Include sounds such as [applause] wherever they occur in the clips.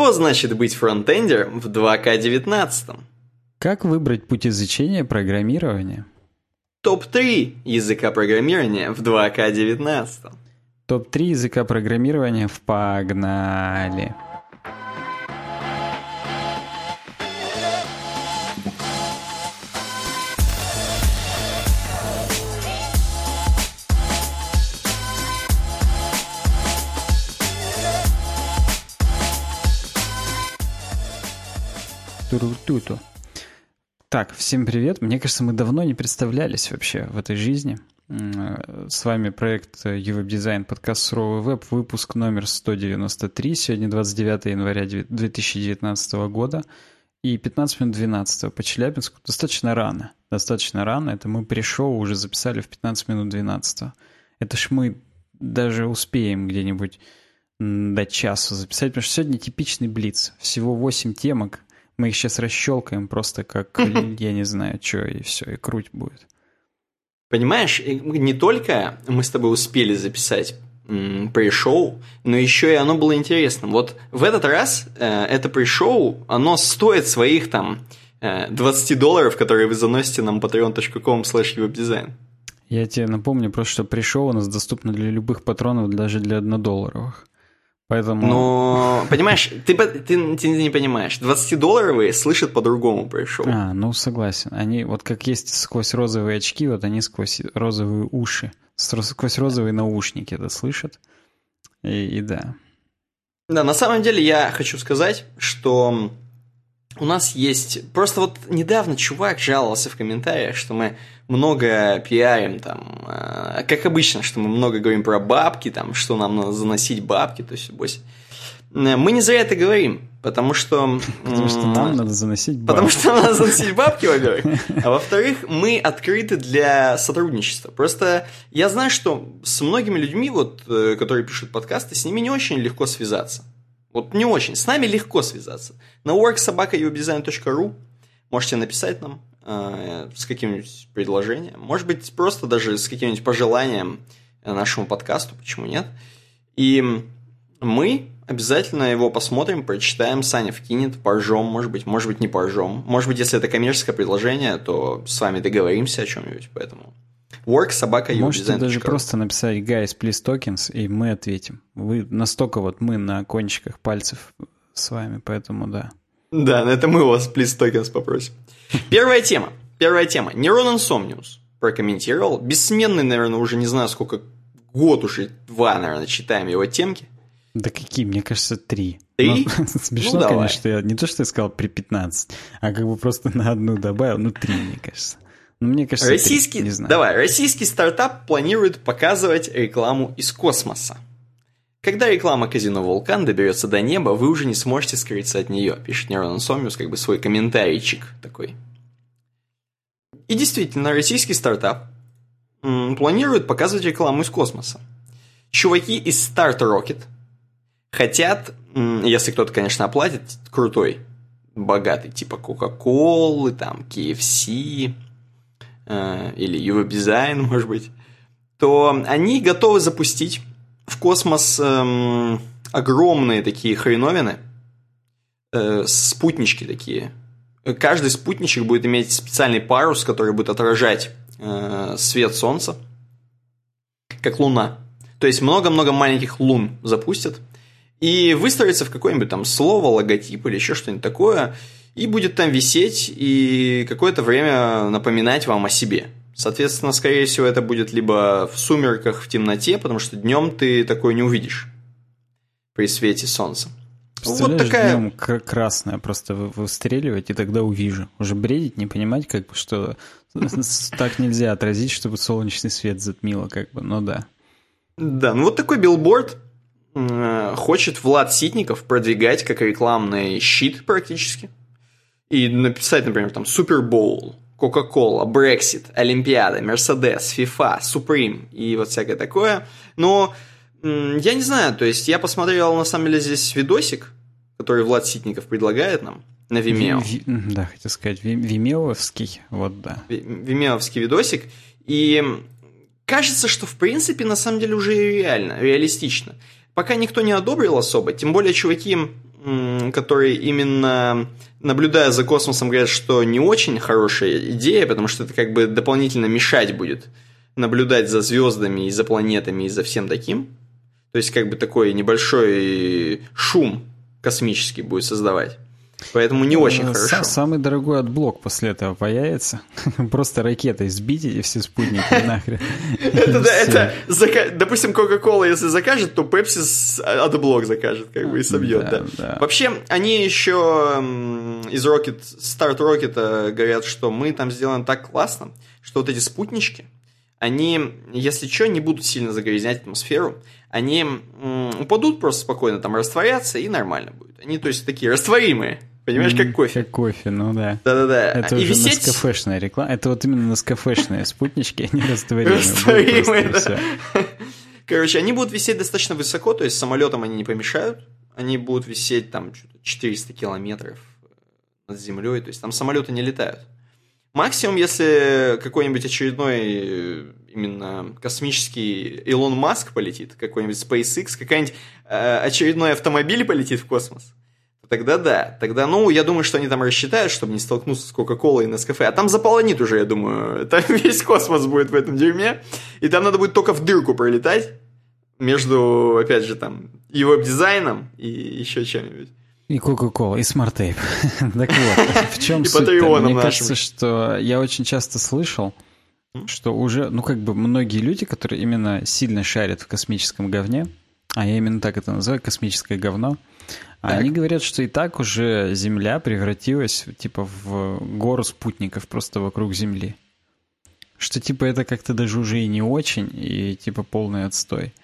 Что значит быть фронтендером в 2К19? Как выбрать путь изучения программирования? Топ-3 языка программирования в 2К19. Топ-3 языка программирования в «Погнали». Туру-туту. Так, всем привет. Мне кажется, мы давно не представлялись вообще в этой жизни. С вами проект UWeb Design, подкаст Суровый веб, выпуск номер 193. Сегодня 29 января 2019 года и 15 минут 12 по Челябинску. Достаточно рано. Достаточно рано. Это мы пришел уже записали в 15 минут 12. Это ж мы даже успеем где-нибудь до часу записать, потому что сегодня типичный блиц. Всего 8 темок, мы их сейчас расщелкаем просто как, я не знаю, что, и все, и круть будет. Понимаешь, не только мы с тобой успели записать пришоу, но еще и оно было интересным. Вот в этот раз э, это пришоу, оно стоит своих там э, 20 долларов, которые вы заносите нам patreon.com slash webdesign. Я тебе напомню просто, что пришоу у нас доступно для любых патронов, даже для однодолларовых. Поэтому... Но, понимаешь, ты, ты, ты не понимаешь. 20-долларовые слышат по-другому пришел. А, ну согласен. Они вот как есть сквозь розовые очки, вот они сквозь розовые уши, сквозь розовые наушники это слышат. И, и да. Да, на самом деле я хочу сказать, что у нас есть... Просто вот недавно чувак жаловался в комментариях, что мы много пиарим там, э, как обычно, что мы много говорим про бабки, там, что нам надо заносить бабки, то есть, бось. Э, мы не зря это говорим, потому что... Потому что нам надо заносить бабки. Потому что нам надо заносить бабки, во-первых. [laughs] А во-вторых, мы открыты для сотрудничества. Просто я знаю, что с многими людьми, вот, э, которые пишут подкасты, с ними не очень легко связаться. Вот не очень. С нами легко связаться. На worksobaka.uwebdesign.ru можете написать нам, Э, с каким-нибудь предложением, может быть, просто даже с каким-нибудь пожеланием нашему подкасту, почему нет. И мы обязательно его посмотрим, прочитаем, Саня вкинет, поржем, может быть, может быть, не поржем. Может быть, если это коммерческое предложение, то с вами договоримся о чем-нибудь, поэтому... Work, собака, Можете даже просто написать guys, please tokens, и мы ответим. Вы настолько вот мы на кончиках пальцев с вами, поэтому да. Да, это мы у вас please tokens попросим. [laughs] Первая тема. Первая тема. Нейрон Insomnius прокомментировал. Бессменный, наверное, уже не знаю сколько, год уже, два, наверное, читаем его темки. Да какие, мне кажется, три. Три? Ну, [laughs] смешно, ну, конечно, я не то, что я сказал при 15, а как бы просто на одну добавил, ну, три, мне кажется. Ну, мне кажется, российский, 3, не знаю. Давай, российский стартап планирует показывать рекламу из космоса. Когда реклама казино «Вулкан» доберется до неба, вы уже не сможете скрыться от нее, пишет Нейрон Сомиус, как бы свой комментарийчик такой. И действительно, российский стартап планирует показывать рекламу из космоса. Чуваки из Start Rocket хотят, если кто-то, конечно, оплатит, крутой, богатый, типа Coca-Cola, там, KFC или UV [laughs] Design, может быть, то они готовы запустить в космос эм, огромные такие хреновины, э, спутнички такие. Каждый спутничек будет иметь специальный парус, который будет отражать э, свет Солнца, как Луна. То есть много-много маленьких лун запустят и выстроится в какое-нибудь там слово, логотип или еще что-нибудь такое, и будет там висеть и какое-то время напоминать вам о себе. Соответственно, скорее всего, это будет либо в сумерках, в темноте, потому что днем ты такое не увидишь при свете солнца. Вот такая... днем красное просто выстреливать, и тогда увижу. Уже бредить, не понимать, как бы, что [laughs] так нельзя отразить, чтобы солнечный свет затмило, как бы, ну да. Да, ну вот такой билборд хочет Влад Ситников продвигать как рекламный щит практически. И написать, например, там Супербоул, Coca-Cola, Brexit, Олимпиада, Mercedes, FIFA, Supreme и вот всякое такое. Но я не знаю, то есть я посмотрел на самом деле здесь видосик, который Влад Ситников предлагает нам на Vimeo. Ви, ви, да, хотел сказать, вимеовский, вот да. Вимеовский видосик. И кажется, что в принципе на самом деле уже реально, реалистично. Пока никто не одобрил особо, тем более чуваки которые именно наблюдая за космосом говорят, что не очень хорошая идея, потому что это как бы дополнительно мешать будет наблюдать за звездами и за планетами и за всем таким. То есть как бы такой небольшой шум космический будет создавать. Поэтому не очень С- хорошо. Самый дорогой AdBlock после этого появится. [laughs] Просто ракетой сбить эти все спутники [laughs] нахрен. Это, да, это, зака- допустим, Coca-Cola, если закажет, то Pepsi с AdBlock закажет, как бы, и собьет, Да. Вообще, они еще из Rocket, Start Rocket говорят, что мы там сделаем так классно, что вот эти спутнички, они, если что, не будут сильно загрязнять атмосферу, они упадут просто спокойно, там растворятся, и нормально будет. Они, то есть, такие растворимые, понимаешь, как кофе. Как кофе, ну да. Да-да-да. Это и уже висеть... наскафешная реклама. Это вот именно наскафешные спутнички, [laughs] они растворимые. Растворимые, да. Короче, они будут висеть достаточно высоко, то есть самолетам они не помешают. Они будут висеть там что-то 400 километров над землей, то есть там самолеты не летают. Максимум, если какой-нибудь очередной э, именно космический Илон Маск полетит, какой-нибудь SpaceX, какой-нибудь э, очередной автомобиль полетит в космос, тогда да. Тогда, ну, я думаю, что они там рассчитают, чтобы не столкнуться с Кока-Колой и Нескафе. А там заполонит уже, я думаю. [laughs] Там весь космос будет в этом дерьме. И там надо будет только в дырку пролетать между, опять же, там, его дизайном и еще чем-нибудь. И Coca-Cola, и Tape. [laughs] так вот, в чем [laughs] суть Мне нашим. кажется, что я очень часто слышал, что уже, ну, как бы многие люди, которые именно сильно шарят в космическом говне, а я именно так это называю, космическое говно, Так. они говорят, что и так уже Земля превратилась, типа, в гору спутников просто вокруг Земли. Что, типа, это как-то даже уже и не очень, и, типа, полный отстой.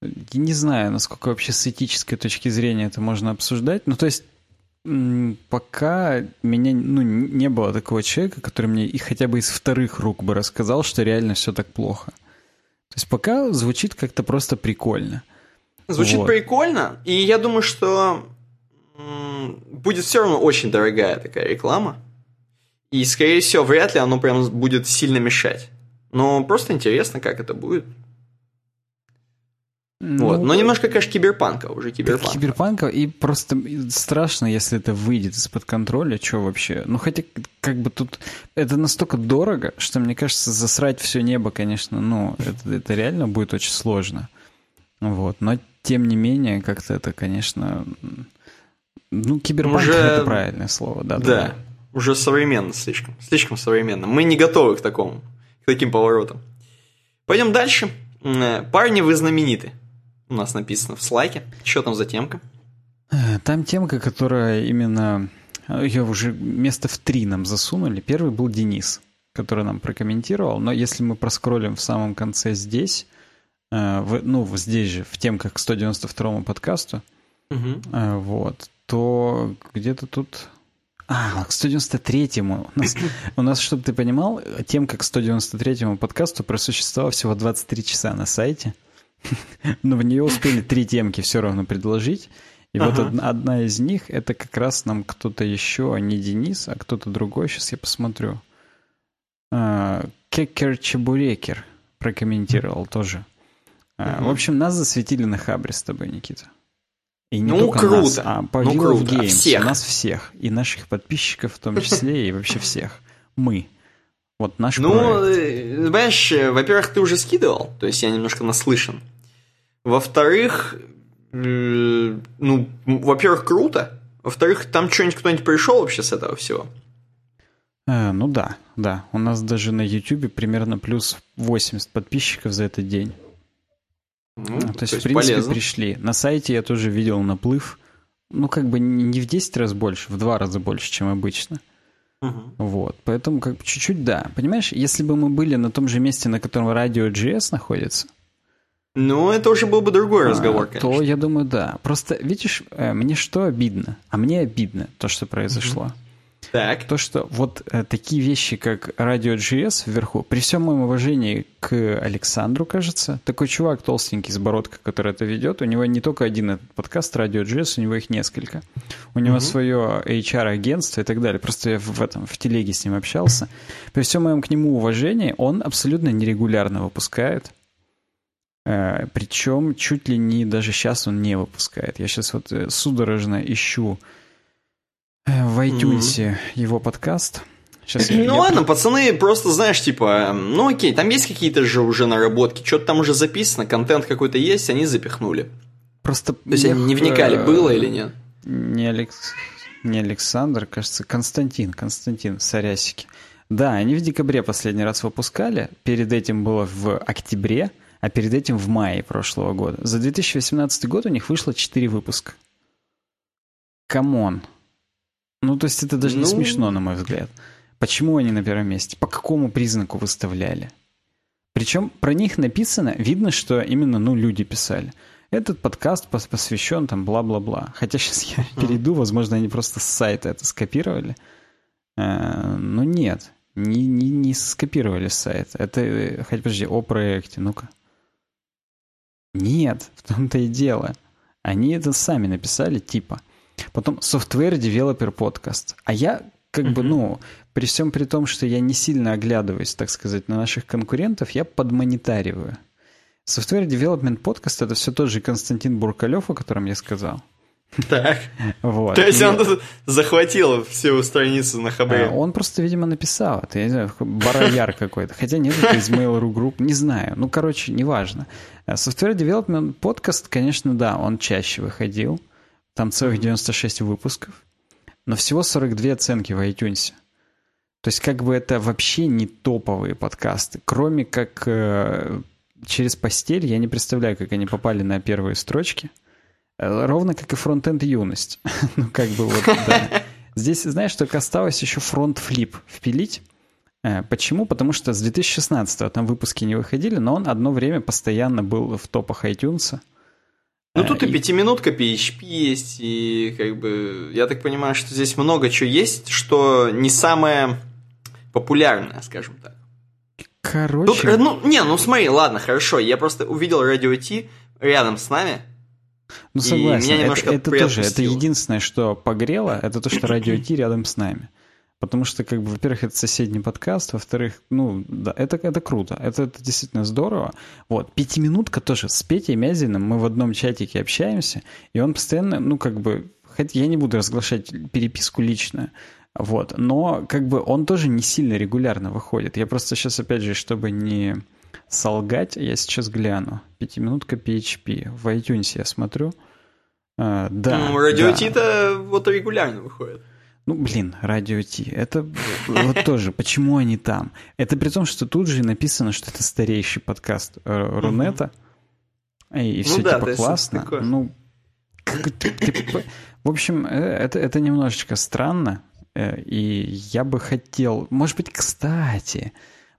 Я не знаю, насколько вообще с этической точки зрения это можно обсуждать. Ну, то есть, пока меня ну, не было такого человека, который мне и хотя бы из вторых рук бы рассказал, что реально все так плохо. То есть пока звучит как-то просто прикольно. Звучит Вот. прикольно, и я думаю, что будет все равно очень дорогая такая реклама. И, скорее всего, вряд ли оно прям будет сильно мешать. Но просто интересно, как это будет. вот. Но немножко, конечно, киберпанка уже киберпанка. Киберпанка, и просто страшно, если это выйдет из-под контроля, что вообще. Ну, хотя, как бы тут это настолько дорого, что, мне кажется, засрать все небо, конечно, ну, это, это реально будет очень сложно. Вот. Но, тем не менее, как-то это, конечно... Ну, киберпанк Уже- это правильное слово, да. Да, уже современно слишком. Слишком современно. Мы не готовы к такому, к таким поворотам. Пойдем дальше. Э, Парни, вы знамениты. У нас написано в слайке. Что там за темка? Э, Там темка, которая именно... Ее уже место в три нам засунули. Первый был Денис, который нам прокомментировал. Но если мы проскроллим в самом конце здесь, э, в- ну, здесь же, в темках к 192 подкасту, э, вот, то где-то тут... А, к 193-му. У нас, [laughs] у нас, чтобы ты понимал, темка к 193-му подкасту просуществовала всего 23 часа на сайте. [laughs] Но в нее успели три темки все равно предложить. И вот одна, одна из них, это как раз нам кто-то еще, не Денис, а кто-то другой, сейчас я посмотрю. А, Кекер Чебурекер прокомментировал тоже. А. В общем, нас засветили на Хабре с тобой, Никита. И не Ну, только круто. нас, а по Ну, of круто. А Games. всех. Нас всех. И наших подписчиков в том [laughs] числе, и вообще всех. Мы. Вот наш Ну, проект. э, знаешь, э, во-первых, ты уже скидывал, то есть я немножко наслышан. Во-вторых, ну, во-первых, круто. Во-вторых, там что-нибудь кто-нибудь пришел вообще с этого всего? Э, ну да, да. У нас даже на YouTube примерно плюс 80 подписчиков за этот день. Ну, А, то есть, в принципе, полезно. пришли. На сайте я тоже видел наплыв. Ну, как бы не в 10 раз больше, в 2 раза больше, чем обычно. Мгм. Вот. Поэтому как бы чуть-чуть да. Понимаешь, если бы мы были на том же месте, на котором радио GS находится, Ну, это уже был бы другой разговор, а, конечно. то я думаю, да. Просто, видишь, э, мне что обидно? А мне обидно то, что произошло. Так. То, что вот э, такие вещи, как радио GS вверху, при всем моем уважении к Александру, кажется, такой чувак толстенький с бородкой, который это ведет, у него не только один этот подкаст радио GS, у него их несколько. У него Мгм. свое HR-агентство и так далее. Просто я в, этом, в телеге с ним общался. При всем моем к нему уважении, он абсолютно нерегулярно выпускает Э, причем чуть ли не даже сейчас он не выпускает. Я сейчас вот э, судорожно ищу в iTunes mm-hmm. его подкаст. Сейчас ну я, ладно, пацаны, просто знаешь, типа, ну окей, там есть какие-то же уже наработки, что-то там уже записано, контент какой-то есть, они запихнули. Просто... То есть они не вникали, было или нет? Не, Алекс... не Александр, кажется, Константин, Константин Сарясики. Да, они в декабре последний раз выпускали, перед этим было в октябре, а перед этим в мае прошлого года. За 2018 год у них вышло 4 выпуска. Come on. Ну, то есть это даже ну... не смешно, на мой взгляд. Почему они на первом месте? По какому признаку выставляли? Причем про них написано, видно, что именно, ну, люди писали. Этот подкаст посвящен там бла-бла-бла. Хотя сейчас я перейду, возможно, они просто с сайта это скопировали. Э, но нет, не, не, не скопировали с сайта. Это, э, хоть подожди, о проекте, ну-ка. Нет, в том-то и дело. Они это сами написали, типа. Потом Software Developer Podcast. А я как mm-hmm. бы, ну, при всем при том, что я не сильно оглядываюсь, так сказать, на наших конкурентов, я подмонитариваю. Software Development Podcast — это все тот же Константин Буркалев, о котором я сказал. Так. Вот. То есть и... он захватил всю страницу на хабре. А, он просто, видимо, написал это, я не знаю, барояр какой-то. Хотя нет, это из Mail.ru Group, не знаю. Ну, короче, неважно. Э, Software Development Podcast, конечно, да, он чаще выходил. Там целых 96 выпусков. Но всего 42 оценки в iTunes. То есть как бы это вообще не топовые подкасты. Кроме как э, через постель, я не представляю, как они попали на первые строчки. Э, ровно как и фронтенд юность. [laughs] ну, как бы вот, да. [laughs] Здесь, знаешь, только осталось еще фронт-флип впилить. Э, почему? Потому что с 2016-го там выпуски не выходили, но он одно время постоянно был в топах iTunes. Ну, тут и, и пятиминутка PHP есть, и как бы я так понимаю, что здесь много чего есть, что не самое популярное, скажем так. Короче... Тут, ну, не, ну смотри, ладно, хорошо, я просто увидел радио Ти рядом с нами, ну, согласен. меня немножко это, это тоже, это единственное, что погрело, это то, что радио Ти рядом с нами. Потому что, как бы, во-первых, это соседний подкаст, во-вторых, ну, да, это, это круто, это, это действительно здорово. Вот, пятиминутка тоже с Петей Мязиным, мы в одном чатике общаемся, и он постоянно, ну, как бы, хоть я не буду разглашать переписку лично, вот, но, как бы, он тоже не сильно регулярно выходит. Я просто сейчас, опять же, чтобы не солгать, я сейчас гляну. Пятиминутка PHP. В iTunes я смотрю. А, да. Ну, радио Ти-то вот регулярно выходит. Ну, блин, радио Ти. Это вот тоже, почему они там? Это при том, что тут же написано, что это старейший подкаст э, Рунета. И, все ну, да, типа классно. Ну, типа, в общем, э, это, это немножечко странно. Э, и я бы хотел... Может быть, кстати,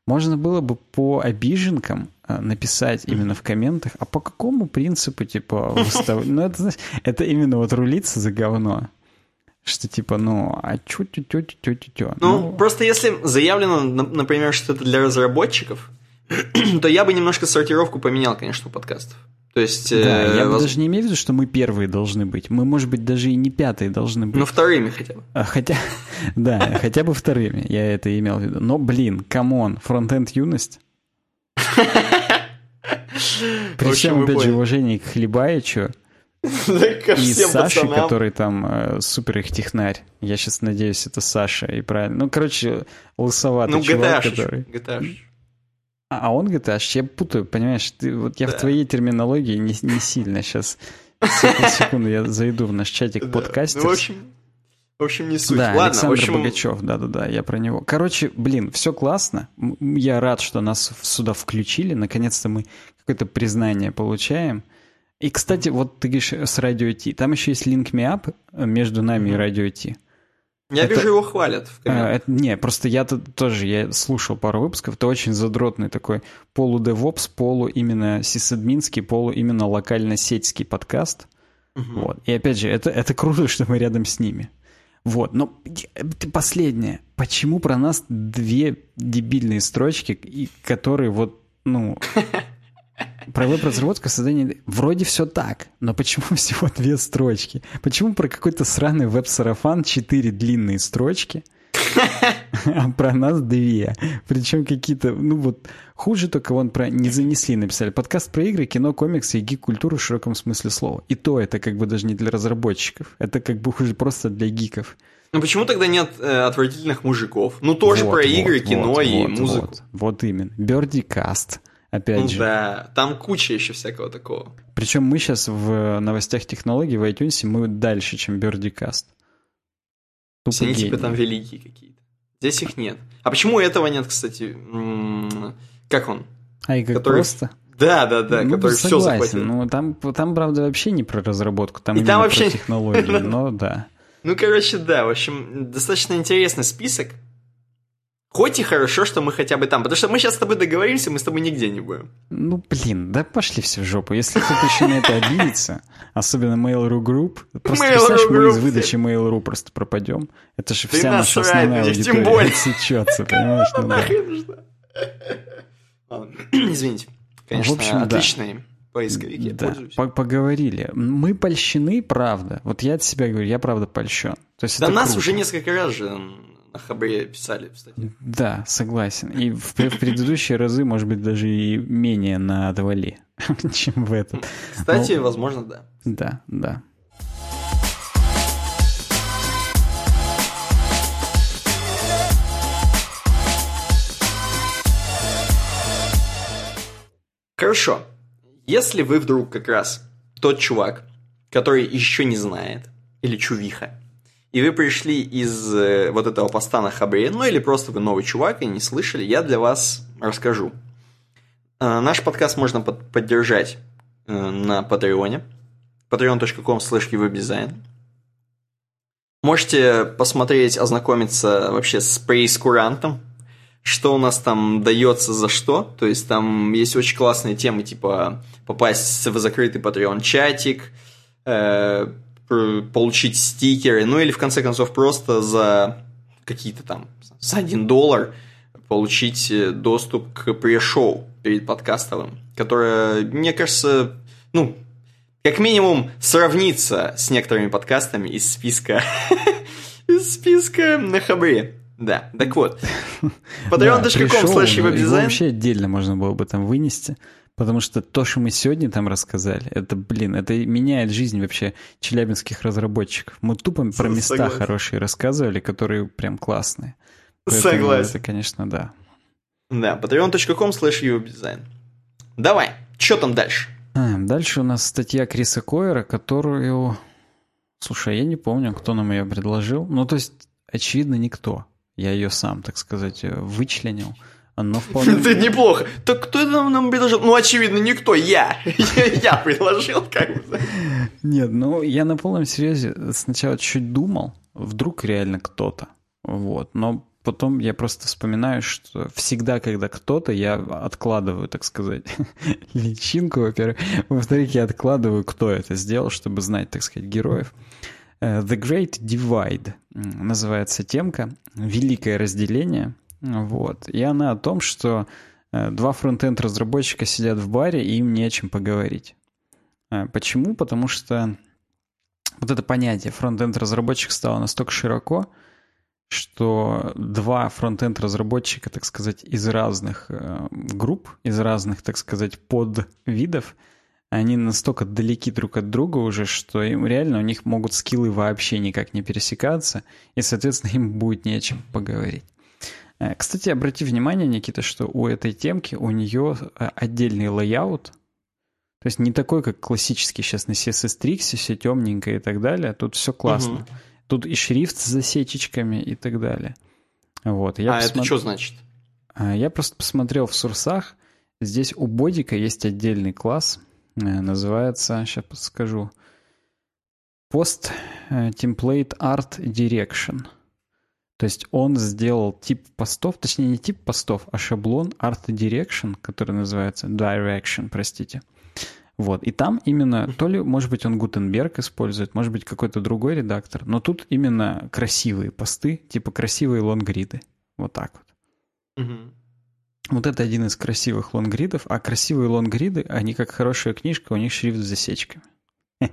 можно было бы по обиженкам написать именно в комментах, а по какому принципу, типа, выставлять? Ну, это, знаешь, это именно вот рулиться за говно. Что типа, ну, а чё тю тю тю тю тю Ну, ну, просто если заявлено, например, что это для разработчиков, [clears throat] то я бы немножко сортировку поменял, конечно, у подкастов. То есть... Да, э, я воз... даже не имею в виду, что мы первые должны быть. Мы, может быть, даже и не пятые должны быть. Ну, вторыми хотя бы. А, хотя, [laughs] да, хотя бы вторыми, я это имел в виду. Но, блин, come on, фронтенд юность. [laughs] При всем, опять же, уважении к Хлебаичу [laughs] и Саше, который там э, супер их технарь. Я сейчас надеюсь, это Саша, и правильно. Ну, короче, лысоватый ну, чувак, который... А, а он GTA, я путаю, понимаешь? Ты, вот я да. в твоей терминологии не, не сильно сейчас. Секунду, [laughs] секунду, я зайду в наш чатик да. подкастер. Ну, в общем, в общем, не суть. Да, Ладно, Александр общем... Богачев, да-да-да, я про него. Короче, блин, все классно. Я рад, что нас сюда включили. Наконец-то мы какое-то признание получаем. И, кстати, вот ты говоришь с радио Ти. Там еще есть link me up между нами mm-hmm. и радио Ти. Я это, вижу, его хвалят в а, это, Не, просто я тут тоже, я слушал пару выпусков, это очень задротный такой полу-девопс, полу именно сисадминский, полу именно локально-сетьский подкаст. Угу. Вот. И опять же, это, это круто, что мы рядом с ними. Вот, но последнее. Почему про нас две дебильные строчки, которые вот, ну, [laughs] Про веб-разработку, создание... Вроде все так, но почему [laughs] всего две строчки? Почему про какой-то сраный веб-сарафан четыре длинные строчки? [laughs] а про нас две. Причем какие-то, ну вот, хуже только вон про «Не занесли» написали. Подкаст про игры, кино, комиксы и гик-культуру в широком смысле слова. И то это как бы даже не для разработчиков. Это как бы хуже просто для гиков. Ну почему тогда нет э, отвратительных мужиков? Ну тоже Вот, про вот, игры, вот, кино вот, и вот, музыку. Вот, вот именно. Берди Каст. Опять Ну же. да, там куча еще всякого такого. Причем мы сейчас в новостях технологий в iTunes мы дальше, чем Берди Каст. Все они типа там великие какие-то. Здесь их нет. А почему этого нет, кстати? Как он? А и как который- просто? Да, да, да, ну, который все согласен. захватил. Ну, там, там, правда, вообще не про разработку, там И там про вообще- технологии, [laughs] но да. Ну, короче, да, в общем, достаточно интересный список. Хоть и хорошо, что мы хотя бы там, потому что мы сейчас с тобой договоримся, мы с тобой нигде не будем. Ну, блин, да пошли все в жопу. Если кто-то еще на это обидится, особенно Mail.ru Group, просто Mail.ru представляешь, мы из Group, выдачи Mail.ru просто пропадем. Это же вся наша основная на них, тем аудитория более. отсечется, понимаешь? Ну, [laughs] да. [clears throat] Извините. Конечно, В общем, да. я Да, пользуюсь. по- поговорили. Мы польщены, правда. Вот я от себя говорю, я правда польщен. То есть Да нас круто. уже несколько раз же на Хабре писали, кстати. Да, согласен. И в, в предыдущие разы, может быть, даже и менее на отвали, [laughs] чем в этот. Кстати, Ну, возможно, да. Да, да. Хорошо. Если вы вдруг как раз тот чувак, который еще не знает, или чувиха, и вы пришли из э, вот этого поста на Хабре, ну или просто вы новый чувак и не слышали, я для вас расскажу. Э, Наш подкаст можно под- поддержать э, на Патреоне. patreon.com slash. Можете посмотреть, ознакомиться вообще с прейскурантом, что у нас там дается за что. То есть там есть очень классные темы, типа попасть в закрытый Patreon чатик, э, получить стикеры, ну или в конце концов просто за какие-то там, за один доллар получить э, доступ к пре-шоу перед подкастовым, которое, мне кажется, ну, как минимум сравниться с некоторыми подкастами из списка [laughs] из списка на хабре. Да, так вот. [laughs] Patreon.com slash вообще отдельно можно было бы там вынести. Потому что то, что мы сегодня там рассказали, это, блин, это меняет жизнь вообще челябинских разработчиков. Мы тупо про места Согласен. хорошие рассказывали, которые прям классные. Поэтому Согласен. Это, конечно, да. Да, patreon.com slash webdesign. Давай, что там дальше? А, Дальше у нас статья Криса Койера, которую... Слушай, я не помню, кто нам ее предложил. Ну, то есть, очевидно, никто. Я ее сам, так сказать, вычленил. Но [laughs] вполне... Это неплохо. Так кто это нам, предложил? Ну, очевидно, никто. Я. [laughs] Я предложил, как бы. Нет, ну, я на полном серьезе сначала чуть думал, вдруг реально кто-то. Вот. Но потом я просто вспоминаю, что всегда, когда кто-то, я откладываю, так сказать, [laughs] личинку, во-первых. Во-вторых, я откладываю, кто это сделал, чтобы знать, так сказать, героев. Э, The Great Divide называется темка. Великое разделение. Вот. И она о том, что э, два фронтенд разработчика сидят в баре, и им не о чем поговорить. Э, Почему? Потому что вот это понятие фронтенд разработчик стало настолько широко, что два фронтенд разработчика, так сказать, из разных э, групп, из разных, так сказать, подвидов, они настолько далеки друг от друга уже, что им реально у них могут скиллы вообще никак не пересекаться, и, соответственно, [laughs] им будет не о чем поговорить. Э, Кстати, обрати внимание, Никита, что у этой темки у нее э, отдельный layout, то есть не такой, как классический сейчас на CSS Tricks, все темненькое и так далее. Тут все классно. Мгм. Тут и шрифт с засечечками и так далее. Вот. Я А это посмотр- что значит? А, Я просто посмотрел в сурсах. Здесь у бодика есть отдельный класс. э, Называется, сейчас подскажу. Post Template Art Direction. То есть он сделал тип постов, точнее не тип постов, а шаблон Art Direction, который называется Direction, простите. Вот. И там именно, то ли, может быть, он Гутенберг использует, может быть, какой-то другой редактор, но тут именно красивые посты, типа красивые лонгриды. Вот так вот. Мгм. Вот это один из красивых лонгридов, а красивые лонгриды, они как хорошая книжка, у них шрифт с засечками. [laughs]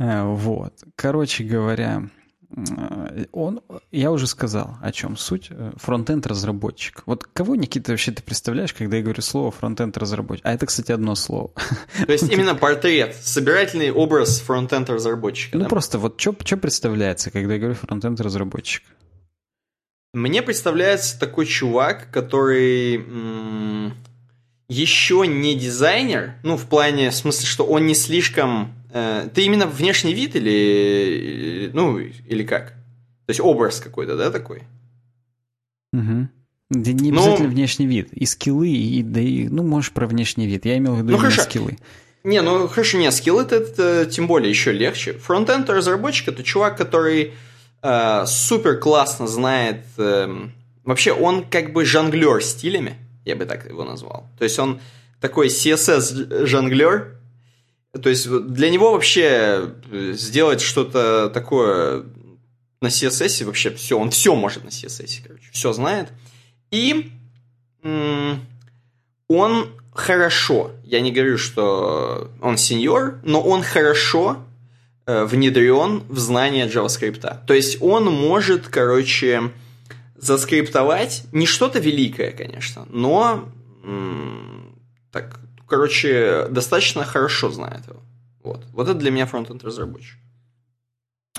Э, Вот. Короче говоря, он, я уже сказал, о чем суть. Фронтенд разработчик. Вот кого, Никита, вообще ты представляешь, когда я говорю слово фронтенд разработчик? А это, кстати, одно слово. То есть именно портрет, собирательный образ фронтенд разработчика. Ну просто вот что представляется, когда я говорю фронтенд разработчик? Мне представляется такой чувак, который м- еще не дизайнер, ну в плане, в смысле, что он не слишком Э, ты именно внешний вид или, ну, или как? То есть образ какой-то, да, такой? Угу. Да не ну, обязательно внешний вид. И скиллы, и, да и, ну, можешь про внешний вид. Я имел в виду ну, хорошо. скиллы. Не, ну хорошо, не, скиллы это, это тем более еще легче. Фронтенд разработчик это чувак, который э, супер классно знает. Э, вообще, он как бы жонглер стилями, я бы так его назвал. То есть он такой CSS жонглер, то есть для него вообще э, сделать что-то такое на CSS вообще все, он все может на CSS, короче, все знает. И он хорошо, я не говорю, что он сеньор, но он хорошо э, внедрен в знание JavaScript. То есть он может, короче, заскриптовать не что-то великое, конечно, но так короче, достаточно хорошо знает его. Вот. Вот это для меня фронтенд разработчик.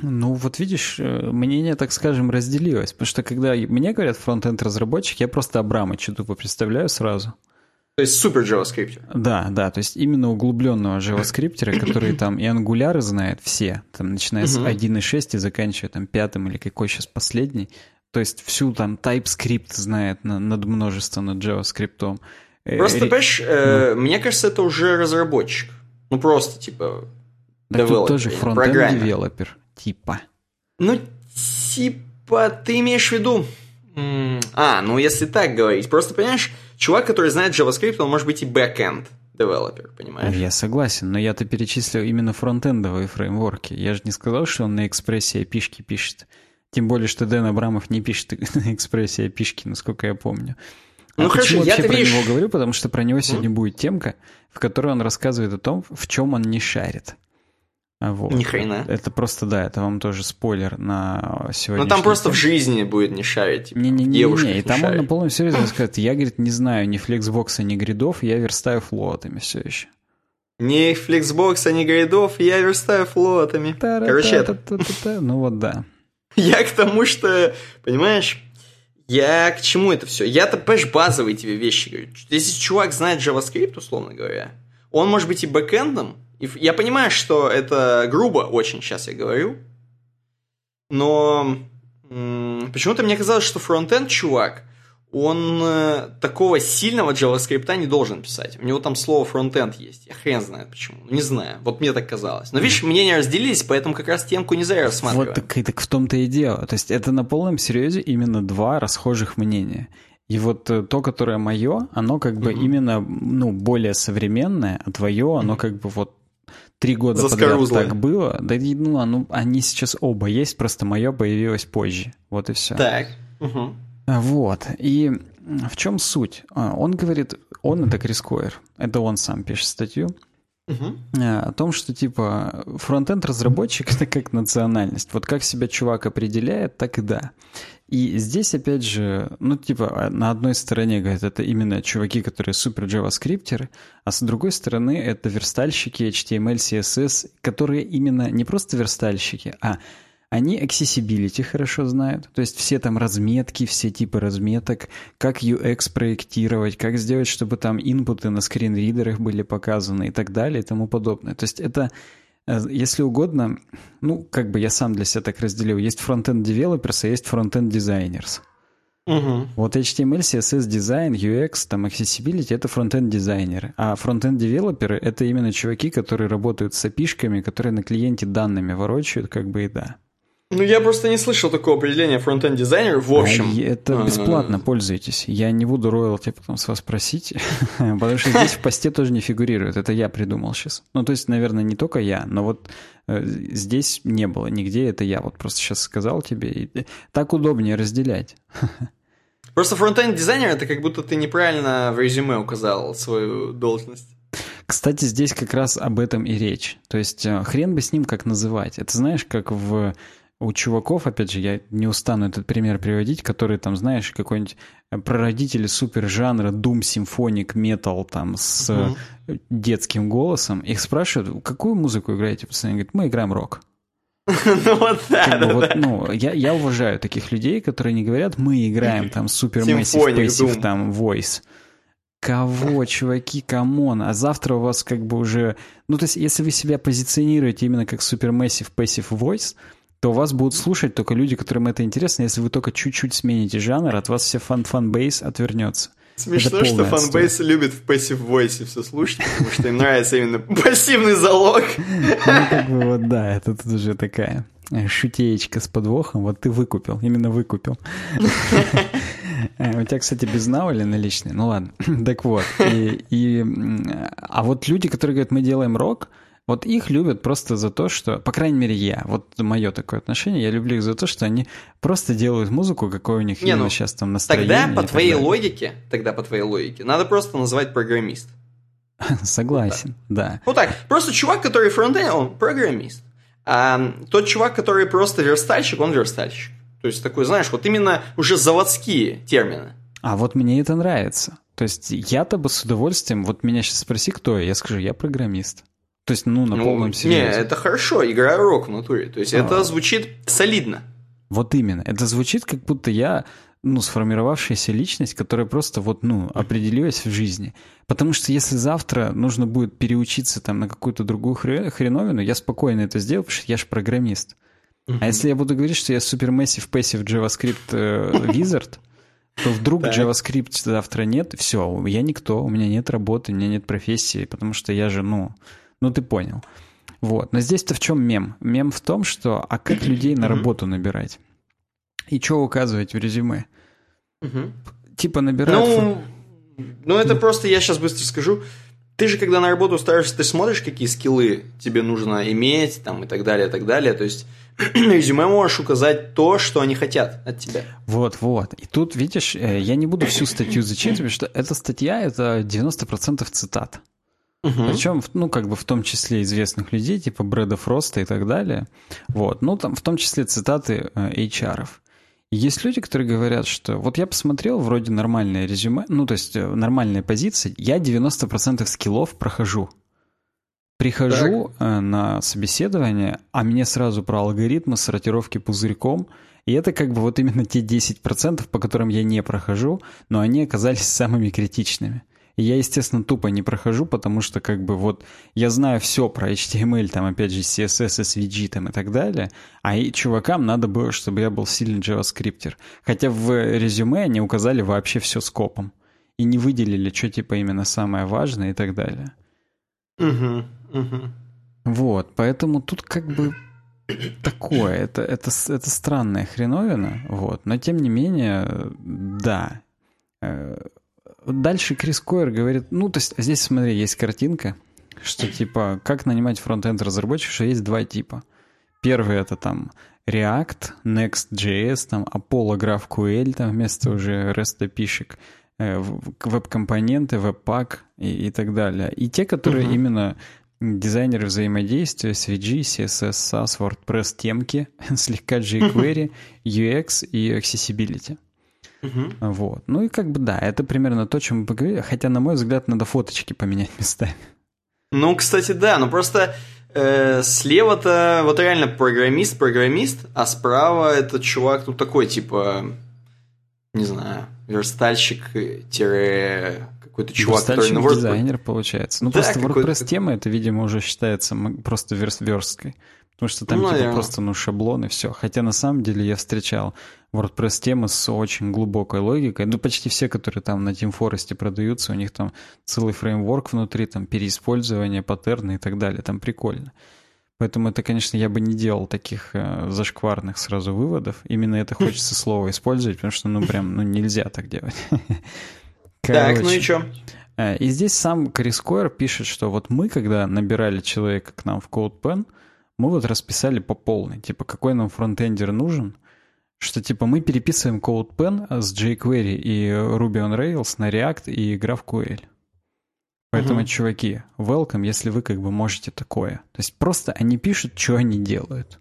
Ну, вот видишь, э, мнение, так скажем, разделилось. Потому что когда мне говорят фронтенд разработчик, я просто Абрамыча тупо представляю сразу. То есть супер JavaScript. Да, да, то есть именно углубленного JavaScript, [coughs] который там и ангуляры знает все, там начиная с 1.6 и заканчивая там пятым или какой сейчас последний. То есть всю там TypeScript знает на, надмножеством над JavaScript. Э, просто, понимаешь, э, ну. мне кажется, это уже разработчик. Ну, просто, типа, Так тут тоже frontend-developer, типа. Ну, типа, ты имеешь в виду... А, ну если так говорить. Просто, понимаешь, чувак, который знает JavaScript, он может быть и backend developer, понимаешь? Я согласен, но я-то перечислил именно фронтендовые фреймворки. Я же не сказал, что он на Express е API шки пишет. Тем более, что Дэн Абрамов не пишет [laughs] на экспрессии пишки, насколько я помню. Ну, а хорошо, я вообще про видишь... него говорю, потому что про него сегодня mm? будет темка, в которой он рассказывает о том, в чем он не шарит. А вот. Ни хрена. Это просто, да, это вам тоже спойлер на сегодня. Ну там просто тему. в жизни будет не шарить, типа, не, не, не, не, не. И там шарит. он на полном серьезе [clears throat] скажет, я, говорит, не знаю ни флексбокса, ни гридов, я верстаю флотами все еще. Ни флексбокса, ни гридов, я верстаю флотами. Короче, это... Ну вот да. [laughs] Я к тому, что, понимаешь, я к чему это все? Я-то, понимаешь, базовые тебе вещи говорю. Если чувак знает JavaScript, условно говоря, он может быть и бэкэндом. И я понимаю, что это грубо очень сейчас я говорю. Но почему-то мне казалось, что фронтенд чувак – он э, такого сильного JavaScript не должен писать. У него там слово фронтенд есть. Я хрен знает почему. Не знаю. Вот мне так казалось. Но видишь, мнения разделились, поэтому как раз темку не зря рассматриваем. Вот так, так в том-то и дело. То есть это на полном серьезе именно два расхожих мнения. И вот э, то, которое мое, оно как бы mm-hmm. именно ну, более современное, а твое, оно mm-hmm. как бы вот три года подряд так было. Да, ну, оно, они сейчас оба есть, просто мое появилось позже. Вот и все. Так. Угу. Вот. И в чем суть? А, он говорит, он это Крис Койер, это он сам пишет статью, угу. о том, что типа фронтенд разработчик это как национальность. Вот как себя чувак определяет, так и да. И здесь, опять же, ну, типа, на одной стороне, говорят, это именно чуваки, которые супер джаваскриптеры, а с другой стороны, это верстальщики HTML, CSS, которые именно не просто верстальщики, а они accessibility хорошо знают, то есть все там разметки, все типы разметок, как UX проектировать, как сделать, чтобы там инпуты на скринридерах были показаны и так далее и тому подобное. То есть это, э, если угодно, ну, как бы я сам для себя так разделил, есть фронтенд developers, а есть фронтенд designers. Угу. Вот HTML, CSS, дизайн, UX, там accessibility — это фронтенд дизайнеры, а фронтенд девелоперы — это именно чуваки, которые работают с API-шками, которые на клиенте данными ворочают, как бы и да. Ну, я просто не слышал такого определения фронтенд дизайнер в общем. А, это бесплатно, пользуйтесь. Я не буду роялти потом с вас просить, [laughs] потому что здесь в посте тоже не фигурирует. Это я придумал сейчас. Ну, то есть, наверное, не только я, но вот э, здесь не было нигде, это я вот просто сейчас сказал тебе. И так удобнее разделять. [laughs] Просто фронтенд дизайнер это как будто ты неправильно в резюме указал свою должность. Кстати, здесь как раз об этом и речь. То есть э, хрен бы с ним как называть. Это знаешь, как в у чуваков, опять же, я не устану этот пример приводить, которые там, знаешь, какой-нибудь э, прародители супер жанра Doom симфоник метал там с угу. детским голосом, их спрашивают, какую музыку играете? Пацаны говорят, мы играем рок. [laughs] Ну вот да, да, вот, ну, я, я уважаю таких людей, которые не говорят, мы играем там Supermassive Passive там Voice. Кого, чуваки, come on? А завтра у вас как бы уже... Ну, то есть, если вы себя позиционируете именно как Supermassive Passive Voice, то вас будут слушать только люди, которым это интересно. Если вы только чуть-чуть смените жанр, от вас все fan-fanbase отвернется. Смешно, что fanbase любит в Passive Voice все слушать, потому что им нравится именно [laughs] пассивный залог. Ну, как бы вот, да, это тут уже такая шутеечка с подвохом. Вот ты выкупил, именно выкупил. Э, у тебя, кстати, без навали наличные? Ну ладно. Так вот. И, и, а вот люди, которые говорят, мы делаем рок, вот их любят просто за то, что, по крайней мере, я, вот мое такое отношение, я люблю их за то, что они просто делают музыку, какой у них Не, ну, сейчас там настроение. Тогда по твоей далее. логике, тогда по твоей логике, надо просто называть программист. [laughs] Согласен, да. да. Ну так, просто чувак, который фронтенд, он программист. А тот чувак, который просто верстальщик, он верстальщик. То есть такой, знаешь, вот именно уже заводские термины. А вот мне это нравится. То есть я-то бы с удовольствием, вот меня сейчас спроси, кто я, я скажу, я программист. То есть, ну, на ну, полном серьезе. Не, это хорошо, играю рок в натуре. То есть а. это звучит солидно. Вот именно. Это звучит, как будто я, ну, сформировавшаяся личность, которая просто вот, ну, определилась в жизни. Потому что если завтра нужно будет переучиться там на какую-то другую хреновину, я спокойно это сделаю, потому что я же программист. Uh-huh. А если я буду говорить, что я супермассив passive JavaScript э, wizard, то вдруг JavaScript завтра нет, все, я никто, у меня нет работы, у меня нет профессии, потому что я же, ну, ну ты понял. Вот. Но здесь-то в чем мем? Мем в том, что а как [clears throat] людей на работу набирать? И что указывать в резюме? Типа набирать... Ну, ну, это просто, я сейчас быстро скажу. Ты же, когда на работу устраиваешься, ты смотришь, какие скиллы тебе нужно иметь, там, и так далее, и так далее. То есть, [clears throat] резюме можешь указать то, что они хотят от тебя. Вот, вот. И тут, видишь, э, я не буду всю статью зачитывать, что эта статья — это 90% цитат. Угу. Причем, ну, как бы в том числе известных людей, типа Брэда Фроста и так далее. Вот. Ну, там в том числе цитаты э, HR-ов. Есть люди, которые говорят, что вот я посмотрел, вроде нормальное резюме, ну, то есть э, нормальная позиция, я 90% скиллов прохожу. Прихожу так. Э, на собеседование, а мне сразу про алгоритмы сортировки пузырьком, и это как бы вот именно те 10%, по которым я не прохожу, но они оказались самыми критичными. Я, естественно, тупо не прохожу, потому что как бы вот я знаю все про HTML, там опять же CSS, SVG там и так далее, а и чувакам надо было, чтобы я был сильный JavaScripter. Хотя в резюме они указали вообще все скопом. И не выделили, что типа именно самое важное и так далее. Угу, угу. Вот, поэтому тут как бы такое, это, это, это странная хреновина, вот, но тем не менее, да, э, дальше Крис Койер говорит, ну, то есть здесь, смотри, есть картинка, что типа, как нанимать фронтенд разработчиков, что есть два типа. Первый это там React, Next.js, там Apollo GraphQL, там вместо уже REST API-шек, э, веб-компоненты, веб-пак и, и так далее. И те, которые uh-huh. именно дизайнеры взаимодействия, SVG, CSS, SAS, WordPress, темки, [laughs] слегка jQuery, [laughs] UX и Accessibility. Угу. Вот. Ну и как бы да, это примерно то, чем мы поговорили. Хотя, на мой взгляд, надо фоточки поменять [laughs] местами. Ну, кстати, да, но просто э, слева-то вот реально программист-программист, а справа этот чувак, ну такой, типа, не знаю, верстальщик какой-то чувак, который на WordPress... дизайнер, получается. Ну, да, просто WordPress-тема, это, видимо, уже считается просто версткой. Потому что там ну, типа просто ну шаблоны, все. Хотя на самом деле я встречал WordPress темы с очень глубокой логикой. Ну, почти все, которые там на Team Forest продаются, у них там целый фреймворк внутри, там переиспользование, паттерны и так далее. Там прикольно. Поэтому это, конечно, я бы не делал таких э, зашкварных сразу выводов. Именно это хочется [laughs] слово использовать, потому что, ну, прям, ну, нельзя так делать. [laughs] Так, ну и что? Э, и здесь сам Крис Койер пишет, что вот мы, когда набирали человека к нам в CodePen, мы вот расписали по полной, типа, какой нам фронтендер нужен, что, типа, мы переписываем CodePen с jQuery и Ruby on Rails на React и GraphQL. Поэтому, угу. чуваки, welcome, если вы как бы можете такое. То есть просто они пишут, что они делают.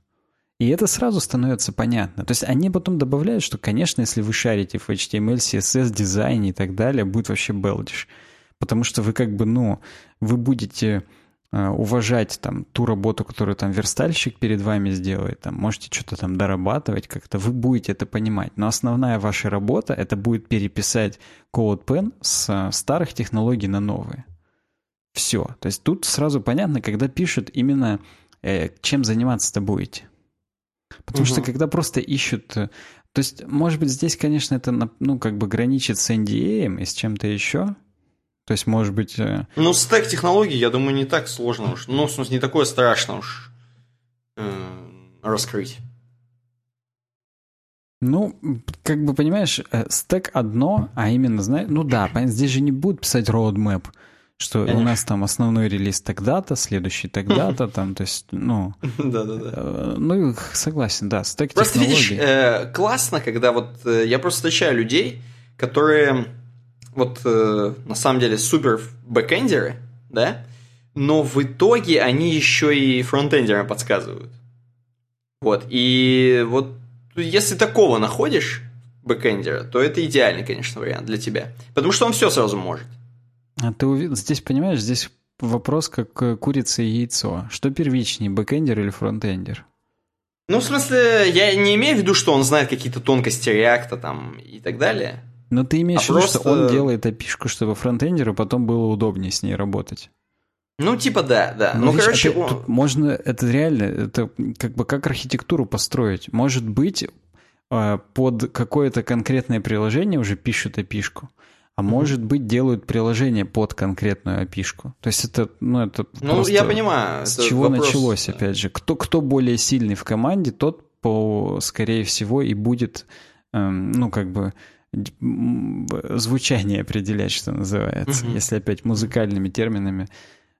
И это сразу становится понятно. То есть они потом добавляют, что, конечно, если вы шарите в HTML, CSS, дизайне и так далее, будет вообще белдиш. Потому что вы как бы, ну, вы будете уважать там ту работу, которую там верстальщик перед вами сделает, там можете что-то там дорабатывать как-то, вы будете это понимать. Но основная ваша работа это будет переписать CodePen с э, старых технологий на новые. Все. То есть тут сразу понятно, когда пишут именно э, чем заниматься-то будете. Потому угу. что когда просто ищут... Э, то есть, может быть, здесь, конечно, это, ну, как бы граничит с NDA и с чем-то еще. То есть, может быть... Э, ну, стек технологий, я думаю, не так сложно уж. Ну, в смысле, не такое страшно уж э, раскрыть. Ну, как бы понимаешь, э, стек одно, а именно, знаешь, ну да, здесь же не будут писать roadmap что Конечно. у нас там основной релиз тогда-то, следующий тогда-то, там, то есть, ну... [laughs] Да-да-да. Ну, согласен, да, стек Просто видишь, классно, когда вот я просто встречаю людей, которые вот на самом деле супер бэкэндеры, да, но в итоге они еще и фронтендерам подсказывают. Вот, и вот если такого находишь, бэкэндера, то это идеальный, конечно, вариант для тебя. Потому что он все сразу может. А ты увидел, здесь, понимаешь, здесь вопрос как э, курица и яйцо. Что первичнее, бэкэндер или фронтендер? Ну, в смысле, я не имею в виду, что он знает какие-то тонкости React а там и так далее. Но ты имеешь а в виду, просто... что он делает API шку, чтобы фронтендеру потом было удобнее с ней работать. Ну, типа, да, да. Ну, ну видишь, короче, опять, он... можно, это реально, это как бы как архитектуру построить. Может быть, э, под какое-то конкретное приложение уже пишут опишку а mm-hmm. может быть делают приложение под конкретную опишку. То есть это, ну это ну я понимаю. С чего вопрос... началось, опять же, кто кто более сильный в команде, тот по скорее всего и будет, эм, ну как бы звучание определять, что называется, mm-hmm. если опять музыкальными терминами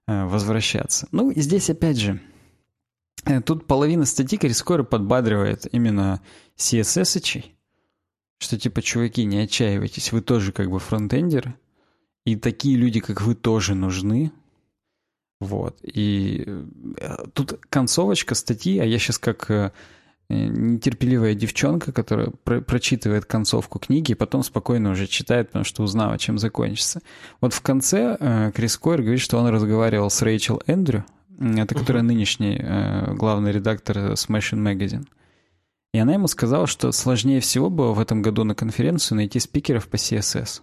э, возвращаться. Ну и здесь опять же. Э, тут половина статьи Корискора подбадривает именно CSS-ичей, что типа, чуваки, не отчаивайтесь, вы тоже как бы фронтендеры, и такие люди, как вы, тоже нужны. Вот. И э, тут концовочка статьи, а я сейчас как нетерпеливая девчонка, которая про прочитывает концовку книги и потом спокойно уже читает, потому что узнала, чем закончится. Вот в конце э, Крис Койер говорит, что он разговаривал с Рэйчел Эндрю, это которая uh-huh. нынешний э, главный редактор Smashing Magazine. И она ему сказала, что сложнее всего было в этом году на конференцию найти спикеров по CSS.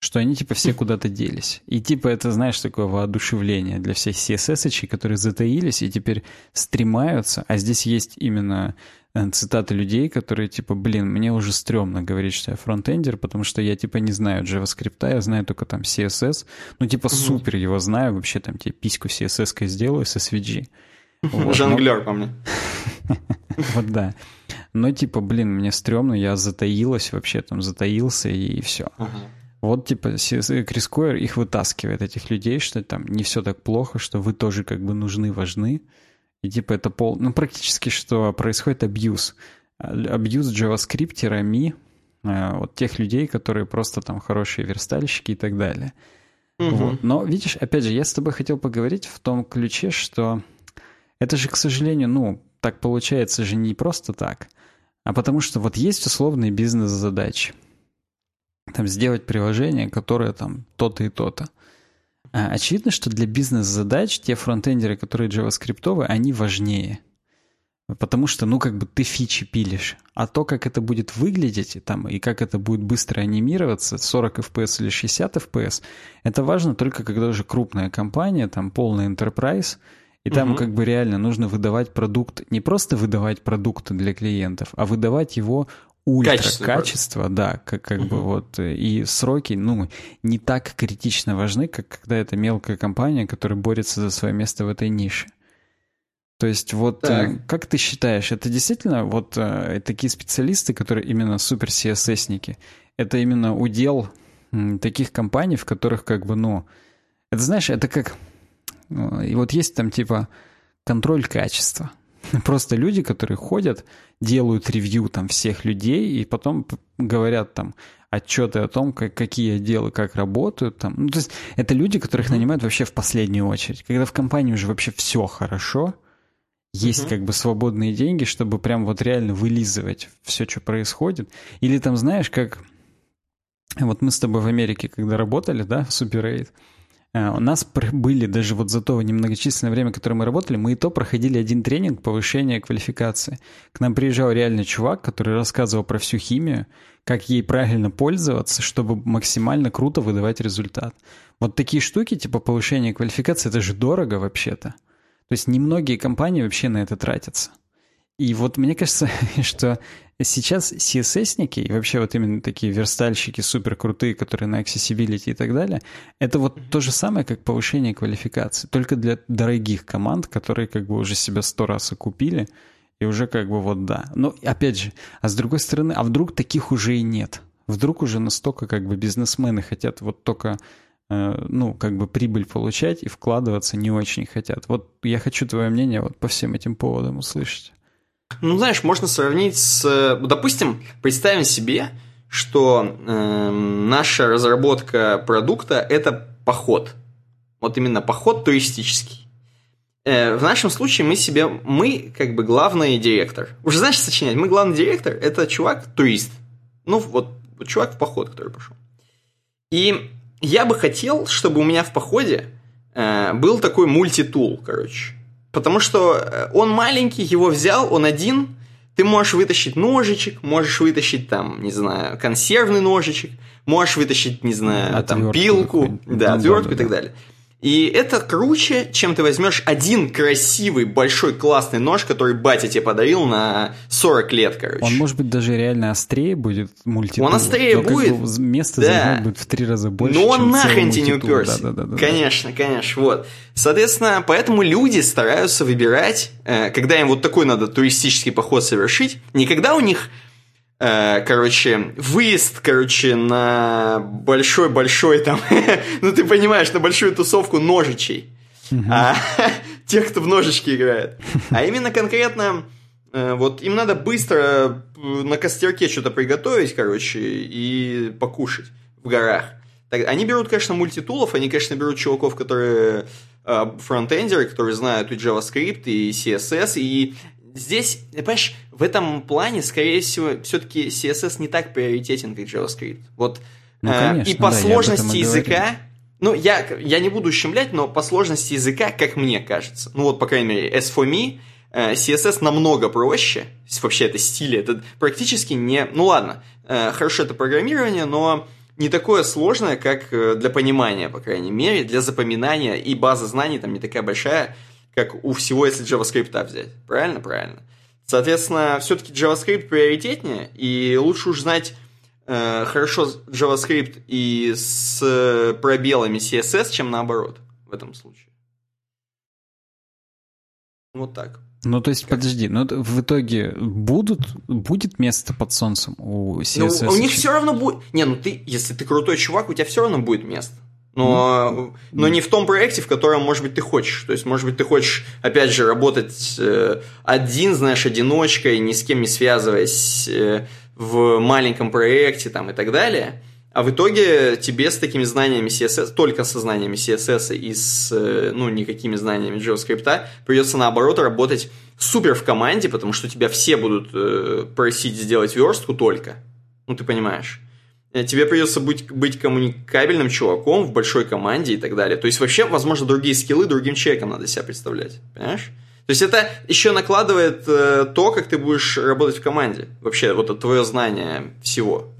Что они типа все куда-то делись. И типа это, знаешь, такое воодушевление для всех CSS, которые затаились и теперь стремаются. А здесь есть именно э, цитаты людей, которые типа, блин, мне уже стрёмно говорить, что я фронтендер, потому что я типа не знаю JavaScript, я знаю только там CSS. Ну типа супер его знаю, вообще там тебе письку CSS сделаю с SVG. [laughs] Вот, Жонглер, по мне. [laughs] Вот да. Но типа, блин, мне стрёмно, я затаилась вообще, там затаился и все. Вот, типа, Крис Койер их вытаскивает, этих людей, что там не все так плохо, что вы тоже как бы нужны, важны. И типа это пол... Ну, практически что происходит абьюз. Абьюз JavaScript, ми, вот тех людей, которые просто там хорошие верстальщики и так далее. Угу. Вот. Но, видишь, опять же, я с тобой хотел поговорить в том ключе, что это же, к сожалению, ну, так получается же не просто так, а потому что вот есть условные бизнес-задачи. Там сделать приложение, которое там то-то и то-то. А очевидно, что для бизнес-задач те фронтендеры, которые JavaScript, они важнее. Потому что, ну, как бы ты фичи пилишь. А то, как это будет выглядеть, там, и как это будет быстро анимироваться, 40 FPS или 60 FPS, это важно только когда уже крупная компания, там, полный enterprise — и там угу. как бы реально нужно выдавать продукт, не просто выдавать продукты для клиентов, а выдавать его ультра качество, качество да, как, как угу. бы вот, и сроки, ну, не так критично важны, как когда это мелкая компания, которая борется за свое место в этой нише. То есть вот э, так. как ты считаешь, это действительно вот э, такие специалисты, которые именно супер CSS-ники, это именно удел таких компаний, в которых как бы, ну, это знаешь, это как и вот есть там типа контроль качества. [laughs] Просто люди, которые ходят, делают ревью там всех людей и потом говорят там отчеты о том, как, какие отделы как работают. Там. Ну, то есть это люди, которых нанимают вообще в последнюю очередь. Когда в компании уже вообще все хорошо, есть uh-huh. как бы свободные деньги, чтобы прям вот реально вылизывать все, что происходит. Или там, знаешь, как... Вот мы с тобой в Америке, когда работали, да, в Super 8, э, у нас были даже вот за то немногочисленное время, которое мы работали, мы и то проходили один тренинг повышения квалификации. К нам приезжал реальный чувак, который рассказывал про всю химию, как ей правильно пользоваться, чтобы максимально круто выдавать результат. Вот такие штуки, типа повышения квалификации, это же дорого вообще-то. То есть немногие компании вообще на это тратятся. И вот мне кажется, [laughs] что сейчас CSS-ники и вообще вот именно такие верстальщики супер крутые, которые на accessibility и так далее, это вот то же самое, как повышение квалификации, только для дорогих команд, которые как бы уже себя сто раз окупили, и уже как бы вот да. Но опять же, а с другой стороны, а вдруг таких уже и нет? Вдруг уже настолько как бы бизнесмены хотят вот только Э, ну, как бы прибыль получать и вкладываться не очень хотят. Вот я хочу твое мнение вот по всем этим поводам услышать. Ну, знаешь, можно сравнить с... Допустим, представим себе, что э, наша разработка продукта – это поход. Вот именно поход туристический. Э, в нашем случае мы себе... Мы как бы главный директор. Уже знаешь, сочинять? Мы главный директор – это чувак-турист. Ну, вот чувак в поход, который пошел. И я бы хотел, чтобы у меня в походе э, был такой мультитул, короче. Потому что э, он маленький, его взял, он один. Ты можешь вытащить ножичек, можешь вытащить там, не знаю, консервный ножичек, можешь вытащить, не знаю, отвертку там пилку, да, отвертку да, да, и так далее. И это круче, чем ты возьмешь один красивый, большой, классный нож, который батя тебе подарил на 40 лет, короче. Он, может быть, даже реально острее будет мультитул. Он острее но будет. Как бы место да. будет в три раза больше, Но он нахрен тебе не уперся. Да, да, да, конечно, да. конечно, вот. Соответственно, поэтому люди стараются выбирать, э, когда им вот такой надо туристический поход совершить, не когда у них короче, выезд, короче, на большой-большой там, [laughs] ну ты понимаешь, на большую тусовку ножичей. А [laughs] тех, кто в ножички играет. А именно конкретно, э, вот им надо быстро э, на костерке что-то приготовить, короче, и покушать в горах. Так, они берут, конечно, мультитулов, они, конечно, берут чуваков, которые фронтендеры, которые знают и JavaScript, и CSS, и здесь, понимаешь, в этом плане, скорее всего, все-таки CSS не так приоритетен, как JavaScript. Вот ну, э, конечно, и по да, сложности языка, ну, я, я не буду ущемлять, но по сложности языка, как мне кажется, ну вот, по крайней мере, as for me, э, CSS намного проще, вообще это стиль, это практически не... Ну ладно, э, хорошо это программирование, но не такое сложное, как для понимания, по крайней мере, для запоминания, и база знаний там не такая большая, как у всего, если JavaScript взять. Правильно? Правильно. Соответственно, все-таки JavaScript приоритетнее, и лучше уж знать э, хорошо JavaScript и с пробелами CSS, чем наоборот в этом случае. Вот так. Ну, то есть, как? подожди, ну в итоге будут, будет место под солнцем у CSS? Ну, у них все равно будет... Не, ну ты, если ты крутой чувак, у тебя все равно будет место но, но не в том проекте, в котором, может быть, ты хочешь. То есть, может быть, ты хочешь, опять же, работать э, один, знаешь, одиночкой, ни с кем не связываясь э, в маленьком проекте там, и так далее. А в итоге тебе с такими знаниями CSS, только со знаниями CSS и с, э, ну, никакими знаниями JavaScript, придется, наоборот, работать супер в команде, потому что тебя все будут просить сделать верстку только. Ну, ты понимаешь. Э, тебе придется быть, быть коммуникабельным чуваком в большой команде и так далее. То есть вообще, возможно, другие скиллы другим человеком надо себя представлять. Понимаешь? То есть это еще накладывает э, то, как ты будешь работать в команде. Вообще, вот это твое знание всего.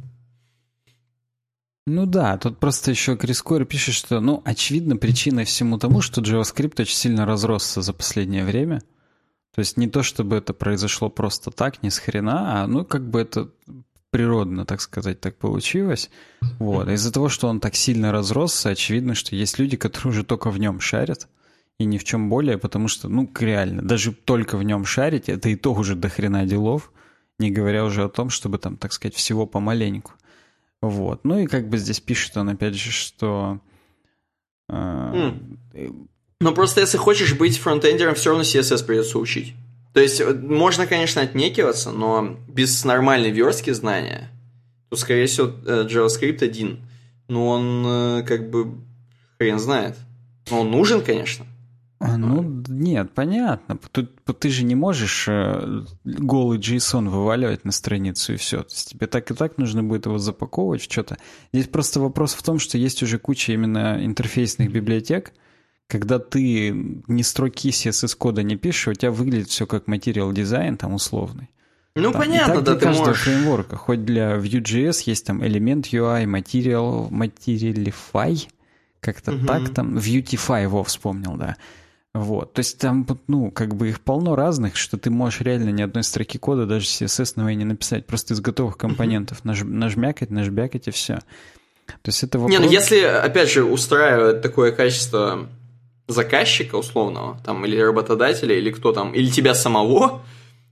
Ну да, тут просто еще Крис Койер пишет, что, ну, очевидно, причиной всему тому, что JavaScript очень сильно разросся за последнее время. То есть не то, чтобы это произошло просто так, ни с хрена, а ну как бы это природно, так сказать, так получилось. Вот. Из-за того, что он так сильно разросся, очевидно, что есть люди, которые уже только в нем шарят, и ни в чем более, потому что, ну, реально, даже только в нем шарить, это и то уже до хрена делов, не говоря уже о том, чтобы там, так сказать, всего помаленьку. Вот. Ну и как бы здесь пишет он, опять же, что... Э, mm. Но просто если хочешь быть фронтендером, все равно CSS придется учить. То есть можно, конечно, отнекиваться, но без нормальной верстки знания, то, скорее всего, э, JavaScript один. Но он э, как бы хрен знает. Но он нужен, конечно. А, ну, нет, понятно. Тут ты же не можешь э, голый JSON вываливать на страницу и все. То есть тебе так и так нужно будет его запаковывать в что-то. Здесь просто вопрос в том, что есть уже куча именно интерфейсных библиотек, когда ты не строки CSS-кода не пишешь, у тебя выглядит все как материал дизайн там условный. Ну, там. понятно, и так да, для ты каждого можешь... фреймворка. Хоть для Vue.js есть там элемент UI, Material, Materialify, как-то Мгм. так там, Vuetify, во, вспомнил, да. Вот, то есть там, ну, как бы их полно разных, что ты можешь реально ни одной строки кода даже CSS не написать, просто из готовых компонентов наж, нажмякать, нажбякать и все. То есть это вопрос... Не, ну если, опять же, устраивает такое качество заказчика условного, там, или работодателя, или кто там, или тебя самого,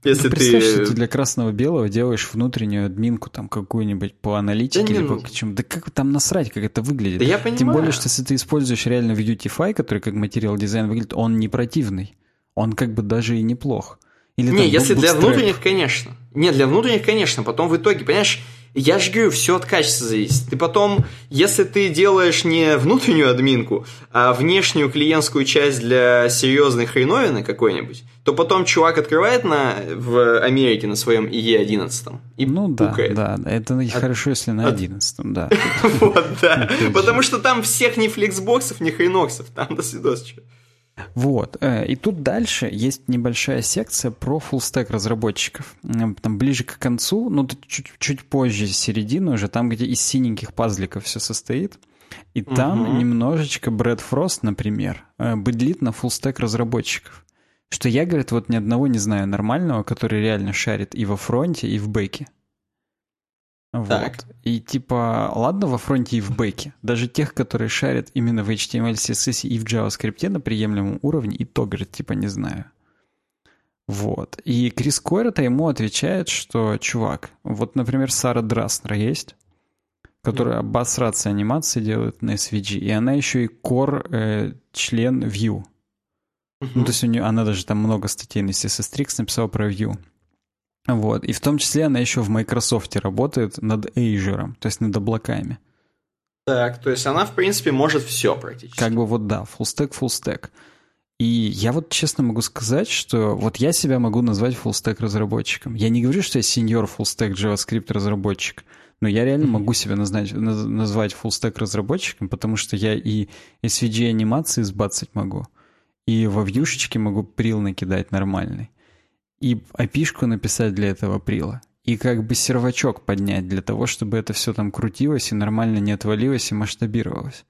если Ну, представь, ты... что ты для красного-белого делаешь внутреннюю админку там какую-нибудь по аналитике Да или по ну- чему. Да как там насрать, как это выглядит? Да я понимаю. Тем более, что если ты используешь реально Beautify, который как материал дизайн выглядит, он не противный. Он как бы даже и неплох. Или Не, там если для внутренних, конечно. Не, для внутренних, конечно. Потом в итоге, понимаешь, я же говорю, все от качества зависит. Ты потом, если ты делаешь не внутреннюю админку, а внешнюю клиентскую часть для серьезной хреновины какой-нибудь, то потом чувак открывает на, в Америке на своем IE11 и Ну да, пукает. да, это и хорошо, если на от- 11 да. [laughs] Вот, да. Потому что там всех ни флексбоксов, ни хреноксов. Там до свидос. Вот. э, И тут дальше есть небольшая секция про фуллстек разработчиков. Там ближе к концу, ну, чуть, чуть позже, середины уже, там, где из синеньких пазликов все состоит. И там Мгм. немножечко Брэд Фрост, например, э, быдлит на фуллстек разработчиков. Что я, говорит, вот ни одного не знаю нормального, который реально шарит и во фронте, и в бэке. Вот. Так. И типа, ладно, во фронте и в бэке. Даже тех, которые шарят именно в HTML, CSS и в JavaScript на приемлемом уровне, и то, говорит, типа, не знаю. Вот. И Крис Койрата ему отвечает, что, чувак, вот, например, Сара Драснер есть, которая обосраться анимации делает на SVG, и она еще и core э, член Vue. Ну, то есть у нее, она даже там много статей на CSS Tricks написала про Vue. Вот. И в том числе она еще в Microsoft работает над Azure, то есть над облаками. Так, то есть она, в принципе, может все практически. Как бы вот да, full stack, full stack. И я вот честно могу сказать, что вот я себя могу назвать full stack разработчиком. Я не говорю, что я сеньор full stack JavaScript разработчик, но я реально могу себя назвать, наз- назвать full stack разработчиком, потому что я и SVG анимации сбацать могу, и во вьюшечке могу прил накидать нормальный, и опишку написать для этого прила, и как бы сервачок поднять для того, чтобы это все там крутилось и нормально не отвалилось и масштабировалось.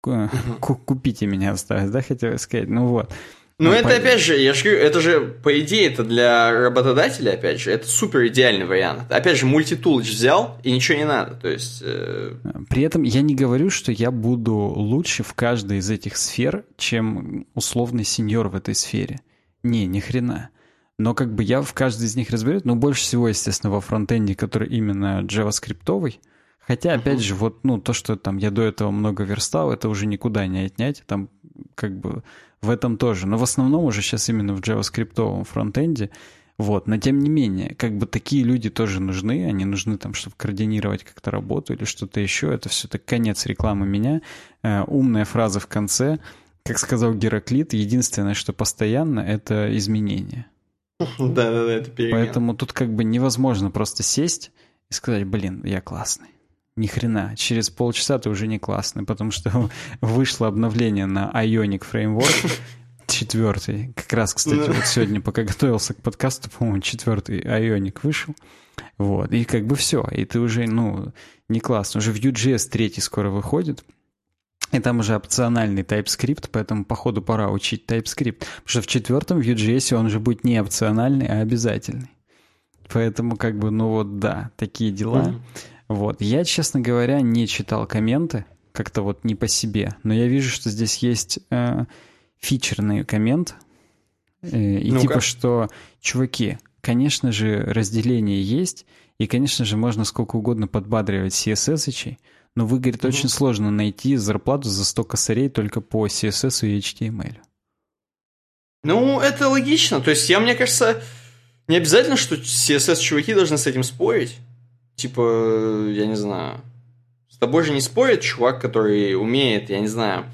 Ку- ку- Купите меня осталось, да, хотел сказать? Ну вот. Ну, это пон- опять же, я же говорю, это же, по идее, это для работодателя, опять же, это супер идеальный вариант. Опять же, мультитулыч взял, и ничего не надо. То есть, э, При этом я не говорю, что я буду лучше в каждой из этих сфер, чем условный сеньор в этой сфере. Не, ни хрена. Но как бы я в каждой из них разберусь, но больше всего, естественно, во фронтенде, который именно джаваскриптовый. Хотя, опять же, вот, ну, то, что там я до этого много верстал, это уже никуда не отнять. Там как бы в этом тоже. Но в основном уже сейчас именно в джаваскриптовом фронтенде. Вот, но тем не менее, как бы такие люди тоже нужны, они нужны там, чтобы координировать как-то работу или что-то еще. Это все так конец рекламы меня. Э, умная фраза в конце. Как сказал Гераклит, единственное, что постоянно, это изменения. [laughs] да-да-да, это перемена. Поэтому тут как бы невозможно просто сесть и сказать, блин, я классный. Ни хрена. Через полчаса ты уже не классный, потому что [laughs] вышло обновление на Ionic Framework [laughs] четвертый. Как раз, кстати, вот сегодня, пока готовился к подкасту, по-моему, четвертый Ionic вышел. Вот. И как бы все. И ты уже, ну, не классно. Уже Vue.js третий скоро выходит. И там уже опциональный TypeScript, поэтому, походу, пора учить TypeScript. Потому что в четвертом Vue.js он уже будет не опциональный, а обязательный. Поэтому, как бы, ну вот, да, такие дела. Вот. Я, честно говоря, не читал комменты, как-то вот не по себе. Но я вижу, что здесь есть э, фичерный коммент. Э, и Ну-ка. типа, что, чуваки, конечно же, разделение есть, и, конечно же, можно сколько угодно подбадривать CSS-ичей, но вы, говорит, Мгм. очень сложно найти зарплату за 100 косарей только по CSS и HTML. Ну, это логично. То есть, я, мне кажется, не обязательно, что CSS-чуваки должны с этим спорить. Типа, я не знаю. С тобой же не спорит чувак, который умеет, я не знаю,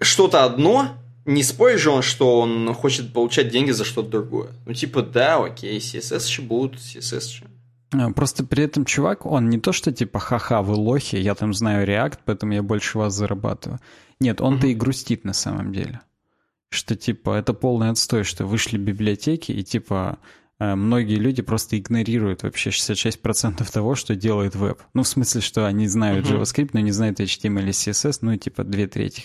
что-то одно, не спорит же он, что он хочет получать деньги за что-то другое. Ну, типа, да, окей, CSS еще будут, CSS еще. А, просто при этом чувак, он не то, что типа, ха-ха, вы лохи, я там знаю React, поэтому я больше вас зарабатываю. Нет, он-то mm-hmm. и грустит на самом деле. Что типа, это полный отстой, что вышли библиотеки, и типа, э, многие люди просто игнорируют вообще 66% того, что делает веб. Ну, в смысле, что они знают mm-hmm. JavaScript, но не знают HTML или CSS, ну, типа, две трети.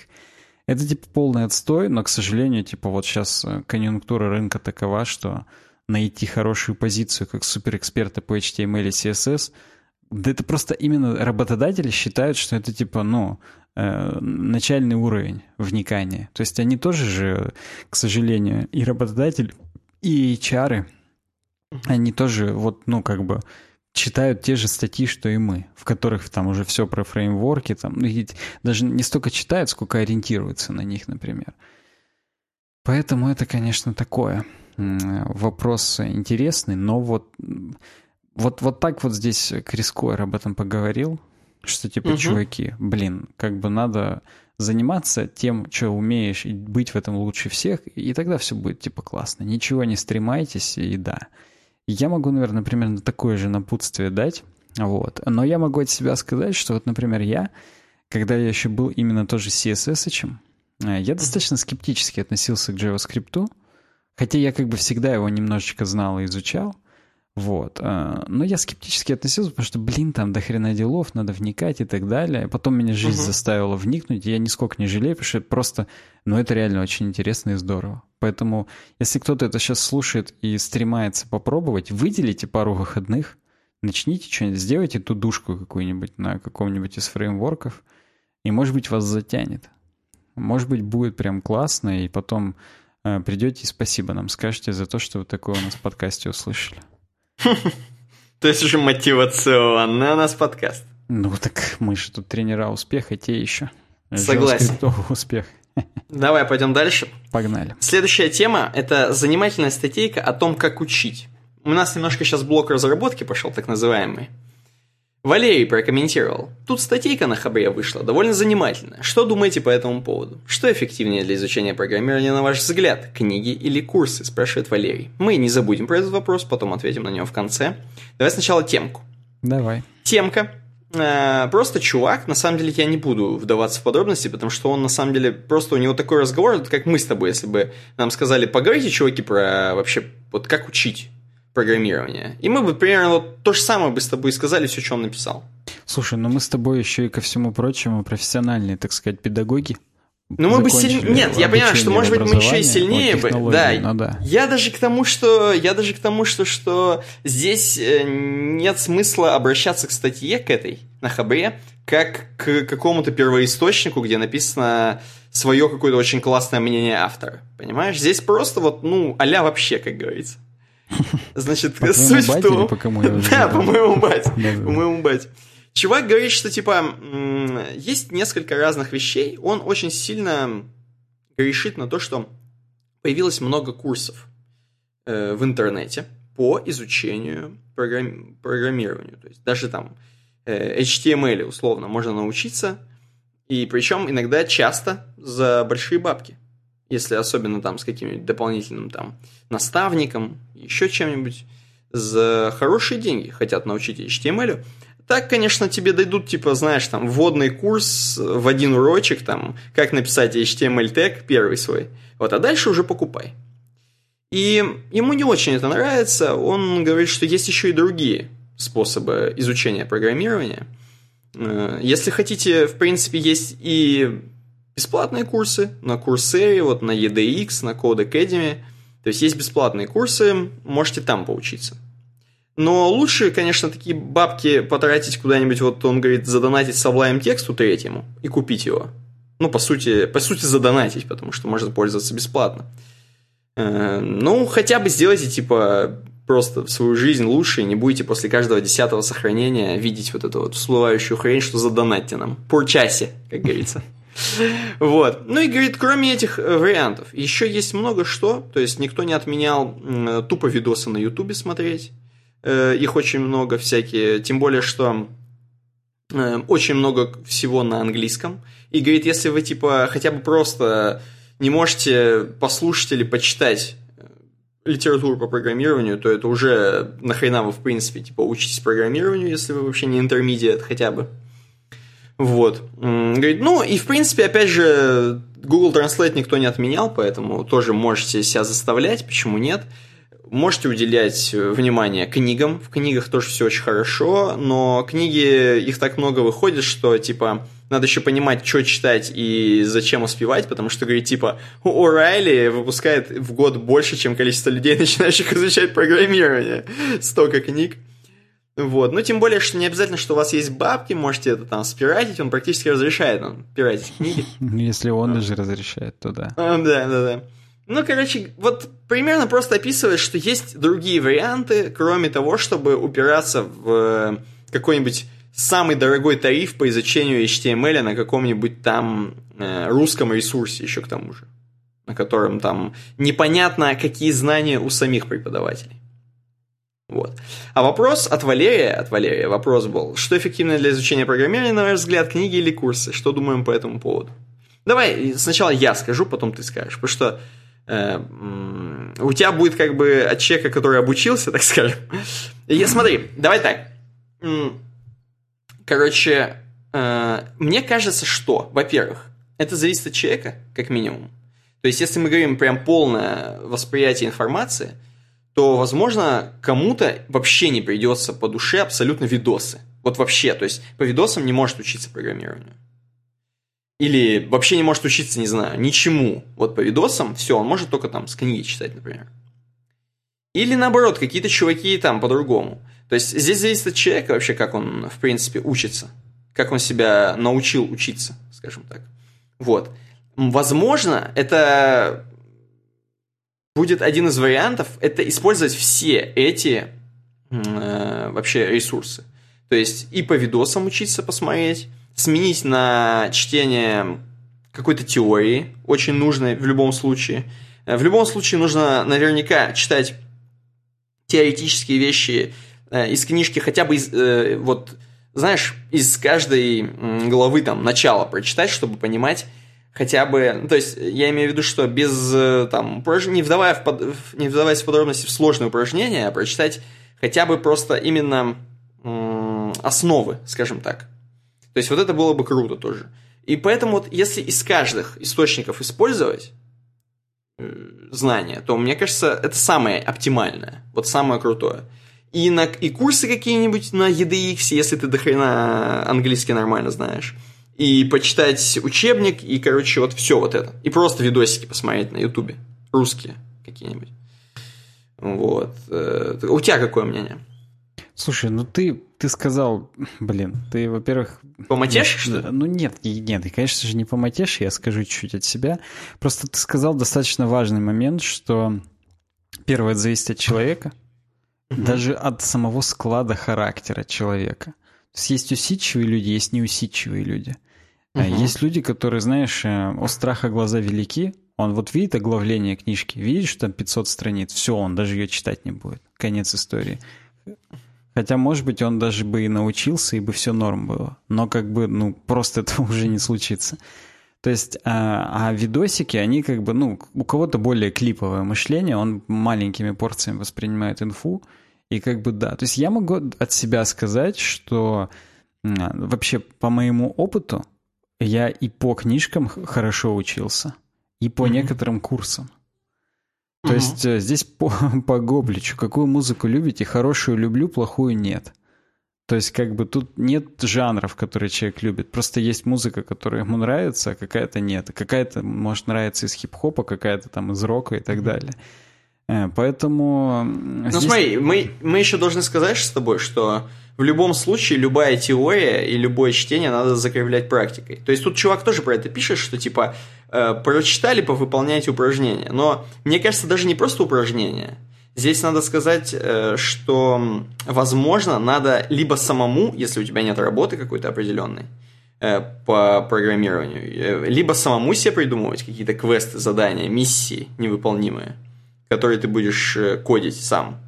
Это, типа, полный отстой, но, к сожалению, типа, вот сейчас э, конъюнктура рынка такова, что найти хорошую позицию как суперэксперта по HTML и CSS, да это просто именно работодатели считают, что это, типа, ну, э, начальный уровень вникания. То есть они тоже же, к сожалению, и работодатель, и HR, они тоже вот, ну, как бы читают те же статьи, что и мы, в которых там уже все про фреймворки, там, ну, даже не столько читают, сколько ориентируются на них, например. Поэтому это, конечно, такое. Вопрос интересный, но вот, вот, вот так вот здесь Крис Койер об этом поговорил, что типа, угу. чуваки, блин, как бы надо заниматься тем, что умеешь, и быть в этом лучше всех, и тогда все будет типа классно. Ничего не стремайтесь, и да. Я могу, наверное, примерно такое же напутствие дать, вот. Но я могу от себя сказать, что вот, например, я, когда я еще был именно тоже CSS, э, я достаточно скептически относился к JavaScript, хотя я как бы всегда его немножечко знал и изучал, вот. Э, но я скептически относился, потому что, блин, там до хрена делов, надо вникать и так далее. Потом меня жизнь uh-huh. заставила вникнуть, и я нисколько не жалею, потому что просто, ну, это реально очень интересно и здорово. Поэтому, если кто-то это сейчас слушает и стремается попробовать, выделите пару выходных, начните что-нибудь, сделайте ту душку какую-нибудь на каком-нибудь из фреймворков, и, может быть, вас затянет. Может быть, будет прям классно, и потом придете и спасибо нам скажете за то, что вы такое у нас в подкасте услышали. [laughs] То есть уже мотивационный у нас подкаст. Ну так мы же тут тренера успеха, те еще. Согласен. [laughs] успех. Давай пойдем дальше. Погнали. Следующая тема – это занимательная статейка о том, как учить. У нас немножко сейчас блок разработки пошел, так называемый. Валерий прокомментировал. Тут статейка на Хабре вышла, довольно занимательная. Что думаете по этому поводу? Что эффективнее для изучения программирования, на ваш взгляд? Книги или курсы? Спрашивает Валерий. Мы не забудем про этот вопрос, потом ответим на него в конце. Давай сначала темку. Давай. Темка. Э, просто чувак, на самом деле я не буду вдаваться в подробности, потому что он на самом деле, просто у него такой разговор, как мы с тобой, если бы нам сказали, поговорите, чуваки, про вообще, вот как учить программирования. И мы бы примерно вот то же самое бы с тобой сказали, все, что он написал. Слушай, ну мы с тобой еще и ко всему прочему профессиональные, так сказать, педагоги. Ну мы бы сильнее... Нет, я понимаю, что может быть мы еще и сильнее бы. Да. Ну, да. Я даже к тому, что... Я даже к тому, что, что здесь э, нет смысла обращаться к статье, к этой, на Хабре, как к какому-то первоисточнику, где написано свое какое-то очень классное мнение автора. Понимаешь? Здесь просто вот, ну, а вообще, как говорится. Значит, по суть в том... По кому [laughs] да, по моему бате. По моему бате. Чувак говорит, что, типа, есть несколько разных вещей. Он очень сильно грешит на то, что появилось много курсов э, в интернете по изучению программи- программированию. То есть даже там э, HTML условно можно научиться, и причем иногда часто за большие бабки если особенно там с каким-нибудь дополнительным там наставником, еще чем-нибудь, за хорошие деньги хотят научить HTML. Так, конечно, тебе дойдут, типа, знаешь, там, вводный курс в один урочек, там, как написать HTML тег, первый свой. Вот, а дальше уже покупай. И ему не очень это нравится. Он говорит, что есть еще и другие способы изучения программирования. Э, если хотите, в принципе, есть и бесплатные курсы на Coursera, вот на EDX, на Code Academy. То есть есть бесплатные курсы, можете там поучиться. Но лучше, конечно, такие бабки потратить куда-нибудь, вот он говорит, задонатить Sublime тексту третьему и купить его. Ну, по сути, по сути задонатить, потому что можно пользоваться бесплатно. Э, ну, хотя бы сделайте, типа, просто свою жизнь лучше, и не будете после каждого десятого сохранения видеть вот эту вот всплывающую хрень, что задонатьте нам. По часе, как говорится. Вот. Ну и говорит, кроме этих э, вариантов, еще есть много что. То есть никто не отменял тупо видосы на Ютубе смотреть. Э, их очень много всякие. Тем более, что э, очень много всего на английском. И говорит, если вы, типа, хотя бы просто не можете послушать или почитать литературу по программированию, то это уже нахрена вы, в принципе, типа, учитесь программированию, если вы вообще не интермедиат хотя бы. Вот. Говорит, ну, и, в принципе, опять же, Google Translate никто не отменял, поэтому тоже можете себя заставлять, почему нет. Можете уделять э, внимание книгам. В книгах тоже все очень хорошо, но книги, их так много выходит, что, типа, надо еще понимать, что читать и зачем успевать, потому что, говорит, типа, у выпускает в год больше, чем количество людей, [laughs] начинающих изучать программирование. Столько книг. Вот. Ну, тем более, что не обязательно, что у вас есть бабки, можете это там спиратить, он практически разрешает нам пиратить книги. [laughs] Если он даже разрешает, то да. А, да, да, да. Ну, короче, вот примерно просто описывает, что есть другие варианты, кроме того, чтобы упираться в э, какой-нибудь самый дорогой тариф по изучению HTML на каком-нибудь там э, русском ресурсе еще к тому же, на котором там непонятно, какие знания у самих преподавателей. Вот. А вопрос от Валерия, от Валерия вопрос был, что эффективно для изучения программирования, на ваш взгляд, книги или курсы? Что думаем по этому поводу? Давай сначала я скажу, потом ты скажешь, потому что э, у тебя будет как бы от человека, который обучился, [laughs] так скажем. И, смотри, давай так. Короче, э, мне кажется, что, во-первых, это зависит от человека, как минимум. То есть, если мы говорим прям полное восприятие информации – то, возможно, кому-то вообще не придется по душе абсолютно видосы. Вот вообще, то есть по видосам не может учиться программированию. Или вообще не может учиться, не знаю, ничему. Вот по видосам все, он может только там с книги читать, например. Или наоборот, какие-то чуваки там по-другому. То есть здесь зависит от человека вообще, как он, в принципе, учится. Как он себя научил учиться, скажем так. Вот. Возможно, это будет один из вариантов, это использовать все эти э, вообще ресурсы. То есть и по видосам учиться посмотреть, сменить на чтение какой-то теории, очень нужной в любом случае. Э, в любом случае нужно наверняка читать теоретические вещи э, из книжки, хотя бы из, э, вот, знаешь, из каждой главы там начала прочитать, чтобы понимать, хотя бы, ну, то есть я имею в виду, что без э, там не, вдавая в под, не вдаваясь в подробности в сложные упражнения, а прочитать хотя бы просто именно основы, скажем так. То есть вот это было бы круто тоже. И поэтому вот если из каждых источников использовать э, знания, то мне кажется, это самое оптимальное, вот самое крутое. И, на, и курсы какие-нибудь на EDX, если ты дохрена английский нормально знаешь и почитать учебник, и, короче, вот все вот это. И просто видосики посмотреть на ютубе. Русские какие-нибудь. Вот. Э, у тебя какое мнение? Слушай, ну ты, ты сказал, блин, ты, во-первых... Поматешь, что ли? Ну нет, нет, и, конечно же, не поматешь, я скажу чуть-чуть от себя. Просто ты сказал достаточно важный момент, что первое, это зависит от человека, даже от самого склада характера человека. То есть есть усидчивые люди, есть неусидчивые люди. Угу. Есть люди, которые, знаешь, э, у страха глаза велики. Он вот видит оглавление книжки, видит, что там 500 страниц, все, он даже ее читать не будет. Конец истории. Хотя, может быть, он даже бы и научился, и бы все норм было. Но как бы, ну, просто это [laughs] уже не случится. То есть, а, а видосики, они как бы, ну, у кого-то более клиповое мышление, он маленькими порциями воспринимает инфу, и как бы да. То есть я могу от себя сказать, что вообще по моему опыту я и по книжкам хорошо учился, и по mm-hmm. некоторым курсам. То mm-hmm. есть э, здесь по, [laughs] по Гобличу. Какую музыку любите? Хорошую люблю, плохую нет. То есть как бы тут нет жанров, которые человек любит. Просто есть музыка, которая ему нравится, а какая-то нет. Какая-то может нравиться из хип-хопа, какая-то там из рока и так далее. Э, поэтому... Ну здесь... смотри, мы, мы еще должны сказать с тобой, что в любом случае любая теория и любое чтение надо закреплять практикой. То есть тут чувак тоже про это пишет, что типа э, прочитали, повыполняйте упражнения. Но мне кажется, даже не просто упражнения. Здесь надо сказать, э, что, возможно, надо либо самому, если у тебя нет работы какой-то определенной, э, по программированию, э, либо самому себе придумывать какие-то квесты, задания, миссии невыполнимые которые ты будешь э, кодить сам.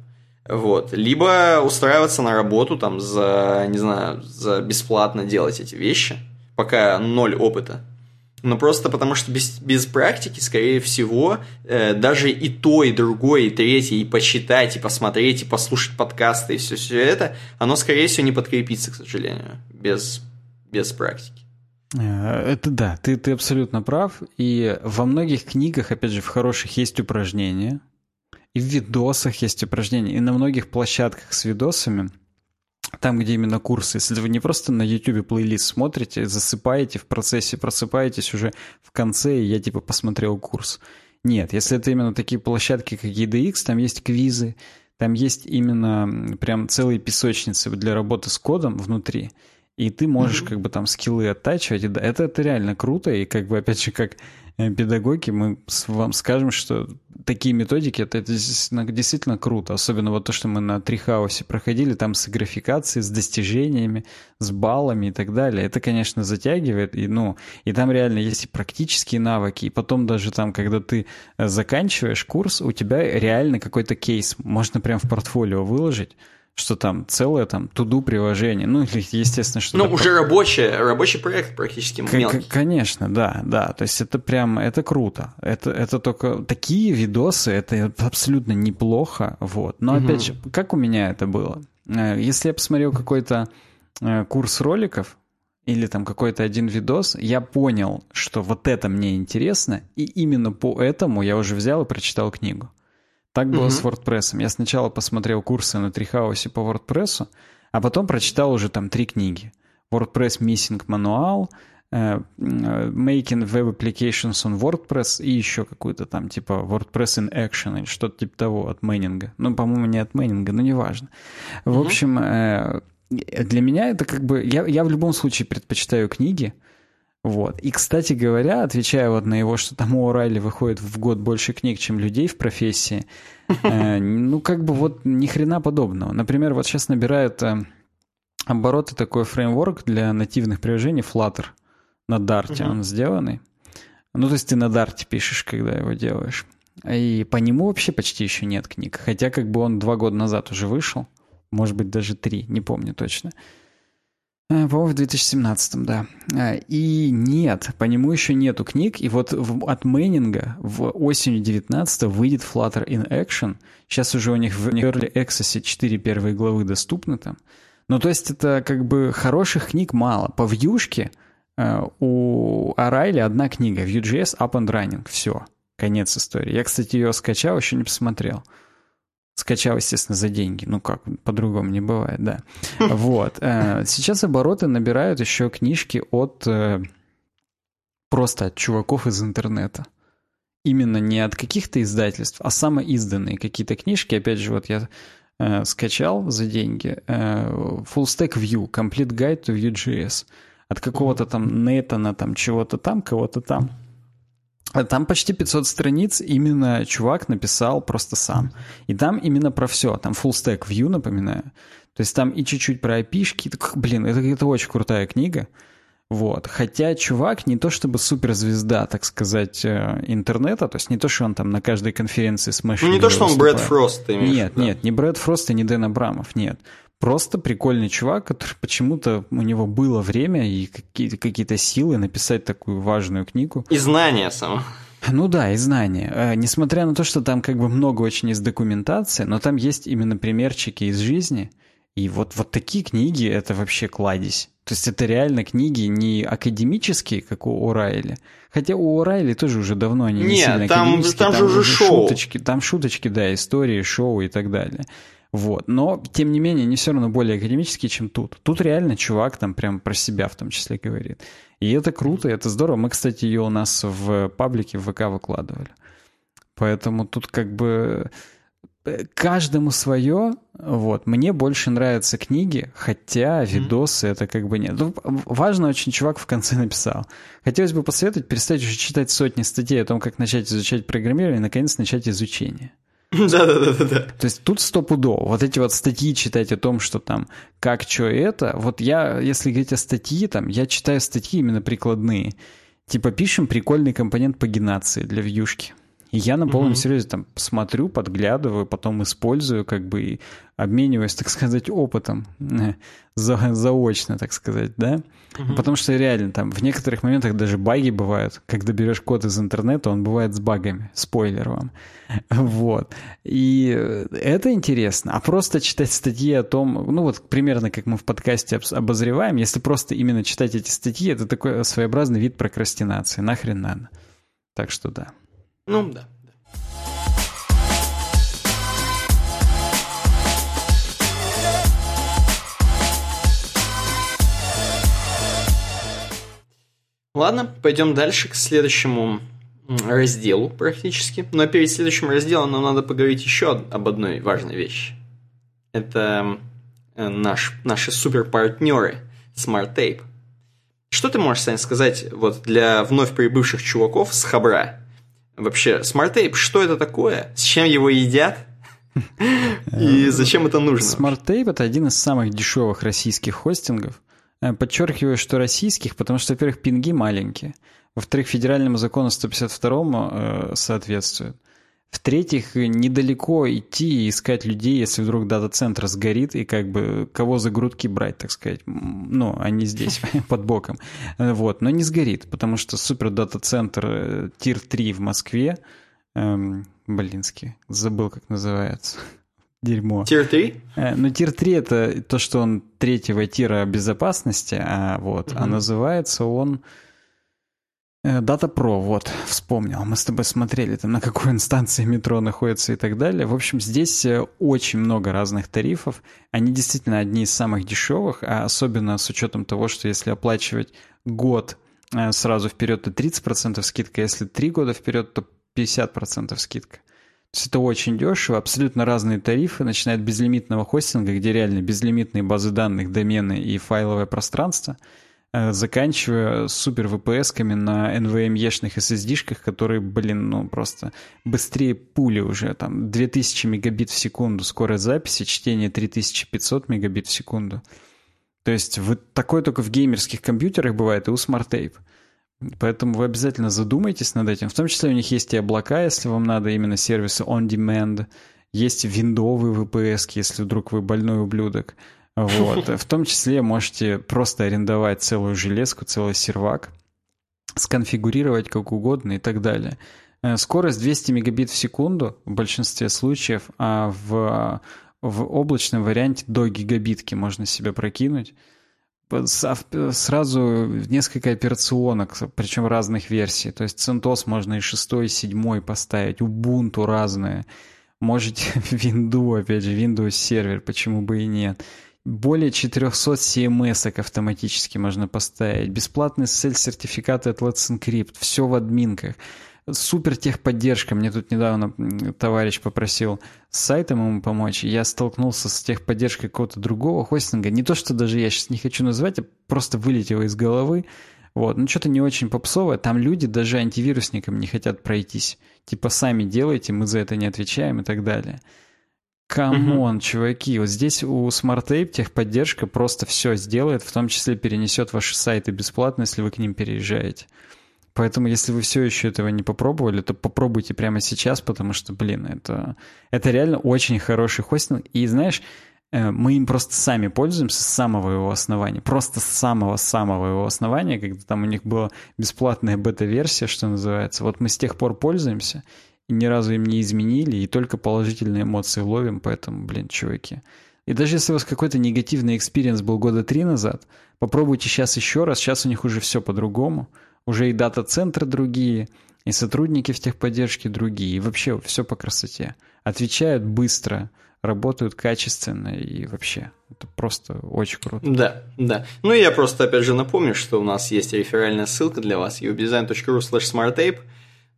Вот. Либо устраиваться на работу там за, не знаю, за бесплатно делать эти вещи, пока ноль опыта. Но просто потому что без, без практики, скорее всего, э, даже и то, и другое, и третье, и почитать, и посмотреть, и послушать подкасты, и все, все это, оно, скорее всего, не подкрепится, к сожалению, без, без практики. Э, это да, ты, ты абсолютно прав. И во многих книгах, опять же, в хороших есть упражнения, и в видосах есть упражнения, и на многих площадках с видосами, там, где именно курсы, если вы не просто на YouTube плейлист смотрите, засыпаете в процессе, просыпаетесь уже в конце, и я типа посмотрел курс. Нет, если это именно такие площадки, как EDX, там есть квизы, там есть именно прям целые песочницы для работы с кодом внутри, и ты можешь mm-hmm. как бы там скиллы оттачивать. И да, это, это реально круто, и как бы опять же, как педагоги, мы вам скажем, что такие методики, это, это действительно, действительно круто. Особенно вот то, что мы на Трихаусе проходили, там с графикацией, с достижениями, с баллами и так далее. Это, конечно, затягивает. И, ну, и там реально есть и практические навыки. И потом даже там, когда ты э, заканчиваешь курс, у тебя реально какой-то кейс можно прям в портфолио выложить что там целое там туду приложение. Ну, естественно, что... Ну, уже рабочий, рабочий проект практически мелкий. Конечно, да, да. То есть это прям, это круто. Это, это только такие видосы, это абсолютно неплохо, вот. Но угу. опять же, как у меня это было? Э, если я посмотрел какой-то э, курс роликов, или там какой-то один видос, я понял, что вот это мне интересно, и именно по этому я уже взял и прочитал книгу. Так было mm-hmm. с WordPress. Я сначала посмотрел курсы на Трихаусе по WordPress, а потом прочитал уже там три книги. WordPress Missing Manual, uh, Making Web Applications on WordPress и еще какую-то там типа WordPress in Action или что-то типа того от Мэннинга. Ну, по-моему, не от Мэннинга, но неважно. В mm-hmm. общем, uh, для меня это как бы... Я, я в любом случае предпочитаю книги, вот. И, кстати говоря, отвечая вот на его, что там у Орайли выходит в год больше книг, чем людей в профессии, [laughs] э, ну, как бы вот ни хрена подобного. Например, вот сейчас набирает э, обороты такой фреймворк для нативных приложений Flutter на Dart, он сделанный. Ну, то есть ты на Dart пишешь, когда его делаешь. И по нему вообще почти еще нет книг. Хотя как бы он два года назад уже вышел. Может быть, даже три, не помню точно. Э, по-моему, в 2017, да. Э, и нет, по нему еще нету книг. И вот от Мэннинга в осенью 19 выйдет Flutter in Action. Сейчас уже у них в Early Access 4 первые главы доступны там. Ну, то есть это как бы хороших книг мало. По вьюшке э, у Арайли одна книга. Vue.js Up and Running. Все. Конец истории. Я, кстати, ее скачал, еще не посмотрел. Скачал, естественно, за деньги. Ну как, по-другому не бывает, да. Вот. Э, сейчас обороты набирают еще книжки от... Э, просто от чуваков из интернета. Именно не от каких-то издательств, а самоизданные какие-то книжки. Опять же, вот я э, скачал за деньги Full Stack View, Complete Guide to Vue.js. От какого-то там Нейтана, там чего-то там, кого-то там. Там почти 500 страниц именно чувак написал просто сам. И там именно про все. Там full stack view, напоминаю. То есть там и чуть-чуть про опишки. Блин, это, это очень крутая книга. Вот. Хотя чувак не то чтобы суперзвезда, так сказать, э, интернета, то есть не то, что он там на каждой конференции с Ну не то, что он Брэд Фрост, ты имеешь Нет, да? нет, не Брэд Фрост и не Дэн Абрамов, нет. Просто прикольный чувак, который почему-то у него было время и какие-то какие силы написать такую важную книгу. И знания само. Ну да, и знания. Э, несмотря на то, что там как бы много очень из документации, но там есть именно примерчики из жизни. И вот, вот такие книги — это вообще кладезь. То есть это реально книги не академические, как у Орайли. Хотя у Орайли тоже уже давно они не Нет, сильно там, академические. Там, там же уже шоу. Шуточки, там шуточки, да, истории, шоу и так далее. Вот. Но, тем не менее, они все равно более академические, чем тут. Тут реально чувак там прям про себя в том числе говорит. И это круто, это здорово. Мы, кстати, ее у нас в паблике в ВК выкладывали. Поэтому тут как бы э, каждому свое. Вот. Мне больше нравятся книги, хотя видосы mm-hmm. это как бы нет. Ну, важно очень чувак в конце [laughs] написал. Хотелось бы посоветовать перестать уже читать сотни статей о том, как начать изучать программирование и наконец начать изучение. [laughs] Да-да-да. То есть тут стопудово. Вот эти вот статьи читать о том, что там как, что это. Вот я, если говорить о статьи, там, я читаю статьи именно прикладные. Типа пишем прикольный компонент пагинации для вьюшки. И я на полном mm-hmm. серьезе там смотрю, подглядываю, потом использую, как бы и обмениваюсь, так сказать, опытом э, за, заочно, так сказать, да. Mm-hmm. Потому что реально там в некоторых моментах даже баги бывают. Когда берешь код из интернета, он бывает с багами. Спойлер вам. [laughs] Вот. И это интересно. А просто читать статьи о том, ну вот примерно как мы в подкасте обозреваем, если просто именно читать эти статьи, это такой своеобразный вид прокрастинации. Нахрен надо. Так что да. Ну, да. Ладно, пойдем дальше к следующему разделу практически. Но перед следующим разделом нам надо поговорить еще об одной важной вещи. Это э, наш, наши суперпартнеры Smart Tape. Что ты можешь, Сань, сказать вот для вновь прибывших чуваков с Хабра? Вообще, Tape, что это такое? С чем его едят? [laughs] И зачем это нужно? Tape это один из самых дешевых российских хостингов. Э, подчеркиваю, что российских, потому что, во-первых, пинги маленькие. Во-вторых, федеральному закону 152 э, соответствует. В-третьих, недалеко идти и искать людей, если вдруг дата-центр сгорит, и как бы кого за грудки брать, так сказать. Ну, не здесь, [laughs] под боком. Вот, но не сгорит, потому что супер дата-центр Тир 3 в Москве, эм, блинский, забыл, как называется. [laughs] Дерьмо. Тир 3? Э, ну, тир 3 это то, что он третьего тира безопасности, а вот, угу. а называется он Э, Pro, вот, вспомнил. Мы с тобой смотрели, там, на какой инстанции метро находится и так далее. В общем, здесь э, очень много разных тарифов. Они действительно одни из самых дешевых, а особенно с учетом того, что если оплачивать год э, сразу вперед, то 30% скидка, а если 3 года вперед, то 50% скидка. То есть это очень дешево, абсолютно разные тарифы, начиная от безлимитного хостинга, где реально безлимитные базы данных, домены и файловое пространство – заканчивая супер VPS-ками на NVMe-шных SSD-шках, которые, блин, ну просто быстрее пули уже, там 2000 мегабит в секунду скорость записи, чтение 3500 мегабит в секунду. То есть вот такое только в геймерских компьютерах бывает и у Smart Tape. Поэтому вы обязательно задумайтесь над этим. В том числе у них есть и облака, если вам надо именно сервисы on-demand. Есть виндовые VPS, если вдруг вы больной ублюдок. Вот. [laughs] В том числе можете просто арендовать целую железку, целый сервак, сконфигурировать как угодно и так далее. Э, скорость 200 мегабит в секунду в большинстве случаев, а в, в облачном варианте до гигабитки можно себе прокинуть. Сразу несколько операционок, причем разных версий. То есть CentOS можно и 6, и 7 поставить, Ubuntu разные. Можете [laughs] Windows, опять же, Windows сервер, почему бы и нет. Более 400 CMS автоматически можно поставить. Бесплатные SSL-сертификаты от Let's Encrypt. Все в админках. Супер техподдержка. Мне тут недавно товарищ попросил с сайтом ему помочь. Я столкнулся с техподдержкой какого-то другого хостинга. Не то, что даже я сейчас не хочу назвать, а просто вылетело из головы. Вот, ну что-то не очень попсовое. Там люди даже антивирусником не хотят пройтись. Типа сами делайте, мы за это не отвечаем и так далее. Come on, угу. чуваки, вот здесь у SmartApe техподдержка просто все сделает, в том числе перенесет ваши сайты бесплатно, если вы к ним переезжаете. Поэтому, если вы все еще этого не попробовали, то попробуйте прямо сейчас, потому что, блин, это, это реально очень хороший хостинг. И знаешь, э, мы им просто сами пользуемся с самого его основания. Просто с самого-самого его основания, когда там у них была бесплатная бета-версия, что называется. Вот мы с тех пор пользуемся, и ни разу им не изменили, и только положительные эмоции ловим, поэтому, блин, чуваки. И даже если у вас какой-то негативный experience был года три назад, попробуйте сейчас еще раз, сейчас у них уже все по-другому. Уже и дата-центры другие, и сотрудники в техподдержке другие, и вообще все по красоте. Отвечают быстро, работают качественно и вообще. Это просто очень круто. Да, да. Ну и я просто опять же напомню, что у нас есть реферальная ссылка для вас uwebdesign.ru slash smarttape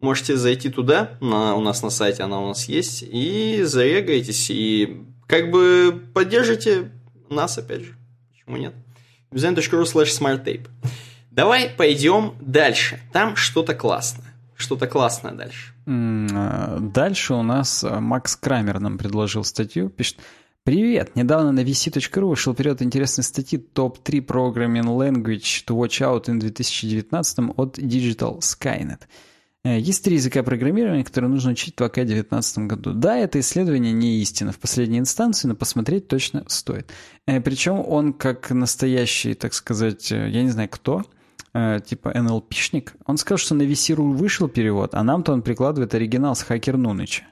можете зайти туда, на, у нас на сайте она у нас есть, и зарегайтесь, и как бы поддержите нас, опять же. Почему нет? design.ru slash smarttape. Давай пойдем дальше. Там что-то классное. Что-то классное дальше. А, дальше у нас а, Макс Крамер нам предложил статью. Пишет, Привет! Недавно на vc.ru вышел период интересной статьи топ-3 Programming Language to Watch Out in 2019 от Digital Skynet. Э, есть три языка программирования, которые нужно учить в 2019 году. Да, это исследование не истина в последней инстанции, но посмотреть точно стоит. Э, Причем он как настоящий, так сказать, э, я не знаю кто, типа НЛПшник, он сказал, что на VC.ru вышел перевод, а нам-то он прикладывает оригинал с Хакер Нуныча.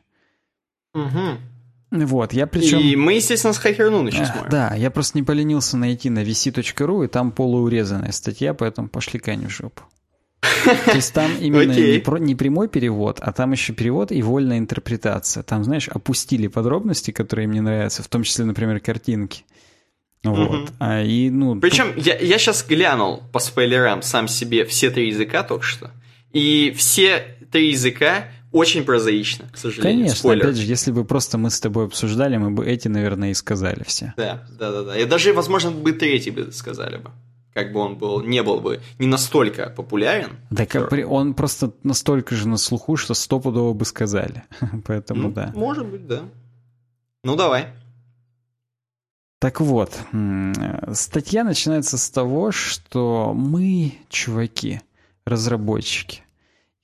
Угу. Вот, я причем... И мы, естественно, с Хакер Нуныча смотрим. Да, я просто не поленился найти на vc.ru, и там полуурезанная статья, поэтому пошли Кань в жопу. То есть там именно не, про, не прямой перевод, а там еще перевод и вольная интерпретация. Там, знаешь, опустили подробности, которые мне нравятся, в том числе, например, картинки. Вот. Угу. А, и, ну, Причем я, я сейчас глянул по спойлерам сам себе все три языка только что. И все три языка очень прозаично, к сожалению. Конечно, Спойлер. опять же, если бы просто мы с тобой обсуждали, мы бы эти, наверное, и сказали все. Да, да, да, да. И даже, возможно, бы третий бы сказали бы как бы он был, не был бы не настолько популярен. Так который... он просто настолько же на слуху, что стопудово бы сказали. [laughs] Поэтому ну, да. Может быть, да. Ну, давай. Так вот, статья начинается с того, что мы, чуваки, разработчики,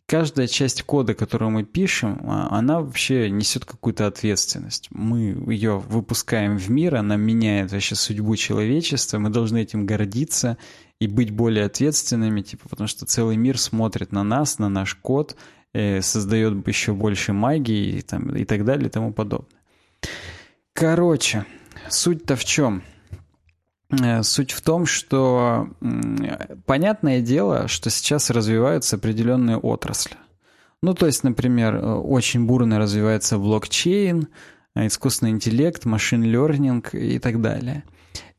каждая часть кода, которую мы пишем, а, она вообще несет какую-то ответственность. Мы ее выпускаем в мир, она меняет вообще судьбу человечества, мы должны этим гордиться и быть более ответственными, типа, потому что целый мир смотрит на нас, на наш код, э, создает еще больше магии и, там, и так далее и тому подобное. Короче, суть-то в чем? Э, суть в том, что понятное дело, что сейчас развиваются определенные отрасли. Ну, то есть, например, э, очень бурно развивается блокчейн, э, искусственный интеллект, машин learning и так далее.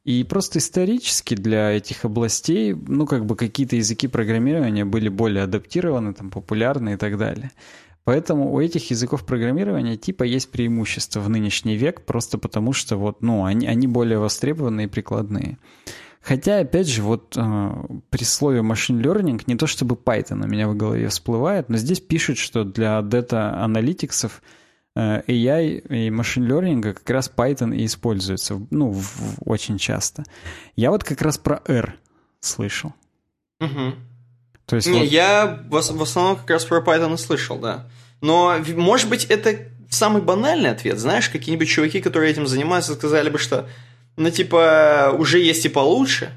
И просто исторически для этих областей, ну, как бы какие-то языки программирования были более адаптированы, там, популярны и так далее. Поэтому у этих языков программирования типа есть преимущество в нынешний век, просто потому что вот, ну, они, они более востребованные и прикладные. Хотя, опять же, вот э, при слове machine learning не то чтобы Python у меня в голове всплывает, но здесь пишут, что для дата-аналитиксов э, AI и machine learning как раз Python и используется, ну, в, в, очень часто. Я вот как раз про R слышал. Угу. То есть Не, вот... я в, в основном как раз про Python слышал, да. Но, может быть, это самый банальный ответ. Знаешь, какие-нибудь чуваки, которые этим занимаются, сказали бы, что, ну, типа, уже есть и получше.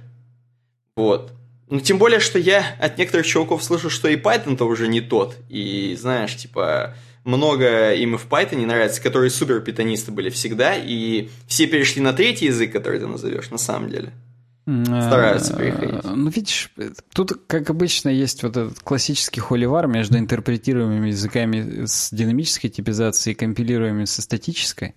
Вот. Ну, тем более, что я от некоторых чуваков слышу, что и Python-то уже не тот. И, знаешь, типа, много им и в Python не нравится, которые супер питонисты были всегда, и все перешли на третий язык, который ты назовешь, на самом деле. Стараются переходить. Ну, видишь, тут, как обычно, есть вот этот классический холивар между интерпретируемыми языками с динамической типизацией и компилируемыми со статической.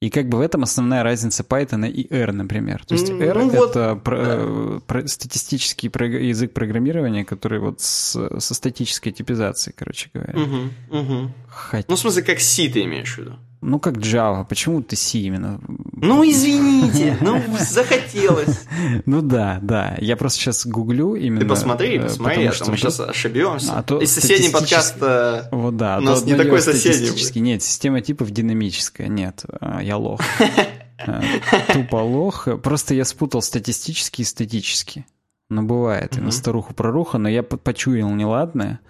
И как бы в этом основная разница Python и R, например. То есть R ну, это вот, про, да. про, статистический про, язык программирования, который вот с, со статической типизацией, короче говоря. Угу, угу. Хотя... Ну, в смысле, как C ты имеешь в виду? Ну, как Java. Почему ты C именно? Ну, извините. Ну, захотелось. [laughs] Ну да, да. Я просто сейчас гуглю именно... Ты посмотри, э, посмотри, а то мы сейчас ошибемся. А то И соседний подкаст э, вот, да, у нас не такой соседний. Нет, система типов динамическая. Нет, а, я лох. [laughs] Э, тупо лох. Просто я спутал статистический и статический. Ну, бывает. И на старуху проруха, но я почуял неладное.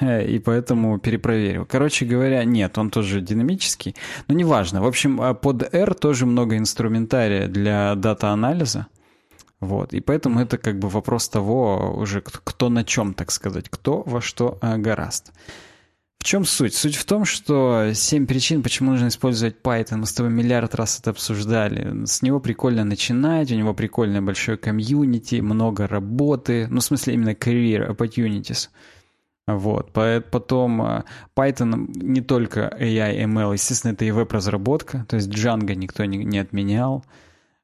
Э, и поэтому перепроверил. Короче говоря, нет, он тоже динамический, но неважно. В общем, а под R тоже много инструментария для дата-анализа. Вот, и поэтому это как бы вопрос того уже, кто на чем, так сказать, кто во что а, гораст. В чем суть? Суть в том, что семь причин, почему нужно использовать Python, мы с тобой миллиард раз это обсуждали. С него прикольно начинать, у него прикольное большое комьюнити, много работы, ну, в смысле именно career opportunities – вот, потом э, Python не только AI, ML, естественно, это и веб-разработка, то есть Django никто не, не отменял.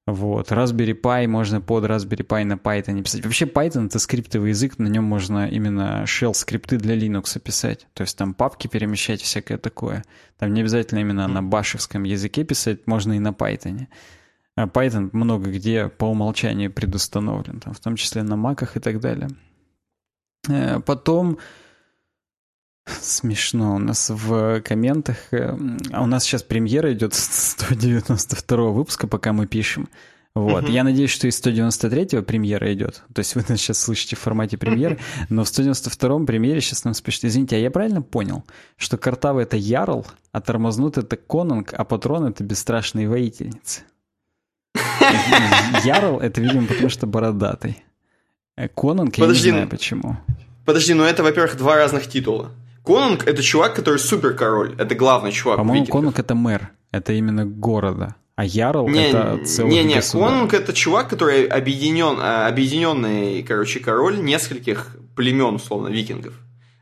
Вот, Raspberry Pi можно под Raspberry Pi на Python писать. Вообще Python это скриптовый язык, на нем можно именно shell скрипты для Linux писать. То есть там папки перемещать, всякое такое. Там не обязательно именно на башевском языке писать, можно и на Python. А Python много где по умолчанию предустановлен, там, в том числе на маках и так далее. Э, потом Смешно. У нас в комментах... Э, а у нас сейчас премьера идет 192 выпуска, пока мы пишем. Вот. Mm-hmm. Я надеюсь, что из 193-го премьера идет. То есть вы нас сейчас слышите в формате премьеры, но в 192-м премьере сейчас нам спишет. Извините, а я правильно понял, что картавы — это Ярл, а тормознут — это Конунг, а патрон — это бесстрашные воительницы? [laughs] Ярл — это, видимо, потому что бородатый. Э, Конунг, я не знаю почему. Подожди, ну это, во-первых, два разных титула. Конунг — это чувак, который супер король. Это главный чувак. По-моему, Конунг — это мэр. Это именно города. А Ярл не, это целый Не, не, Конунг это чувак, который объединен, а, объединенный, короче, король нескольких племен, условно, викингов.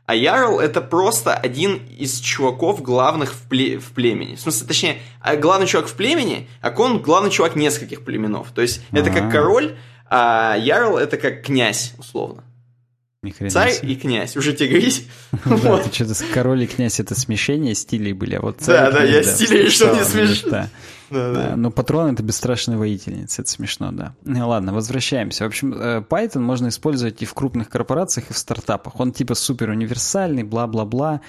А Ярл это просто один из чуваков главных в, пле в племени. В смысле, точнее, а, главный чувак в племени, а Конунг главный чувак нескольких племенов. То есть это как король, а Ярл это как князь, условно. Царь и князь, уже тягрись. [laughs] Да, ты что-то король и князь это смешение стилей были, а вот царь Да, да, я стили решил не смешно. Да, да. Но патрон — это бесстрашная воительница, это смешно, да. Ну, ладно, возвращаемся. В общем, э, Python можно использовать и в крупных корпорациях, и в стартапах. Он типа супер универсальный, бла-бла-бла.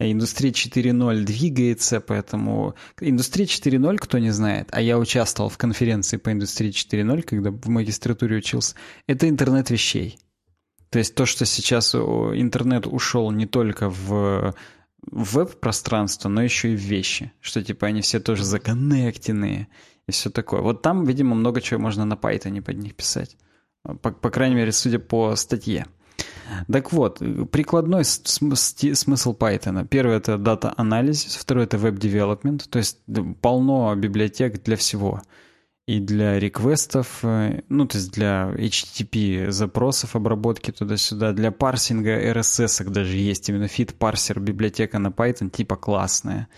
Индустрия 4.0 двигается, поэтому... Индустрия 4.0, кто не знает, а я участвовал в конференции по индустрии 4.0, когда в магистратуре учился, это интернет вещей. То есть то, что сейчас интернет ушел не только в веб-пространство, но еще и в вещи. Что типа они все тоже законнектенные и все такое. Вот там, видимо, много чего можно на Python под них писать. По, по крайней мере, судя по статье. Так вот, прикладной смысл Python. Первый — это data анализ, второй — это веб-девелопмент, то есть полно библиотек для всего — и для реквестов, э, ну, то есть для HTTP запросов, обработки туда-сюда, для парсинга RSS даже есть именно fit парсер библиотека на Python типа классная.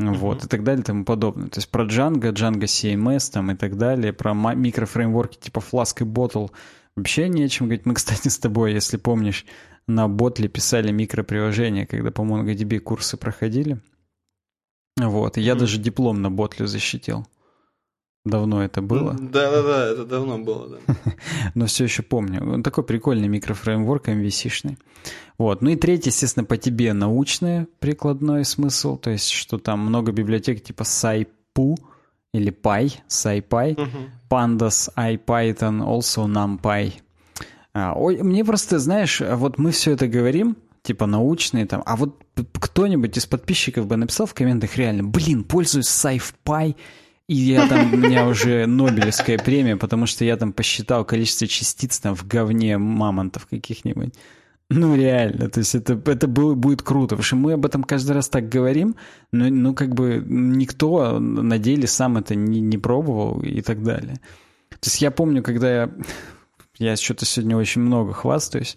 Вот, mm-hmm. и так далее и тому подобное. То есть про Django, Django CMS там и так далее, про микрофреймворки типа Flask и Bottle вообще не о чем говорить. Мы, [laughs] кстати, с тобой, если помнишь, на Ботле писали микроприложения, когда по MongoDB курсы проходили. Вот, и я mm-hmm. даже диплом на Ботле защитил. Давно это было? Да-да-да, это давно было, да. [laughs] Но все еще помню. Он такой прикольный микрофреймворк MVC-шный. Вот. Ну и третий, естественно, по тебе научный прикладной смысл, то есть что там много библиотек типа SciPy или Py, SciPy, uh-huh. Pandas, IPython, also NumPy. А, ой, мне просто, знаешь, вот мы все это говорим, типа научные там, а вот кто-нибудь из подписчиков бы написал в комментах реально, блин, пользуюсь SciPy, и я там, у меня уже Нобелевская премия, потому что я там посчитал количество частиц там в говне мамонтов каких-нибудь. Ну, реально, то есть это, это будет круто, потому что мы об этом каждый раз так говорим, но ну, как бы никто на деле сам это не, не пробовал и так далее. То есть я помню, когда я... Я что-то сегодня очень много хвастаюсь,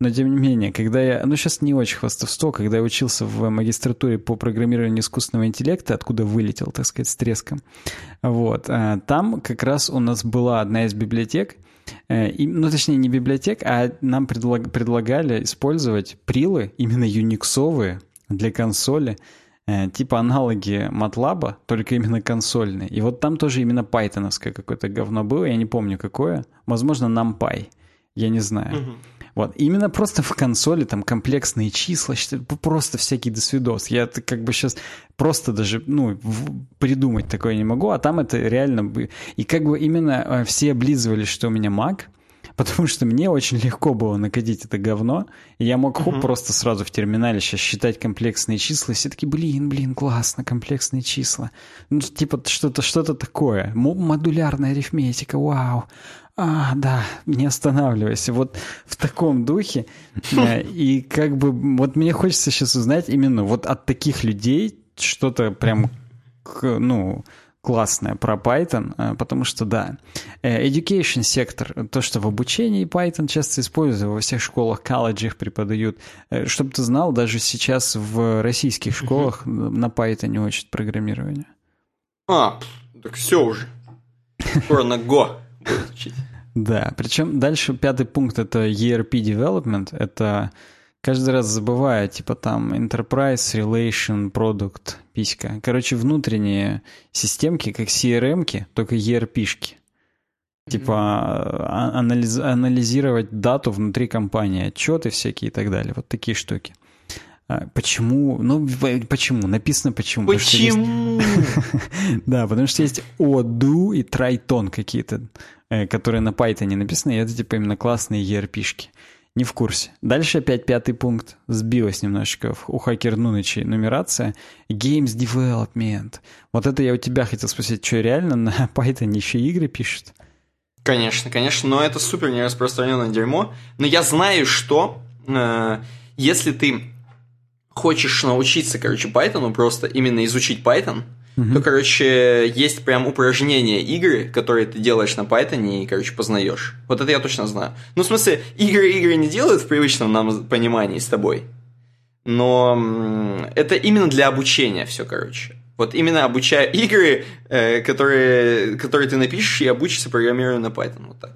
но тем не менее, когда я... Ну, сейчас не очень хвастовство. Когда я учился в магистратуре по программированию искусственного интеллекта, откуда вылетел, так сказать, с треском, вот, э, там как раз у нас была одна из библиотек, э, ну, точнее, не библиотек, а нам предлаг, предлагали использовать прилы, именно юниксовые, для консоли, э, типа аналоги MATLAB, только именно консольные. И вот там тоже именно пайтоновское какое-то говно было, я не помню какое. Возможно, NumPy, я не знаю. Uh-huh. Вот. Именно просто в консоли там комплексные числа, просто всякий досвидос. Я как бы сейчас просто даже, ну, придумать такое не могу, а там это реально... И как бы именно э, все облизывались, что у меня Mac, потому что мне очень легко было накодить это говно, и я мог хоп, uh-huh. просто сразу в терминале сейчас считать комплексные числа, и все таки блин, блин, классно, комплексные числа. Ну, типа что-то что такое. Модулярная арифметика, вау. А, да, не останавливайся. Вот в таком духе. Э, и как бы вот мне хочется сейчас узнать именно вот от таких людей что-то прям, ну, классное про Python, э, потому что, да, э, education сектор, то, что в обучении Python часто используют, во всех школах, колледжах преподают. Чтобы ты знал, даже сейчас в российских школах на Python учат программирование. А, так все уже. Скоро на Go будет учить. Да, причем дальше пятый пункт это ERP development, это каждый раз забываю, типа там Enterprise, Relation, Product, писька. Короче, внутренние системки, как CRM-ки, только ERP-шки. Типа а, анализ, анализировать дату внутри компании, отчеты всякие и так далее. Вот такие штуки. А, почему? Ну, почему? Написано почему. Почему? [laughs] Да, потому что есть do и try какие-то, э, которые на Python написаны, и это типа именно классные ERP-шки. Не в курсе. Дальше опять пятый пункт. Сбилась немножечко у Хакер Нунычей нумерация. Games Development. Вот это я у тебя хотел спросить, что реально на [laughs] Python еще игры пишут? Конечно, конечно, но это супер нераспространенное дерьмо. Но я знаю, что э, если ты хочешь научиться, короче, Python, просто именно изучить Python, mm-hmm. то, короче, есть прям упражнения игры, которые ты делаешь на Python и, короче, познаешь. Вот это я точно знаю. Ну, в смысле, игры игры не делают в привычном нам понимании с тобой. Но это именно для обучения все, короче. Вот именно обучая игры, э, которые, которые ты напишешь, и обучишься программированию на Python. Вот так.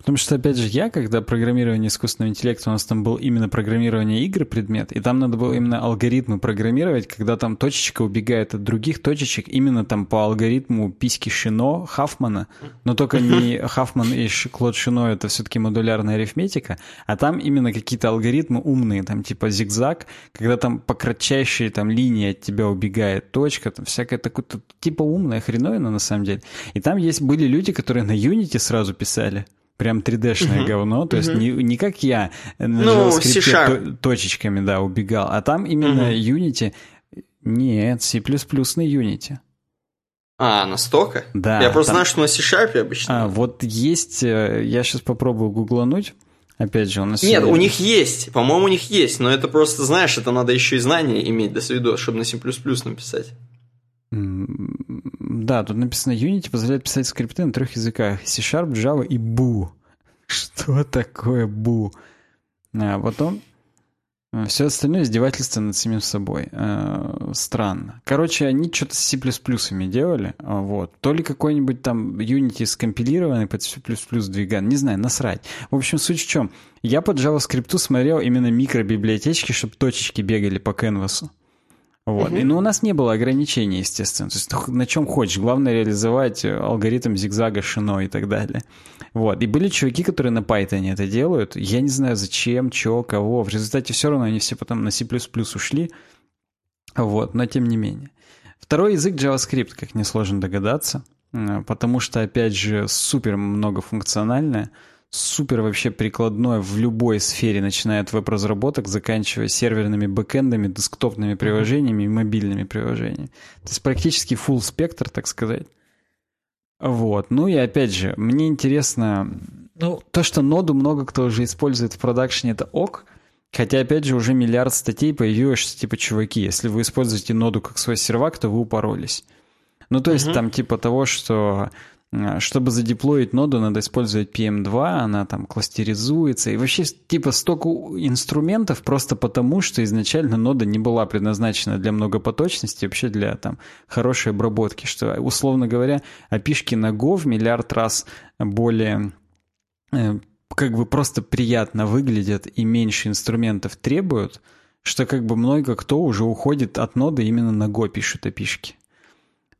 Потому что, опять же, я, когда программирование искусственного интеллекта, у нас там был именно программирование игры предмет, и там надо было именно алгоритмы программировать, когда там точечка убегает от других точечек именно там по алгоритму письки Шино, Хафмана, но только не [laughs] Хафман и Клод Шино, это все-таки модулярная арифметика, а там именно какие-то алгоритмы умные, там типа зигзаг, когда там по кратчайшей там линии от тебя убегает точка, там всякое такое, типа умная хреновина на самом деле. И там есть были люди, которые на Unity сразу писали прям 3D-шное uh-huh. говно, то uh-huh. есть не, не как я на ну, JavaScript точечками, да, убегал, а там именно uh-huh. Unity, нет, C++ на Unity. А, настолько? Да. Я просто там... знаю, что на C-Sharp обычно. А, вот есть, э, я сейчас попробую гуглануть, Опять же, у нас... Нет, у них есть, по-моему, у них есть, но это просто, знаешь, это надо еще и знания иметь до свидос, чтобы на C++ написать. Да, тут написано Unity позволяет писать скрипты на трех языках. C-Sharp, Java и Boo. [laughs] Что такое Boo? А потом э, все остальное издевательство над самим собой. Э, странно. Короче, они что-то с C++ делали. А, вот. То ли какой-нибудь там Unity скомпилированный под C++ двиган. Не знаю, насрать. В общем, суть в чем. Я под JavaScript смотрел именно микробиблиотечки, чтобы точечки бегали по канвасу. Вот. Угу. И, ну, у нас не было ограничений, естественно. То есть на чем хочешь. Главное реализовать э, алгоритм зигзага, шино и так далее. Вот. И были чуваки, которые на Python это делают. Я не знаю, зачем, чё, кого. В результате все равно они все потом на C++ ушли. Вот. Но тем не менее. Второй язык JavaScript, как несложно догадаться. Потому что, опять же, супер многофункциональная супер вообще прикладное в любой сфере, начиная от веб-разработок, заканчивая серверными бэкэндами, десктопными приложениями и мобильными приложениями. То есть практически full спектр, так сказать. Вот. Ну и опять же, мне интересно, ну, то, что ноду много кто уже использует в продакшене, это ок. Хотя, опять же, уже миллиард статей появилось, что, типа, чуваки, если вы используете ноду как свой сервак, то вы упоролись. Ну, то есть, угу. там, типа того, что чтобы задеплоить ноду, надо использовать PM2, она там кластеризуется. И вообще, типа, столько инструментов просто потому, что изначально нода не была предназначена для многопоточности, вообще для там хорошей обработки. Что, условно говоря, опишки на Go в миллиард раз более э, как бы просто приятно выглядят и меньше инструментов требуют, что как бы много кто уже уходит от ноды именно на Go пишут опишки.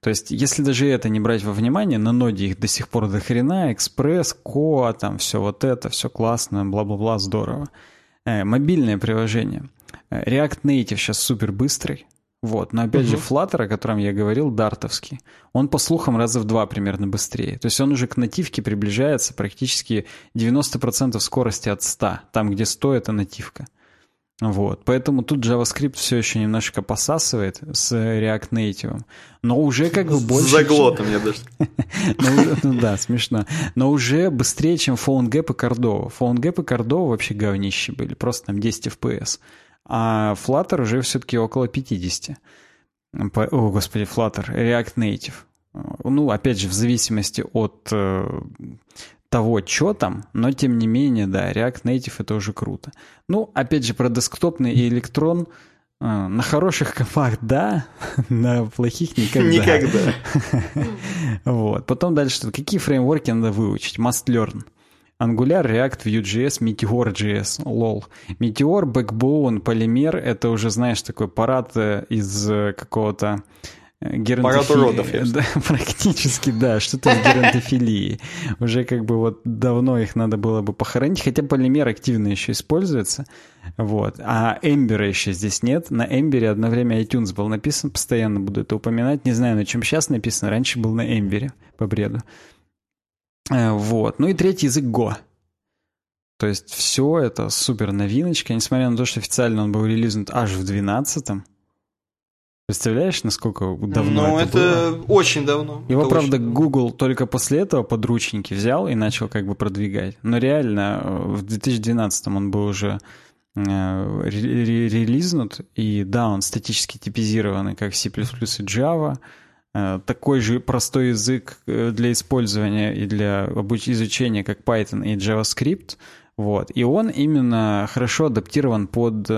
То есть, если даже это не брать во внимание, на ноде их до сих пор до хрена, экспресс, коа, там все вот это, все классно, бла-бла-бла, здорово. Э, мобильное приложение. Э, React Native сейчас супер быстрый. Вот, но опять угу. же Flutter, о котором я говорил, дартовский, он по слухам раза в два примерно быстрее. То есть он уже к нативке приближается практически 90% скорости от 100, там где 100 это нативка. Вот, поэтому тут JavaScript все еще немножко посасывает с React Native, но уже как бы больше... За глотом я даже. [laughs] Ну да, смешно. Но уже быстрее, чем PhoneGap и Cordova. PhoneGap и Cordova вообще говнищи были, просто там 10 FPS. А Flutter уже все-таки около 50. О, господи, Flutter, React Native. Ну, опять же, в зависимости от э, того, что там, но тем не менее, да, React Native это уже круто. Ну, опять же, про десктопный и электрон э, на хороших компах да, [laughs] на плохих никогда. Никогда. [laughs] Вот. Потом дальше, какие фреймворки надо выучить? Must learn. Angular, React, Vue.js, Meteor.js, lol. Meteor, Backbone, Polymer — это уже, знаешь, такой парад э, из геронтофилии. Да, [laughs] практически, да, что-то с геронтофилией. Уже как бы вот давно их надо было бы похоронить, хотя полимер активно еще используется. Вот. А Эмбера еще здесь нет. На Эмбере одно время iTunes был написан, постоянно буду это упоминать. Не знаю, на чем сейчас написано. Раньше был на Эмбере, по бреду. Э, вот. Ну и третий язык Go. То есть все это супер новиночка, несмотря на то, что официально он был релизнут аж в 12-м. Представляешь, насколько давно ну, это, это было? очень давно. Его, это правда, очень Google только после этого подручники взял и начал как бы продвигать. Но реально э, в 2012 он был уже э, релизнут, и да, он статически типизированный, как C++ и Java, э, такой же простой язык для использования и для изучения, как Python и JavaScript, вот. И он именно хорошо адаптирован под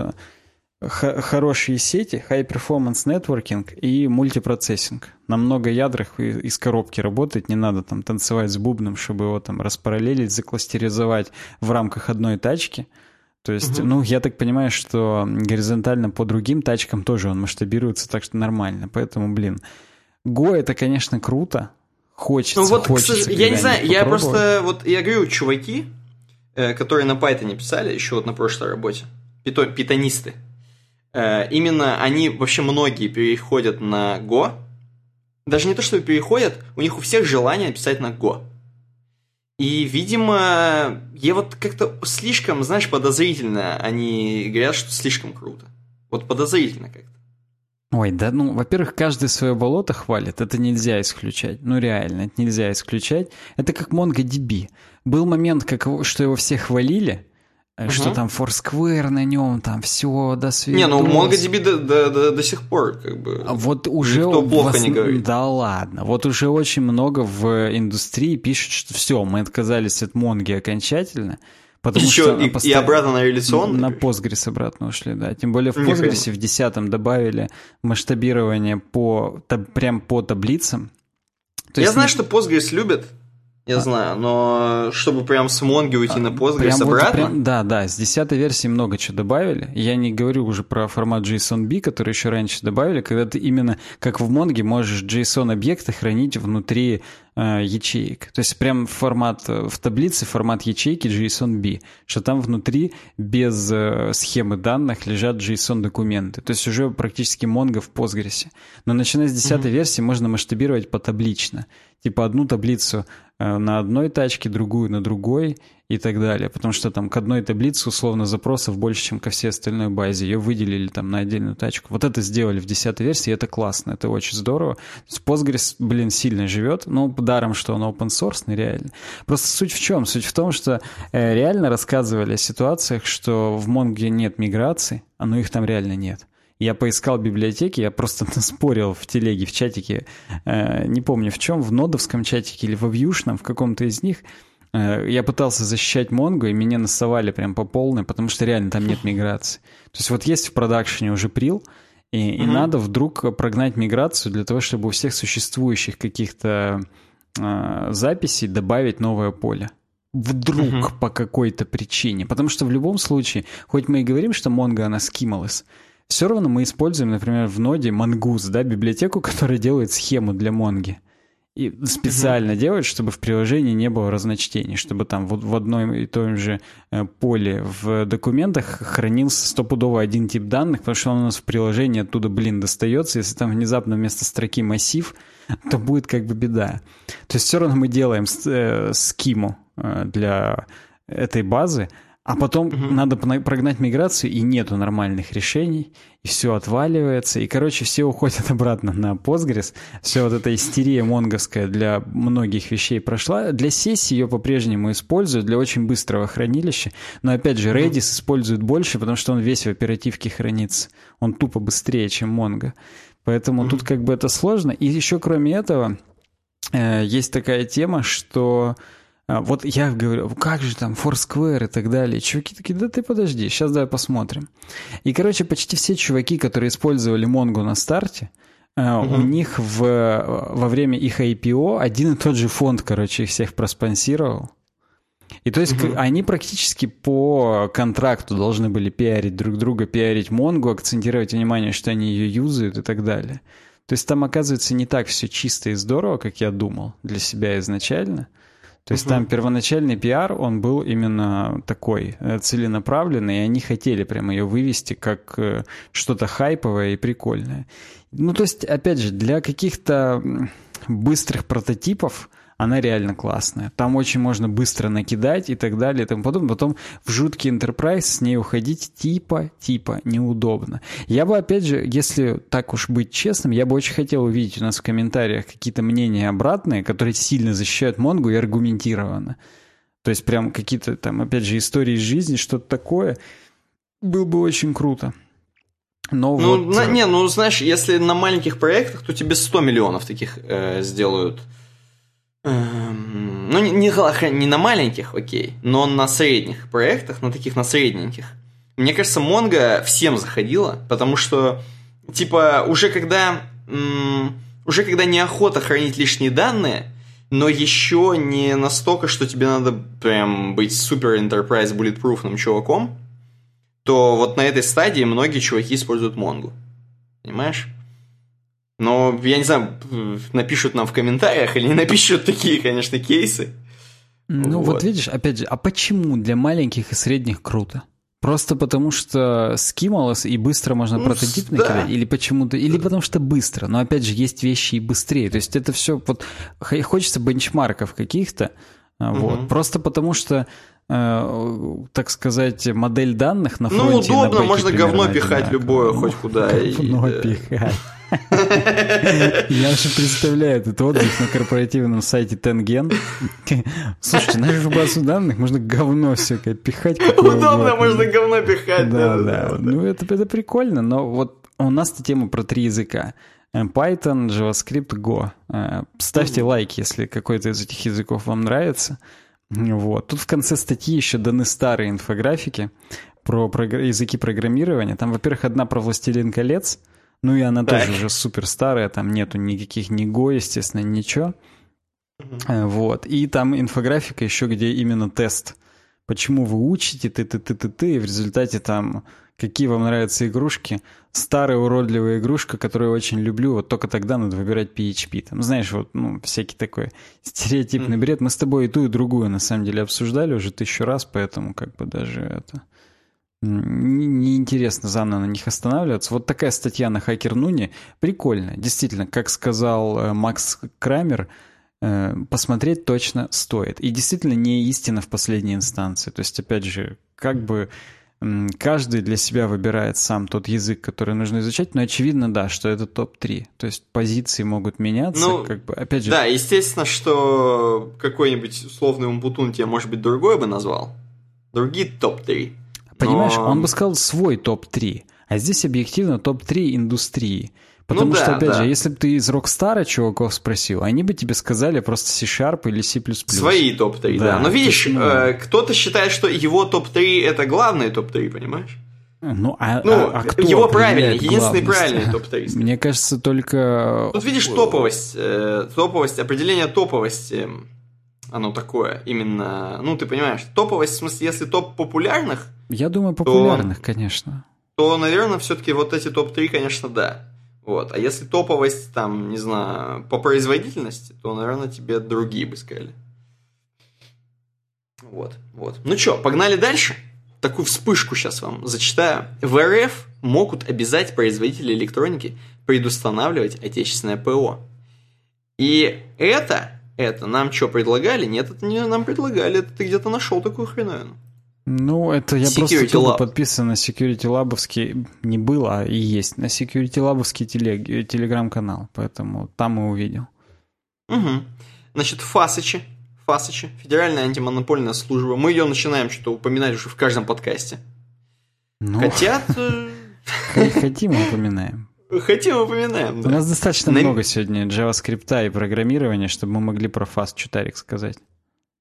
хорошие сети, high performance networking и мультипроцессинг. На много ядрах из коробки работает, не надо там танцевать с бубном, чтобы его там распараллелить, закластеризовать в рамках одной тачки. То есть, угу. ну, я так понимаю, что горизонтально по другим тачкам тоже он масштабируется, так что нормально. Поэтому, блин, Go это, конечно, круто. Хочется, ну, вот, хочется. Я не знаю, я просто, вот, я говорю, чуваки, э, которые на Python писали еще вот на прошлой работе, питонисты, именно они вообще многие переходят на Go. Даже не то, что переходят, у них у всех желание писать на Go. И, видимо, я вот как-то слишком, знаешь, подозрительно они говорят, что слишком круто. Вот подозрительно как-то. Ой, да, ну, во-первых, каждый свое болото хвалит, это нельзя исключать. Ну, реально, это нельзя исключать. Это как MongoDB. Был момент, как, что его все хвалили, Угу. Что там Foursquare на нем, там все до свидос. Не, ну MongoDB до, до, до, до сих пор как бы. А вот уже никто плохо вас... не говорит. Да ладно. Вот уже очень много в индустрии пишут, что все, мы отказались от Монги окончательно. Потому Еще что и, постоянно... и обратно на реляционный? На Postgres обратно ушли, да. Тем более в Postgres в 10 добавили масштабирование по, прям по таблицам. То Я знаю, не... что Postgres любят, я а. знаю, но чтобы прям с Монги уйти а, на Postgres прям обратно? Вот прям, да, да, с десятой версии много чего добавили. Я не говорю уже про формат JSON-B, который еще раньше добавили, когда ты именно, как в Монге, можешь JSON-объекты хранить внутри ячеек. То есть прям формат э, в таблице, формат ячейки JSON-B, что там внутри без э, схемы данных лежат JSON-документы. То есть уже практически Mongo в Postgres. Но начиная с десятой mm-hmm. версии можно масштабировать потаблично. Типа одну таблицу Э, на одной тачке, другую на другой и так далее. Потому что там к одной таблице условно запросов больше, чем ко всей остальной базе. Ее выделили там на отдельную тачку. Вот это сделали в 10 версии, это классно, это очень здорово. Postgres, блин, сильно живет, но даром, что он open source, реально. Просто суть в чем? Суть в том, что э, реально рассказывали о ситуациях, что в Монге нет миграции, а ну их там реально нет. Я поискал библиотеки, я просто [laughs] спорил в телеге, в чатике, э, не помню в чем, в нодовском чатике или в вьюшном, в каком-то из них. Э, я пытался защищать Монгу, и меня насовали прям по полной, потому что реально там нет миграции. То есть вот есть в продакшене уже прил, и, mm-hmm. и надо вдруг прогнать миграцию для того, чтобы у всех существующих каких-то э, записей добавить новое поле вдруг uh-huh. по какой-то причине. Потому что в любом случае, хоть мы и говорим, что Mongo, она скималась, все равно мы используем, например, в ноде Mongoose, да, библиотеку, [laughs] которая делает схему для Монги. И специально mm-hmm. делает, чтобы в приложении не было разночтений, чтобы там вот в одном и том же э, поле в документах хранился стопудово один тип данных, потому что он у нас в приложении оттуда, блин, достается. Если там внезапно вместо строки массив, [laughs] то будет как бы беда. То есть все равно мы делаем э, скиму э, для этой базы, а потом угу. надо прогнать миграцию, и нету нормальных решений, и все отваливается, и, короче, все уходят [laughs] обратно на Postgres. Все вот эта истерия монговская для многих вещей прошла. Для сессии ее по-прежнему используют, для очень быстрого хранилища. Но, опять же, Redis угу. используют больше, потому что он весь в оперативке хранится. Он тупо быстрее, чем Mongo. Поэтому угу. тут как бы это сложно. И еще, кроме этого, э, есть такая тема, что вот я говорю, как же там Foursquare и так далее. Чуваки такие, да ты подожди, сейчас давай посмотрим. И, короче, почти все чуваки, которые использовали Mongo на старте, угу. у них в, во время их IPO один и тот же фонд, короче, их всех проспонсировал. И то есть угу. они практически по контракту должны были пиарить друг друга, пиарить Монгу, акцентировать внимание, что они ее юзают и так далее. То есть там, оказывается, не так все чисто и здорово, как я думал для себя изначально. То есть угу. там первоначальный пиар, он был именно такой э, целенаправленный, и они хотели прямо ее вывести как э, что-то хайповое и прикольное. Ну, то есть, опять же, для каких-то быстрых прототипов она реально классная. Там очень можно быстро накидать и так далее и тому подобное. Потом в жуткий Enterprise с ней уходить типа, типа неудобно. Я бы, опять же, если так уж быть честным, я бы очень хотел увидеть у нас в комментариях какие-то мнения обратные, которые сильно защищают Монгу и аргументированно. То есть прям какие-то там, опять же, истории из жизни, что-то такое. Было бы очень круто. Но ну, вот... на, не, ну знаешь, если на маленьких проектах, то тебе 100 миллионов таких э, сделают ну, не, не, не на маленьких, окей, но на средних проектах, на таких на средненьких. Мне кажется, Монго всем заходила, потому что, типа, уже когда, уже когда неохота хранить лишние данные, но еще не настолько, что тебе надо прям быть супер enterprise bulletproofным чуваком, то вот на этой стадии многие чуваки используют Монгу. Понимаешь? Но, я не знаю, напишут нам в комментариях или не напишут такие, конечно, кейсы. Ну вот. вот видишь, опять же, а почему для маленьких и средних круто? Просто потому что скималось и быстро можно ну, прототип да. накидать? Или почему-то, или потому что быстро. Но опять же, есть вещи и быстрее. То есть это все вот хочется бенчмарков каких-то. Угу. Вот. Просто потому что так сказать, модель данных на ну, фронте. Ну, удобно, можно говно пихать любое, хоть куда. Говно пихать. [laughs] Я же представляю этот отдых на корпоративном сайте Тенген. Слушайте, нашу базу данных можно говно всякое пихать. Удобно, можно говно пихать. Да, да. Ну, это, это прикольно, но вот у нас-то тема про три языка. Э, Python, JavaScript, Go. Э, ставьте лайк, если какой-то из этих языков вам нравится. Вот. Тут в конце статьи еще даны старые инфографики про языки программирования. Там, во-первых, одна про «Властелин колец», ну и она так. тоже уже супер старая, там нету никаких ни Го, естественно, ничего. Угу. Вот. И там инфографика еще, где именно тест. Почему вы учите, ты-ты-ты-ты-ты, и в результате там какие вам нравятся игрушки. Старая уродливая игрушка, которую я очень люблю, вот только тогда надо выбирать PHP. Там, знаешь, вот, ну, всякий такой [laughs] стереотипный бред. Мы с тобой и ту, и другую, на самом деле, обсуждали уже тысячу раз, поэтому как бы даже это неинтересно заново на них останавливаться. Вот такая статья на Хакер Нуне прикольная. Действительно, как сказал э, Макс Крамер, э, посмотреть точно стоит. И действительно не истина в последней инстанции. То есть, опять же, как бы каждый для себя выбирает сам тот язык, который нужно изучать, но очевидно, да, что это топ-3. То есть позиции могут меняться, ну, как бы, опять же... Да, естественно, что какой-нибудь условный умпутун тебе, может быть, другой бы назвал. Другие топ-3. Понимаешь, Но... он бы сказал свой топ-3, а здесь объективно топ-3 индустрии. Потому ну, что, да, опять да. же, если бы ты из Рокстара чуваков спросил, они бы тебе сказали просто C-Sharp или C++. Свои топ-3, да. да. Но видишь, ну... э, кто-то считает, что его топ-3 это главные топ-3, понимаешь? Ну, а, ну а, а кто его правильный, единственный правильный [laughs] топ-3. Мне кажется, только... Тут видишь топовость, э, топовость, определение топовости оно такое. Именно, ну, ты понимаешь, топовость, в смысле, если топ популярных... Я думаю, популярных, то, конечно. То, наверное, все-таки вот эти топ-3, конечно, да. Вот. А если топовость, там, не знаю, по производительности, то, наверное, тебе другие бы сказали. Вот, вот. Ну что, погнали дальше? Такую вспышку сейчас вам зачитаю. В РФ могут обязать производители электроники предустанавливать отечественное ПО. И это это нам что, предлагали? Нет, это не нам предлагали, это ты где-то нашел такую хреновину. Ну, это я Security просто Lab. подписан на Security Labовский, не было, а и есть, на Security Labовский телег, телеграм-канал, поэтому там и увидел. Угу. Значит, Фасычи, Фасычи, Федеральная антимонопольная служба, мы ее начинаем что-то упоминать уже в каждом подкасте. Ну, Хотят... Э, [laughs] хотим, упоминаем. Хотим, упоминаем. Да. У нас достаточно много сегодня JavaScript и программирования, чтобы мы могли про Fast чутарик сказать.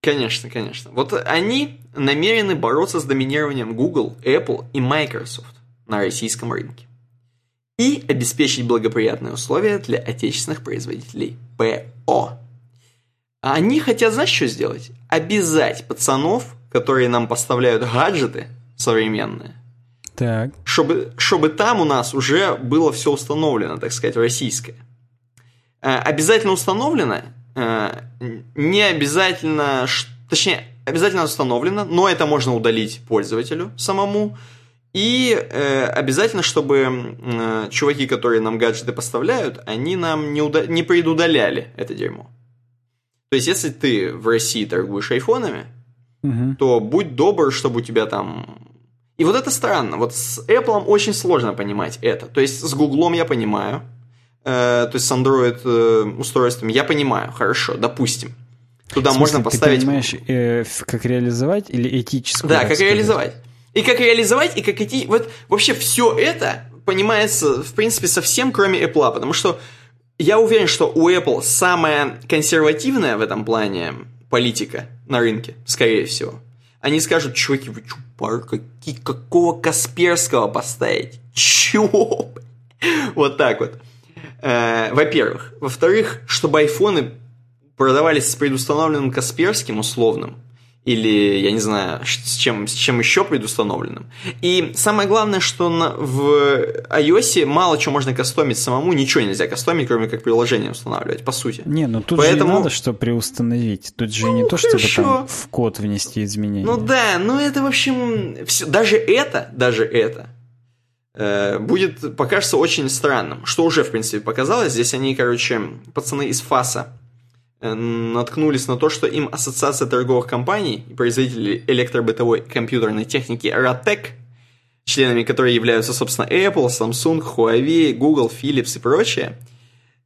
Конечно, конечно. Вот они намерены бороться с доминированием Google, Apple и Microsoft на российском рынке. И обеспечить благоприятные условия для отечественных производителей ПО. А они хотят, знаешь, что сделать? Обязать пацанов, которые нам поставляют гаджеты современные, так. Чтобы, чтобы там у нас уже было все установлено, так сказать, российское. Э, обязательно установлено, не обязательно, точнее, обязательно установлено, но это можно удалить пользователю самому. И э, обязательно, чтобы э, чуваки, которые нам гаджеты поставляют, они нам не, уда- не предудаляли это дерьмо. То есть, если ты в России торгуешь айфонами, угу. то будь добр, чтобы у тебя там... И вот это странно. Вот с Apple очень сложно понимать это. То есть, с Google я понимаю. Э, то есть, с Android э, устройствами я понимаю. Хорошо, допустим. Туда смысле, можно поставить... Ты понимаешь, э, как реализовать или этическую? Да, как сказать? реализовать. И как реализовать, и как идти... Вот вообще все это понимается, в принципе, совсем кроме Apple, потому что я уверен, что у Apple самая консервативная в этом плане политика на рынке, скорее всего. Они скажут, чуваки, вы чё, пар, какие, какого Касперского поставить? Чего? Вот так вот. Э, во-первых. Во-вторых, чтобы айфоны продавались с предустановленным Касперским условным, или, я не знаю, с чем, с чем еще предустановленным. И самое главное, что на, в iOS мало чего можно кастомить самому, ничего нельзя кастомить, кроме как приложение устанавливать, по сути. Не, ну тут Поэтому... же не надо что приустановить. Тут же ну, не то, хорошо. чтобы там в код внести изменения. Ну да, ну это, в общем, все, даже это, даже это будет, покажется очень странным, что уже, в принципе, показалось. Здесь они, короче, пацаны из ФАСа Э, наткнулись на то, что им Ассоциация торговых компаний и производителей электробытовой компьютерной техники RATEC, членами которой являются, собственно, Apple, Samsung, Huawei, Google, Philips и прочее,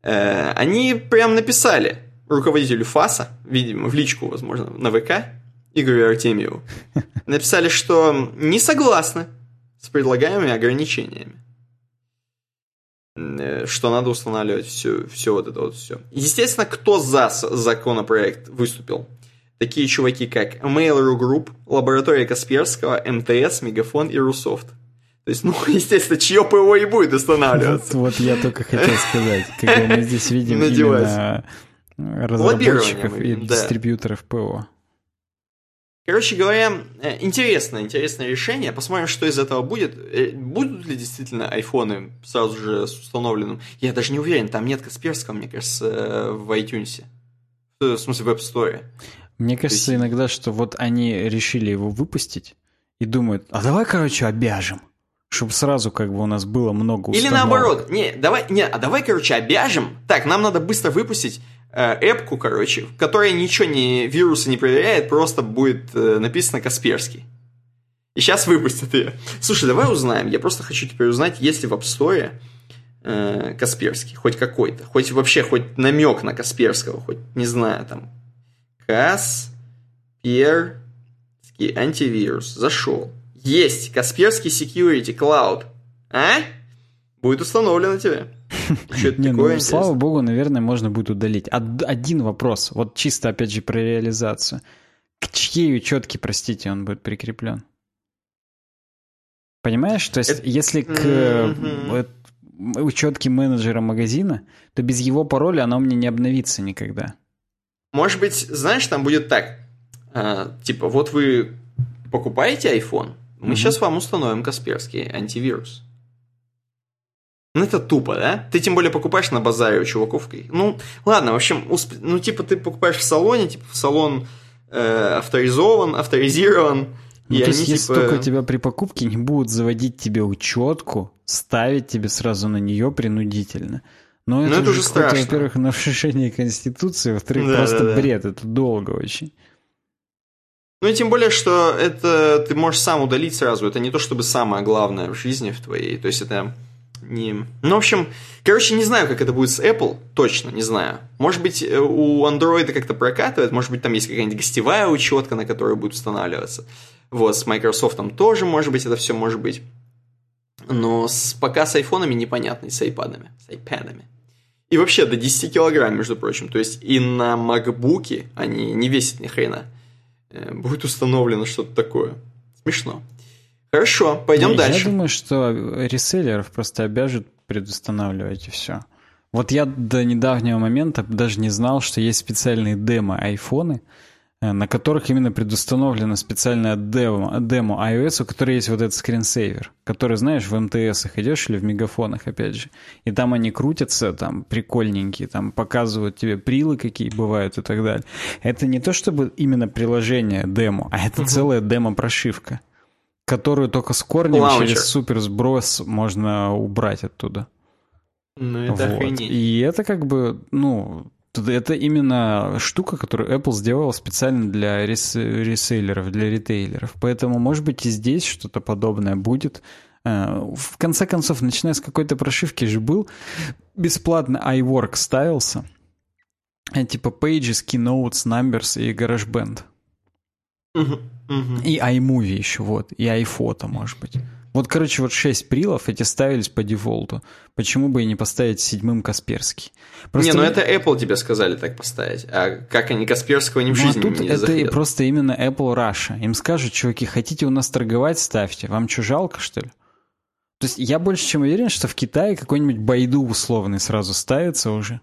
э, они прям написали руководителю ФАСа, видимо, в личку, возможно, на ВК, Игорю Артемьеву, [laughs] написали, что не согласны с предлагаемыми ограничениями. Э, что надо устанавливать все, все вот это вот все. Естественно, кто за законопроект выступил? Такие чуваки, как Mail.ru Group, Лаборатория Касперского, МТС, Мегафон и Русофт. То есть, ну, [laughs] естественно, чье ПО и будет устанавливаться. Вот, вот я только хотел сказать, когда мы здесь видим [laughs] именно разработчиков и дистрибьюторов ПО. Короче говоря, э, интересное, интересное решение. Посмотрим, что из этого будет. Э, будут ли действительно айфоны сразу же с установленным? Я даже не уверен, там нет Касперского, мне кажется, э, в iTunes. В смысле, в App Store. Мне кажется есть... иногда, что вот они решили его выпустить и думают, а давай, короче, обяжем. Чтобы сразу как бы у нас было много установок. Или наоборот, не, давай, не, а давай, короче, обяжем. Так, нам надо быстро выпустить Э, эпку, короче, которая ничего не, вирусы не проверяет, просто будет э, написано Касперский. И сейчас выпустят ее. Слушай, давай узнаем. Я просто хочу теперь узнать, есть ли в App Store э, Касперский, хоть какой-то, хоть вообще хоть намек на Касперского, хоть не знаю там. Касперский антивирус. Зашел. Есть Касперский Security Cloud. А? Будет установлено тебе. [laughs] Не, ну, слава богу, наверное, можно будет удалить. Один вопрос, вот чисто, опять же, про реализацию. К чьей учетке, простите, он будет прикреплен? Понимаешь? То есть, если к учетке менеджера магазина, то без его пароля оно мне не обновится никогда. Может быть, знаешь, там будет так. А, типа, вот вы покупаете iPhone, мы сейчас вам установим Касперский антивирус. Ну, это тупо, да? Ты тем более покупаешь на базаре у чуваков. Ну, ладно, в общем, усп... ну, типа, ты покупаешь в салоне, типа, салон э, авторизован, авторизирован. Ну, и то они, есть, если типа... только тебя при покупке не будут заводить тебе учетку, ставить тебе сразу на нее принудительно. Но ну, это, это уже страшно. Во-первых, нарушение [laughs] Конституции, во-вторых, да, просто да, да. бред, это долго очень. Ну и тем более, что это ты можешь сам удалить сразу. Это не то чтобы самое главное в жизни в твоей. То есть это не... Ну, в общем, короче, не знаю, как это будет с Apple, точно, не знаю. Может быть, э, у Android как-то прокатывает, может быть, там есть какая-нибудь гостевая учетка, на которую будет устанавливаться. Вот, с Microsoft тоже, может быть, это все может быть. Но с, пока с айфонами непонятно, и с айпадами, с айпадами. И вообще до 10 килограмм, между прочим. То есть и на макбуке они не весят ни хрена. Э, будет установлено что-то такое. Смешно. Хорошо, пойдем я, дальше. Я думаю, что реселлеров просто обяжут предустанавливать и все. Вот я до недавнего момента даже не знал, что есть специальные демо-айфоны, на которых именно предустановлена специальная демо, демо iOS, у которой есть вот этот скринсейвер, который, знаешь, в МТСах идешь или в мегафонах, опять же, и там они крутятся, там прикольненькие, там показывают тебе прилы, какие бывают и так далее. Это не то, чтобы именно приложение демо, а это угу. целая демо-прошивка, которую только с корнем Лаунчер. через супер сброс можно убрать оттуда. Ну, это вот. охренеть. И это как бы, ну, это именно штука, которую Apple сделала специально для рес ресейлеров, для ритейлеров. Поэтому, может быть, и здесь что-то подобное будет. Э, в конце концов, начиная с какой-то прошивки же был бесплатно iWork ставился. Э, типа Pages, Keynotes, Numbers и GarageBand. Uh-huh, uh-huh. И iMovie еще, вот. И iPhoto, может быть. Вот, короче, вот 6 прилов эти ставились по дефолту. Почему бы и не поставить седьмым Касперский? Просто... Не, ну это Apple тебе сказали так поставить. А как они Касперского не в жизни ну, а тут не это захотят. просто именно Apple Russia. Им скажут, чуваки, хотите у нас торговать, ставьте. Вам что, жалко, что ли? То есть я больше чем уверен, что в Китае какой-нибудь байду условный сразу ставится уже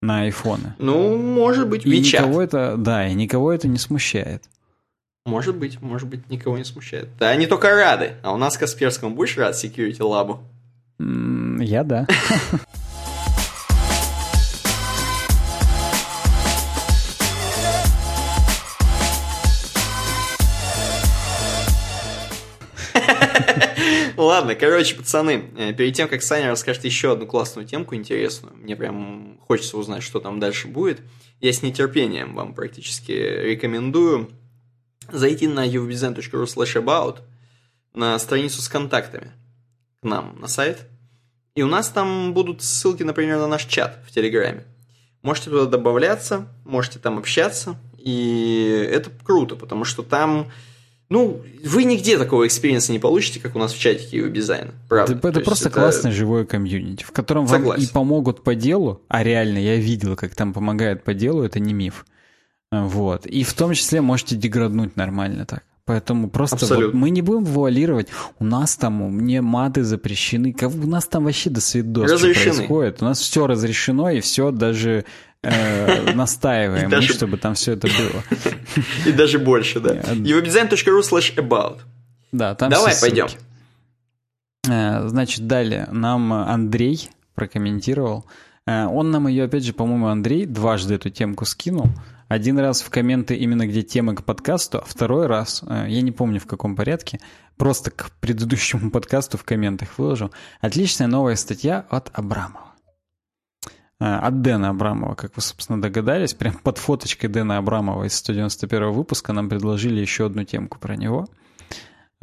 на айфоны. Ну, может быть, и никого это, Да, и никого это не смущает. Может быть, может быть, никого не смущает. Да, они только рады. А у нас Касперскому будешь рад Security Lab? Mm, я да. Ладно, короче, пацаны, э, перед тем, как Саня расскажет еще одну классную темку интересную, мне прям хочется узнать, что там дальше будет, я с нетерпением вам практически рекомендую зайти на uvdesign.ru slash about на страницу с контактами к нам на сайт. И у нас там будут ссылки, например, на наш чат в Телеграме. Можете туда добавляться, можете там общаться. И это круто, потому что там... Ну, вы нигде такого experience а не получите, как у нас в чатике его дизайна. Правда. Это, это просто это... классное живое комьюнити, в котором Согласен. вам и помогут по делу, а реально я видел, как там помогают по делу, это не миф. Вот. И в том числе можете деграднуть нормально так. Поэтому просто вот мы не будем вуалировать. У нас там мне маты запрещены. У нас там вообще до свидос происходит. У нас все разрешено, и все даже э, [laughs] настаиваем, даже... чтобы там все это было. [laughs] И даже больше, да. evobdesign.ru slash about. Да, там Давай пойдем. Э, значит, далее нам Андрей прокомментировал. Э, он нам ее, опять же, по-моему, Андрей дважды эту темку скинул. Один раз в комменты именно где темы к подкасту, а второй раз, э, я не помню в каком порядке, просто к предыдущему [laughs] подкасту в комментах выложил. Отличная новая статья от Абрамова. Э, от Дэна Абрамова, как вы, собственно, догадались, прям под фоточкой Дэна Абрамова из 191 выпуска нам предложили еще одну темку про него.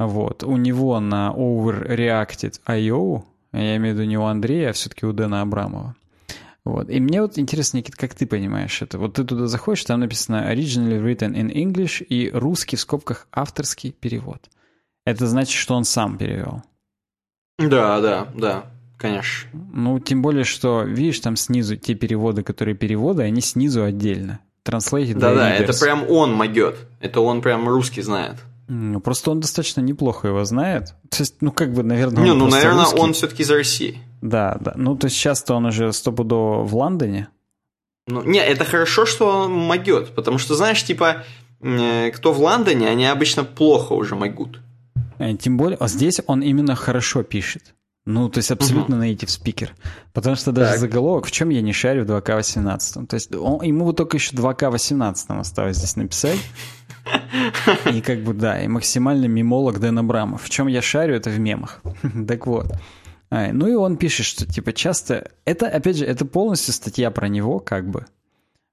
Вот. У него на Overreacted.io, я имею в виду не у Андрея, а все-таки у Дэна Абрамова, вот. И мне вот интересно, Никит, как ты понимаешь это? Вот ты туда заходишь, там написано originally written in English и русский в скобках авторский перевод. Это значит, что он сам перевел. Да, да, да, конечно. Ну, тем более, что, видишь, там снизу те переводы, которые переводы, они снизу отдельно. Translated Да-да, это прям он могет. Это он прям русский знает. Ну, просто он достаточно неплохо его знает. То есть, ну, как бы, наверное, Не, ну, наверное, русский. он все-таки из России. Да, да. Ну, то есть сейчас-то он уже стопудово в Лондоне. Ну, не, это хорошо, что он могет, потому что, знаешь, типа, э, кто в Лондоне, они обычно плохо уже могут. Э, тем более, а здесь он именно хорошо пишет. Ну, то есть абсолютно угу. native спикер. Потому что даже так. заголовок, в чем я не шарю в 2К18. То есть он, ему вот только еще 2К18 осталось здесь написать. И как бы, да, и максимальный мемолог Дэн Абрамов. В чем я шарю, это в мемах. [laughs] так вот. А, ну и он пишет, что типа часто... Это, опять же, это полностью статья про него, как бы.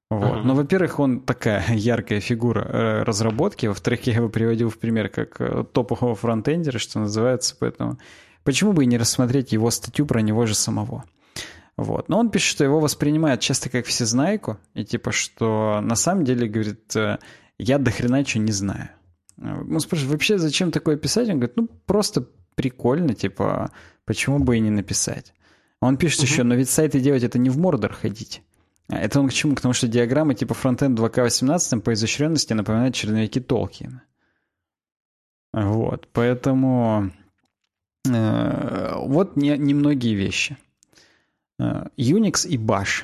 Вот. Uh-huh. Но, во-первых, он такая [laughs] яркая фигура э, разработки. Во-вторых, я его приводил в пример как э, топового фронтендера, что называется. Поэтому почему бы и не рассмотреть его статью про него же самого? Вот. Но он пишет, что его воспринимают часто как всезнайку, и типа, что на самом деле, говорит, э, я до хрена что не знаю. Ну, спрашивает, вообще зачем такое писать? Он говорит, ну, просто прикольно, типа, Почему бы и не написать? Он пишет еще, но ведь сайты делать это не в Мордор ходить. А это он к чему? К тому, что диаграммы типа фронтенд 2К18 по изощренности напоминают черновики Толкина. Вот, поэтому э, вот не, немногие вещи. Э, Unix и Bash.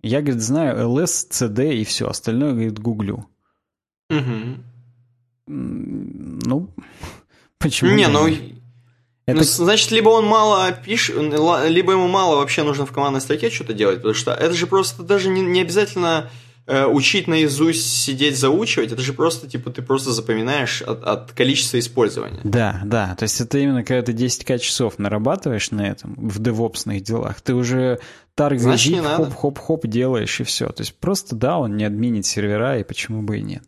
Я, говорит, знаю LS, CD и все, остальное, говорит, гуглю. Угу. Ну, [laughs] почему? Не, ну, Это... ну, значит, либо он мало пишет, либо ему мало вообще нужно в командной строке что-то делать, потому что это же просто даже не, не обязательно э, учить наизусть, сидеть, заучивать, это же просто, типа, ты просто запоминаешь от, от количества использования. Да, да, то есть это именно когда ты 10к часов нарабатываешь на этом, в девопсных делах, ты уже таргет хоп-хоп-хоп делаешь и все. То есть просто, да, он не админит сервера, и почему бы и нет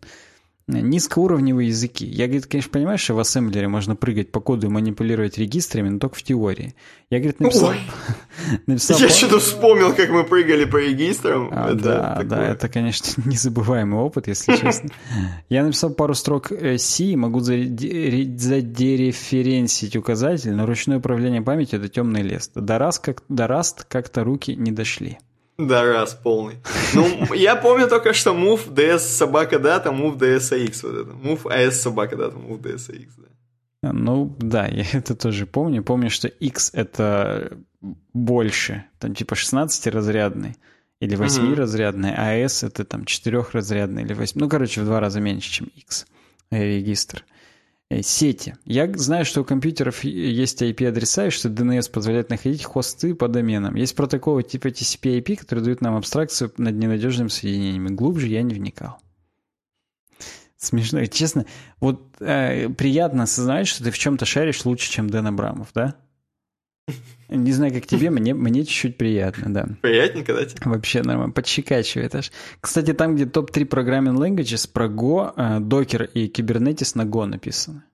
низкоуровневые языки. Я, говорит, конечно, понимаю, что в ассемблере можно прыгать по коду и манипулировать регистрами, но только в теории. Я, говорит, написал... [laughs] написал Я что-то вспомнил, как мы прыгали по регистрам. А, это да, такое. да, это, конечно, [laughs] незабываемый опыт, если честно. [laughs] Я написал пару строк C, э, могу задереференсить указатель, но ручное управление памятью — это темный лес. До раз как-то руки не дошли. Да, раз, полный. Ну, я помню только, что move ds собака дата, move ds ax вот это. Move as собака дата, move ds ax, да. Ну, да, я [laughs] это тоже помню. Помню, что x это больше, там типа 16-разрядный или 8-разрядный, а s это там 4-разрядный или 8. Ну, короче, в два раза меньше, чем x регистр. Э, сети. Я знаю, что у компьютеров есть IP-адреса, и что DNS позволяет находить хосты по доменам. Есть протоколы типа TCP-IP, которые дают нам абстракцию над ненадежными соединениями. Глубже я не вникал. Смешно. Честно, вот э, приятно осознавать, что ты в чем-то шаришь лучше, чем Дэн Абрамов, да? Не знаю, как тебе, мне, мне чуть-чуть приятно, да. Приятненько, да? Вообще нормально, подщекачивает аж. Кстати, там, где топ-3 программing languages про Go, э, Docker и Kubernetes на Go написано.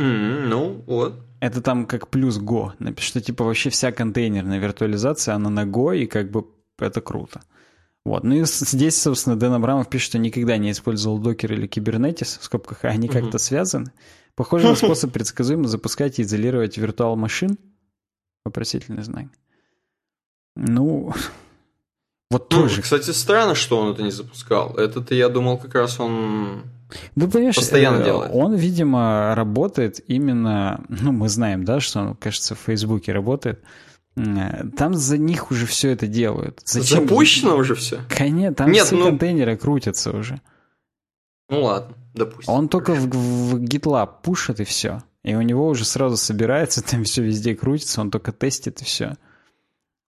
Mm, ну, вот. Это там как плюс Go, что типа вообще вся контейнерная виртуализация, она на Go, и как бы это круто. Вот. Ну и здесь, собственно, Дэн Абрамов пишет, что никогда не использовал Docker или Kubernetes, в скобках, а они mm-hmm. как-то связаны. Похоже на способ предсказуемо запускать и изолировать виртуал машин, Вопросительный знак. Ну, [laughs] вот ну, тоже. Кстати, странно, что он это не запускал. Это-то я думал, как раз он ну, понимаешь, постоянно э, делает. Он, видимо, работает именно, ну, мы знаем, да, что он, кажется, в Фейсбуке работает. Там за них уже все это делают. Зачем? Запущено уже все? Конечно, там Нет, все ну... контейнеры крутятся уже. Ну ладно, допустим. Он только в, в GitLab пушит и все. И у него уже сразу собирается, [laughs] там все везде крутится, он только тестит и все.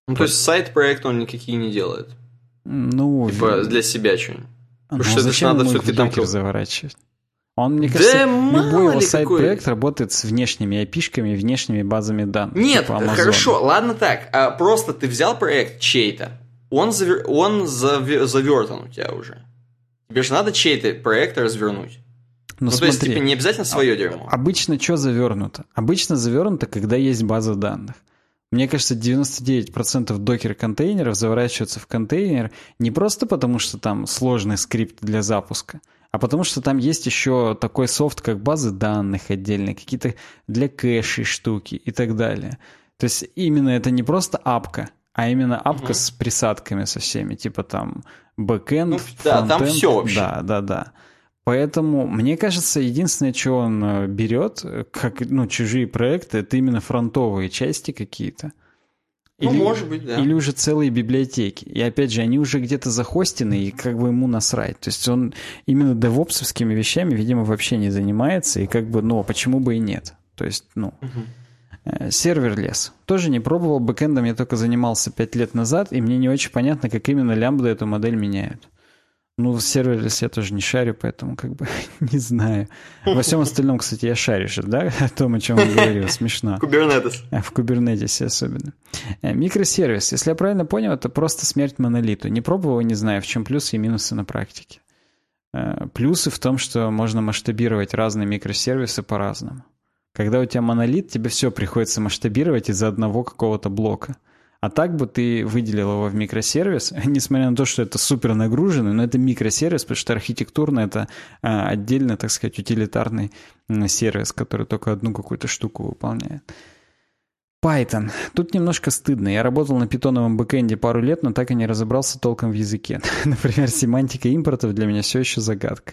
Ну, то есть сайт-проект он никакие не делает? Ну... Типа для себя что-нибудь? Ну, Потому что зачем это надо все-таки там... заворачивать? Он, мне кажется, да любой его сайт-проект работает с внешними IP-шками, внешними базами данных. Нет, типа хорошо, ладно так. А просто ты взял проект чей-то, он, завер... он завер... завертан у тебя уже. Тебе же надо чей-то проект развернуть. Ну, ну смотри, то есть, типа, не обязательно свое дерьмо. Обычно что завернуто? Обычно завернуто, когда есть база данных. Мне кажется, 99% докер-контейнеров заворачиваются в контейнер не просто потому, что там сложный скрипт для запуска, а потому что там есть еще такой софт, как базы данных отдельные, какие-то для кэшей штуки и так далее. То есть именно это не просто апка, а именно апка угу. с присадками со всеми, типа там бэкэнд, ну, Да, там все вообще. Да, да, да. Поэтому, мне кажется, единственное, что он э, берет, как ну, чужие проекты, это именно фронтовые части какие-то. Ну, или, может быть, да. Или уже целые библиотеки. И опять же, они уже где-то захостены, и как бы ему насрать. То есть он именно девопсовскими вещами, видимо, вообще не занимается, и как бы, ну, почему бы и нет? То есть, ну... Угу. Serverless. Тоже не пробовал, бэкэндом я только занимался 5 лет назад, и мне не очень понятно, как именно лямбда эту модель меняют. Ну, в serverless я тоже не шарю, поэтому как бы [laughs] не знаю. Во всем остальном, кстати, я шарю же, да? О том, о чем я говорил. Смешно. [laughs] Kubernetes. А, в Kubernetes особенно. Э, микросервис. Если я правильно понял, это просто смерть монолиту. Не пробовал, не знаю, в чем плюсы и минусы на практике. Э, плюсы в том, что можно масштабировать разные микросервисы по-разному. Когда у тебя монолит, тебе все приходится масштабировать из-за одного какого-то блока. А так бы ты выделил его в микросервис, [laughs] несмотря на то, что это супер нагруженный, но это микросервис, потому что архитектурно это а, отдельно, так сказать, утилитарный сервис, который только одну какую-то штуку выполняет. Python. Тут немножко стыдно. Я работал на питоновом бэкэнде пару лет, но так и не разобрался толком в языке. [laughs] Например, семантика импортов для меня все еще загадка.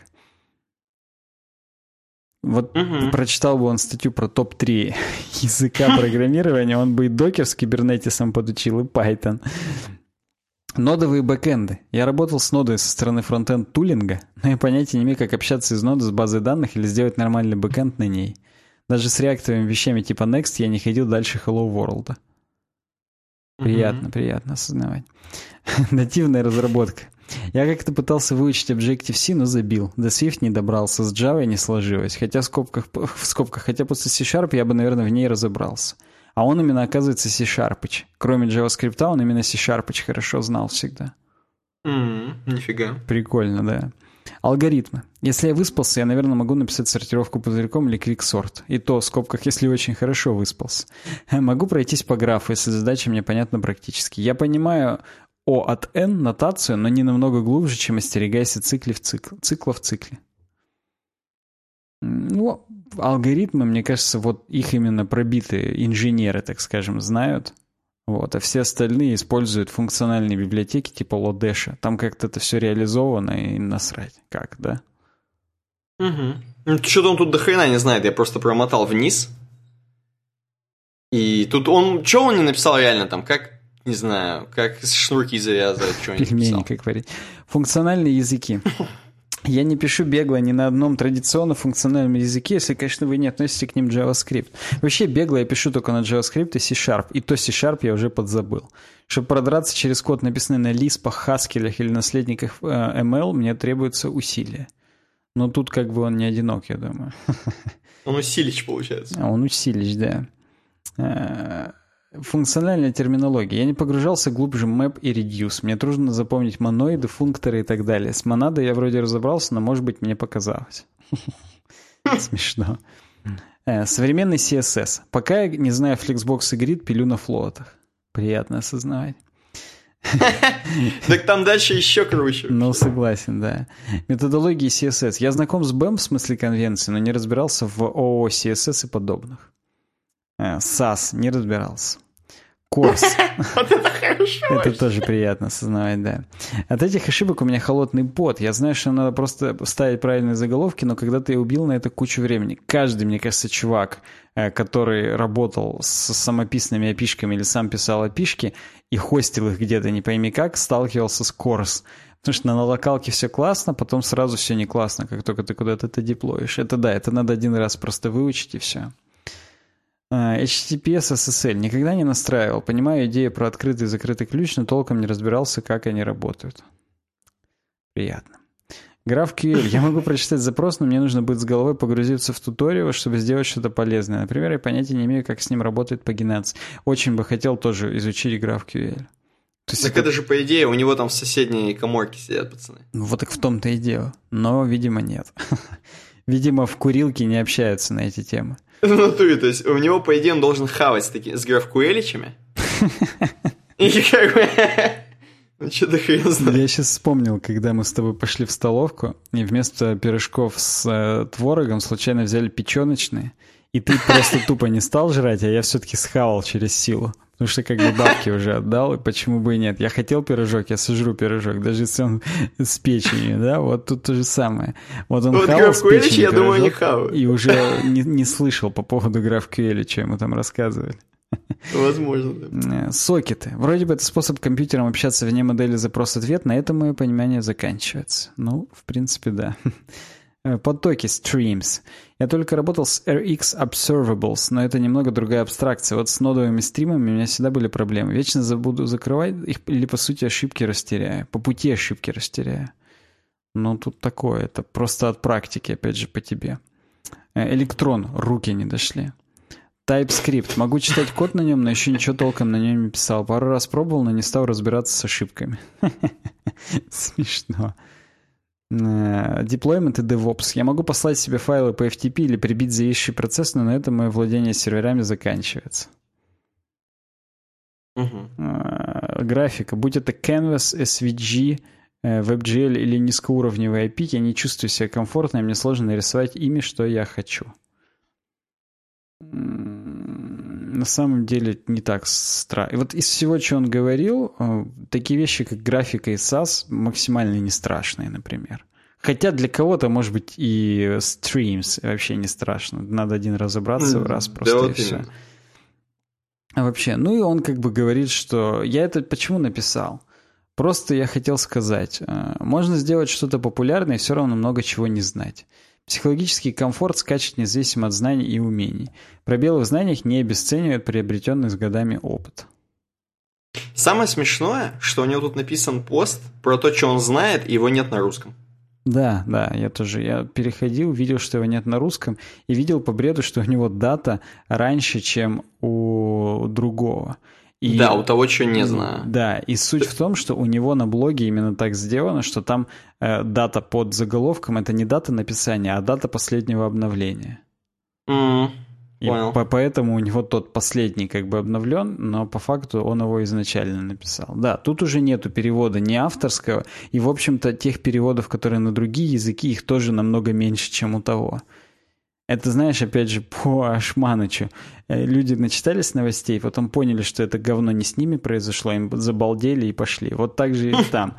Вот угу. прочитал бы он статью про топ-3 [laughs] языка программирования, он бы и докер с кибернетисом подучил, и Python. Нодовые бэкэнды. Я работал с нодой со стороны фронтенд тулинга, но я понятия не имею, как общаться из ноды с базой данных или сделать нормальный бэкэнд на ней. Даже с реактовыми вещами типа Next я не ходил дальше Hello World. Приятно, mm-hmm. приятно осознавать. [laughs] Нативная разработка. Я как-то пытался выучить Objective-C, но забил. До Swift не добрался, с Java не сложилось. Хотя в скобках, в скобках, хотя после C-Sharp я бы, наверное, в ней разобрался. А он именно, оказывается, C-Sharpыч. Кроме JavaScript, он именно C-Sharpыч хорошо знал всегда. Mm, нифига. Прикольно, да. Алгоритмы. Если я выспался, я, наверное, могу написать сортировку пузырьком или квиксорт. И то, в скобках, если очень хорошо выспался. Могу пройтись по графу, если задача мне понятна практически. Я понимаю O от N нотацию, но не намного глубже, чем остерегайся цикли в цикл, цикла в цикле. Ну, алгоритмы, мне кажется, вот их именно пробитые инженеры, так скажем, знают. Вот, а все остальные используют функциональные библиотеки типа Лодеша. Там как-то это все реализовано и насрать. Как, да? Угу. Ну, что-то он тут до хрена не знает, я просто промотал вниз. И тут он... Что он не написал реально там? Как, не знаю, как шнурки завязывать, что нибудь Пельмени, как говорить. Функциональные языки. Я не пишу бегло ни на одном традиционно функциональном языке, если, конечно, вы не относитесь к ним JavaScript. Вообще бегло я пишу только на JavaScript и C-Sharp, и то C-Sharp я уже подзабыл. Чтобы продраться через код, написанный на Lisp, Haskell или наследниках э, ML, мне требуется усилие. Но тут как бы он не одинок, я думаю. Он усилич, получается. А он усилич, да. Функциональная терминология. Я не погружался глубже map и reduce. Мне трудно запомнить моноиды, функторы и так далее. С монадой я вроде разобрался, но, может быть, мне показалось. [laughs] Смешно. Э, современный CSS. Пока я не знаю Flexbox и Grid, пилю на флотах. Приятно осознавать. [laughs] Так там дальше еще круче. Ну, согласен, да. Методологии CSS. Я знаком с BEM в смысле конвенции, но не разбирался в ООО CSS и подобных. Э, не разбирался. Корс. [laughs] Вот это хорошо. Это тоже приятно осознавать, да. От этих ошибок у меня холодный пот. Я знаю, что надо просто ставить правильные заголовки, но когда-то я убил на это кучу времени. Каждый, мне кажется, чувак, э, который работал с самописными опишками или сам писал опишки и хостил их где-то, не пойми как, сталкивался с Корс. Потому что на локалке все классно, потом сразу все не классно, как только ты куда-то это деплоишь. Это да, это надо один раз просто выучить и все. HTTPS SSL никогда не настраивал. Понимаю идею про открытый и закрытый ключ, но толком не разбирался, как они работают. Приятно. GraphQL. Я могу прочитать запрос, но мне нужно будет с головой погрузиться в туториал, чтобы сделать что-то полезное. Например, я понятия не имею, как с ним работает пагинация. Очень бы хотел тоже изучить GraphQL. То есть так это... это же, по идее, у него там в соседней коморке сидят пацаны. Ну вот так в том-то и дело. Но, видимо, нет. [laughs] Видимо, в курилке не общаются на эти темы. [laughs] В натуре, то есть у него, по идее, он должен хавать с, таки, с графкуэличами. [laughs] И как бы... [laughs] Ну, что-то хрен знает. Я сейчас вспомнил, когда мы с тобой пошли в столовку, и вместо пирожков с э, творогом случайно взяли печеночные, и ты просто тупо не стал жрать, а я все-таки схавал через силу. Потому что как бы бабки уже отдал, и почему бы и нет. Я хотел пирожок, я сожру пирожок, даже если он с печенью, да, вот тут то же самое. Вот он вот хавал с печенью я думаю, не хавал. И уже не, не слышал по поводу граф Кюэля, что ему там рассказывали. Возможно, да. Э, сокеты. Вроде бы это способ компьютером общаться вне модели запрос-ответ, на этом мое понимание заканчивается. Ну, в принципе, да. Э, потоки streams. Я только работал с RX Observables, но это немного другая абстракция. Вот с нодовыми стримами у меня всегда были проблемы. Вечно забуду закрывать их или, по сути, ошибки растеряю. По пути ошибки растеряю. Ну, тут такое. Это просто от практики, опять же, по тебе. Э, электрон. Руки не дошли. TypeScript. Могу читать код на нем, но еще ничего толком на нем не писал. Пару раз пробовал, но не стал разбираться с ошибками. [laughs] Смешно. Э, deployment и DevOps. Я могу послать себе файлы по FTP или прибить зависший процесс, но на этом мое владение серверами заканчивается. Uh-huh. Графика. Будь это Canvas, SVG, э, WebGL или низкоуровневый API, я не чувствую себя комфортно, и мне сложно нарисовать ими, что я хочу. На самом деле не так страшно. Вот из всего, что он говорил, э, такие вещи, как графика и SAS, максимально не страшные, например. Хотя для кого-то, может быть, и стримс вообще не страшно. Надо один разобраться в раз просто да, и вот все. А вообще, ну и он как бы говорит, что я это почему написал? Просто я хотел сказать, э, можно сделать что-то популярное и все равно много чего не знать. Психологический комфорт скачет независимо от знаний и умений. Пробелы в знаниях не обесценивают приобретенный с годами опыт. Самое смешное, что у него тут написан пост про то, что он знает, и его нет на русском. Да, да, я тоже. Я переходил, видел, что его нет на русском, и видел по бреду, что у него дата раньше, чем у другого. И, да, у того, что не знаю. Да, и суть в том, что у него на блоге именно так сделано, что там э, дата под заголовком это не дата написания, а дата последнего обновления. Mm, и по поэтому у него тот последний как бы обновлен, но по факту он его изначально написал. Да, тут уже нету перевода не авторского, и, в общем-то, тех переводов, которые на другие языки, их тоже намного меньше, чем у того. Это, знаешь, опять же, по Ашманычу. Э, люди начитались новостей, потом поняли, что это говно не с ними произошло, им забалдели и пошли. Вот так же и [laughs] там.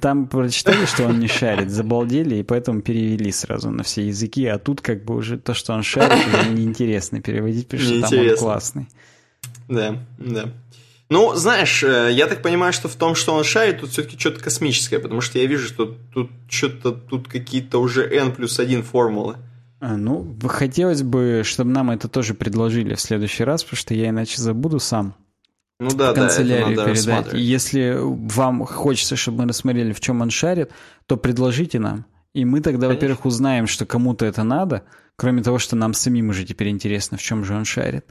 Там прочитали, что он не шарит, забалдели, и поэтому перевели сразу на все языки, а тут как бы уже то, что он шарит, уже [laughs] неинтересно переводить, потому что там он классный. Да, да. Ну, знаешь, э, я так понимаю, что в том, что он шарит, тут все-таки что-то космическое, потому что я вижу, что тут что-то тут какие-то уже n плюс 1 формулы. А, ну, хотелось бы, чтобы нам это тоже предложили в следующий раз, потому что я иначе забуду сам. Ну да, в канцелярию да, передать. Если вам хочется, чтобы мы рассмотрели, в чем он шарит, то предложите нам. И мы тогда, во-первых, узнаем, что кому-то это надо, кроме того, что нам самим уже теперь интересно, в чем же он шарит.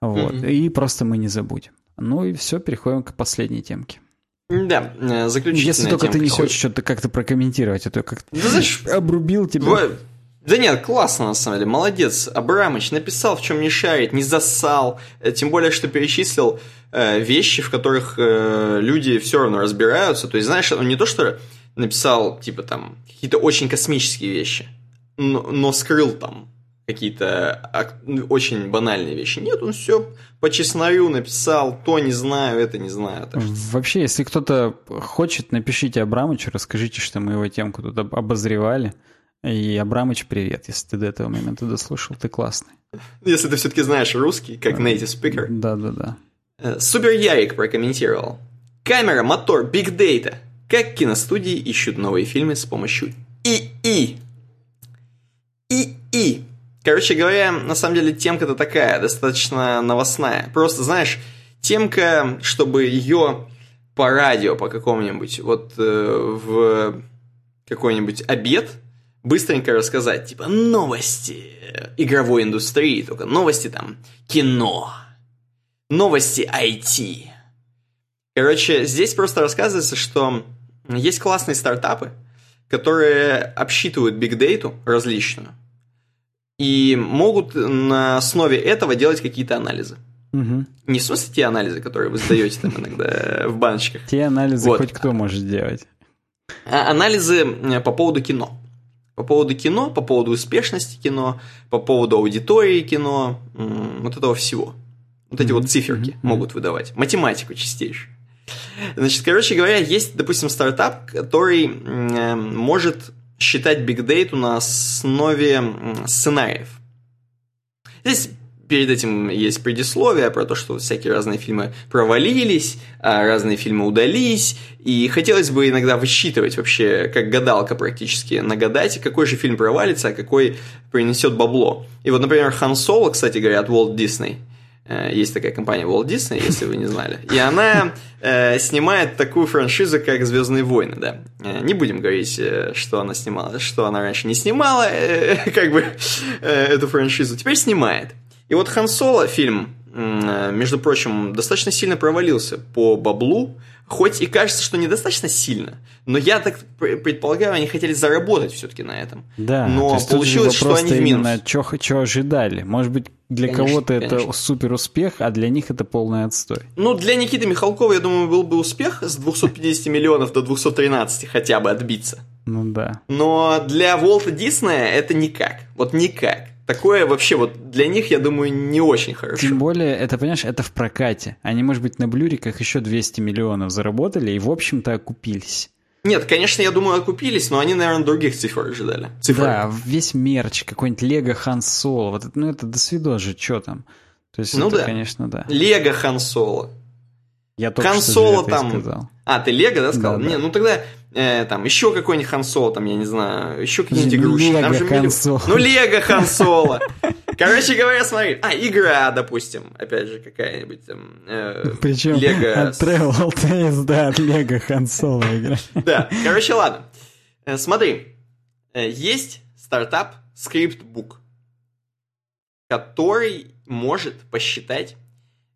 Вот. Mm-hmm. И просто мы не забудем. Ну и все, переходим к последней темке. Да, э, заключительная Если только темка. ты не хочешь что-то как-то прокомментировать, а то как-то знаешь, обрубил тебя. Да нет, классно на самом деле, молодец. Абрамыч написал, в чем не шарит, не засал. Э, тем более, что перечислил э, вещи, в которых э, люди все равно разбираются. То есть, знаешь, он не то, что написал, типа, там, какие-то очень космические вещи, но, но скрыл там какие-то очень банальные вещи. Нет, он все по чесною написал, то не знаю, это не знаю. Что... Вообще, если кто-то хочет, напишите Абрамычу, расскажите, что мы его темку тут обозревали. И Абрамыч, привет, если ты до этого момента дослушал, ты классный. Если ты все-таки знаешь русский, как native speaker. Да-да-да. Э, Супер Ярик прокомментировал. Камера, мотор, биг дейта. Как киностудии ищут новые фильмы с помощью ИИ. ИИ. Короче говоря, на самом деле темка-то такая, достаточно новостная. Просто, знаешь, темка, чтобы ее по радио, по какому-нибудь, вот э, в какой-нибудь обед – быстренько рассказать, типа, новости игровой индустрии, только новости там кино, новости IT. Короче, здесь просто рассказывается, что есть классные стартапы, которые обсчитывают бигдейту различную и могут на основе этого делать какие-то анализы. Угу. Не в смысле те анализы, которые вы сдаете там иногда в баночках. Те анализы вот. хоть кто может делать. А анализы по поводу кино. По поводу кино, по поводу успешности кино, по поводу аудитории кино, вот этого всего. Вот эти вот циферки могут выдавать. Математику чистейшую. Значит, короче говоря, есть, допустим, стартап, который может считать Big Data на основе сценариев. Здесь перед этим есть предисловие про то, что всякие разные фильмы провалились, а разные фильмы удались, и хотелось бы иногда высчитывать вообще, как гадалка практически, нагадать, какой же фильм провалится, а какой принесет бабло. И вот, например, Хан Соло, кстати говоря, от Walt Disney, э, есть такая компания Walt Disney, если вы не знали. И она э, снимает такую франшизу, как Звездные войны, да. Э, не будем говорить, э, что она снимала, что она раньше не снимала, э, [laughs] как бы э, эту франшизу. Теперь снимает. И вот Хан Соло фильм, между прочим, достаточно сильно провалился по баблу, хоть и кажется, что недостаточно сильно, но я так предполагаю, они хотели заработать все-таки на этом. Да, но получилось, что они в минус. Что ожидали. Может быть, для кого-то это супер успех, а для них это полный отстой. Ну, для Никиты Михалкова, я думаю, был бы успех с 250 [laughs] миллионов до 213 хотя бы отбиться. Ну да. Но для Волта Диснея это никак. Вот никак. Такое вообще вот для них, я думаю, не очень хорошо. Тем более, это, понимаешь, это в прокате. Они, может быть, на блюриках еще 200 миллионов заработали и, в общем-то, окупились. Нет, конечно, я думаю, окупились, но они, наверное, других цифр ожидали. Цифр. Да, весь мерч, какой-нибудь Лего Хан Соло, вот это, ну это до свидос же, что там. То есть ну это, да. конечно, да. Лего Хан Соло. Я только Хан что Соло это и там. сказал. А, ты Лего, да, сказал? Да, да. Не, ну тогда э, там еще какой-нибудь Хан Соло, там, я не знаю, еще какие-нибудь игрушки. Там Лего же Хан миллион- Соло. Ну, Лего Хан [laughs] Соло. Короче говоря, смотри. А, игра, допустим, опять же, какая-нибудь там. э, Причем Лего от Travel Tales, да, от Лего Хан Соло игра. [laughs] Да, короче, ладно. Э, Смотри, э, есть стартап ScriptBook, который может посчитать,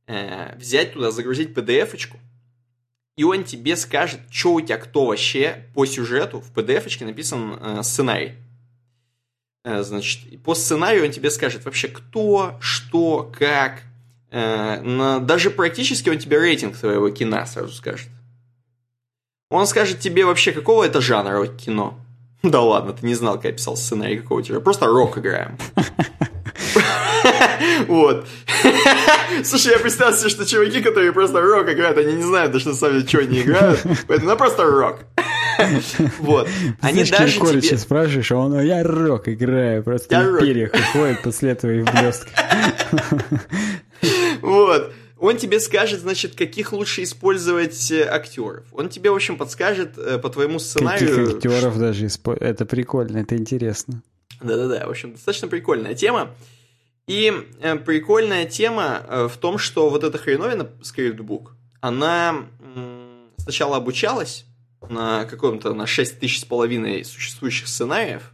э, взять туда, загрузить PDF-очку, и он тебе скажет, что у тебя кто вообще по сюжету, в PDF-очке написан э, сценарий. Э, Значит, по сценарию он тебе скажет вообще кто, что, как. Э, на- даже практически он тебе рейтинг твоего кино сразу скажет. Он скажет тебе вообще, какого это жанра кино. [laughs] Да ладно, ты не знал, как я писал сценарий какого у тебя. Просто рок играем. [laughs] [laughs] Вот. [laughs] Слушай, я представил себе, что чуваки, которые просто рок играют, они не знают даже на самом деле, что они играют. [laughs] Поэтому ну просто рок. Вот. Они Знаешь, даже тебе... спрашиваешь, а он, «А я рок играю, просто Я в рок». перьях уходит после этого и в блестках. Вот. Он тебе скажет, значит, каких лучше использовать э, актеров. Он тебе, в общем, подскажет э, по твоему Каких сценарию. актеров даже испо- Это прикольно, это интересно. Да-да-да, в общем, достаточно прикольная тема. И э, прикольная тема э, в том, что вот эта хреновина скриптбук, она м, сначала обучалась на каком-то, на 6 тысяч с половиной существующих сценариев.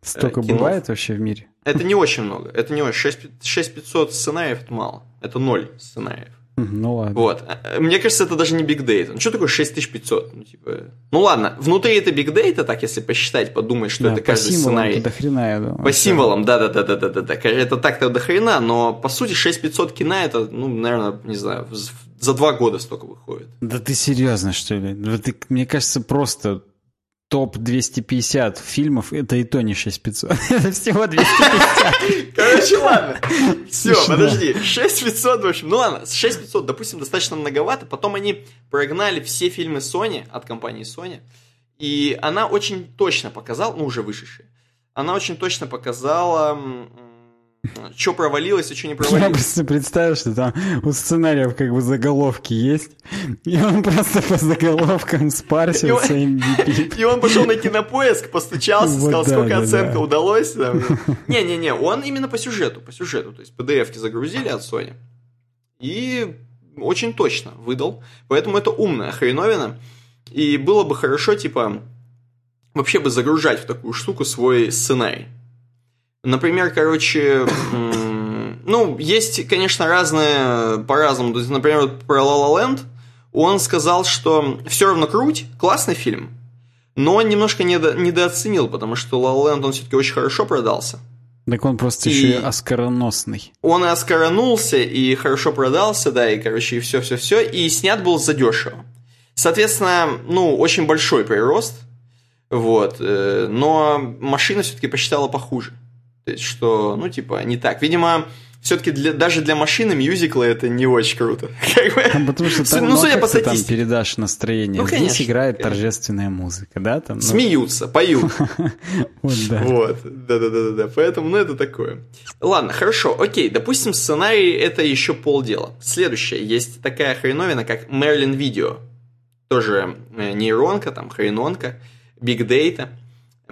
Столько кино. бывает вообще в мире? Это не очень много, это не очень. 6, 6500 сценариев это мало, это ноль сценариев. Ну ладно. Вот. А, Мне кажется, это даже не big data. Ну, что такое 6500? Ну, типа... ну ладно, внутри это big data, так если посчитать, подумать, что Да, это каждый сценарий. до хрена, я думаю. По символам, да, да, да, да, да, да, да. Это так-то до хрена, но по сути 6500 кино это, ну, наверное, не знаю, за два года столько выходит. Да ты серьезно, что ли? Да ты, мне кажется, просто топ 250 фильмов, это и то не 6500. Это всего 250. Короче, ладно. Все, подожди. 6500, в общем. Ну ладно, 6500, допустим, достаточно многовато. Потом они прогнали все фильмы Sony от компании Sony. И она очень точно показала, ну уже вышедшие, она очень точно показала, что провалилось и что не Я провалилось. просто представил, что там у сценариев как бы заголовки есть, и он просто по заголовкам спарсился им бипит. И он пошел на кинопоиск, постучался, сказал, сколько оценка да. удалось. Не-не-не, он именно по сюжету, по сюжету. То есть PDF-ки загрузили от Sony. И очень точно выдал. Поэтому это умная хреновина. И было бы хорошо, типа, вообще бы загружать в такую штуку свой сценарий. Например, короче, ну, есть, конечно, разные по-разному. То есть, например, вот про La La Land он сказал, что все равно круть, классный фильм, но он немножко недо- недооценил, потому что La La Land он все-таки очень хорошо продался. Так он просто И- еще и оскароносный. Он и оскаранулся, и хорошо продался, да, и, короче, и все-все-все, и снят был задешево. Соответственно, ну, очень большой прирост, вот, э, но машина все-таки посчитала похуже. То есть, что, ну, типа, не так. Видимо, все-таки для, даже для машины мюзиклы это не очень круто. [laughs] Потому что там, ну, судя по там передашь настроение. Ну, Здесь конечно, играет конечно. торжественная музыка, да? Там, ну, Смеются, поют. [laughs] вот, да. Вот, да-да-да-да, поэтому, ну, это такое. Ладно, хорошо, окей, допустим, сценарий это еще полдела. Следующее, есть такая хреновина, как Merlin Video. Тоже э, нейронка, там, хренонка, Big Data.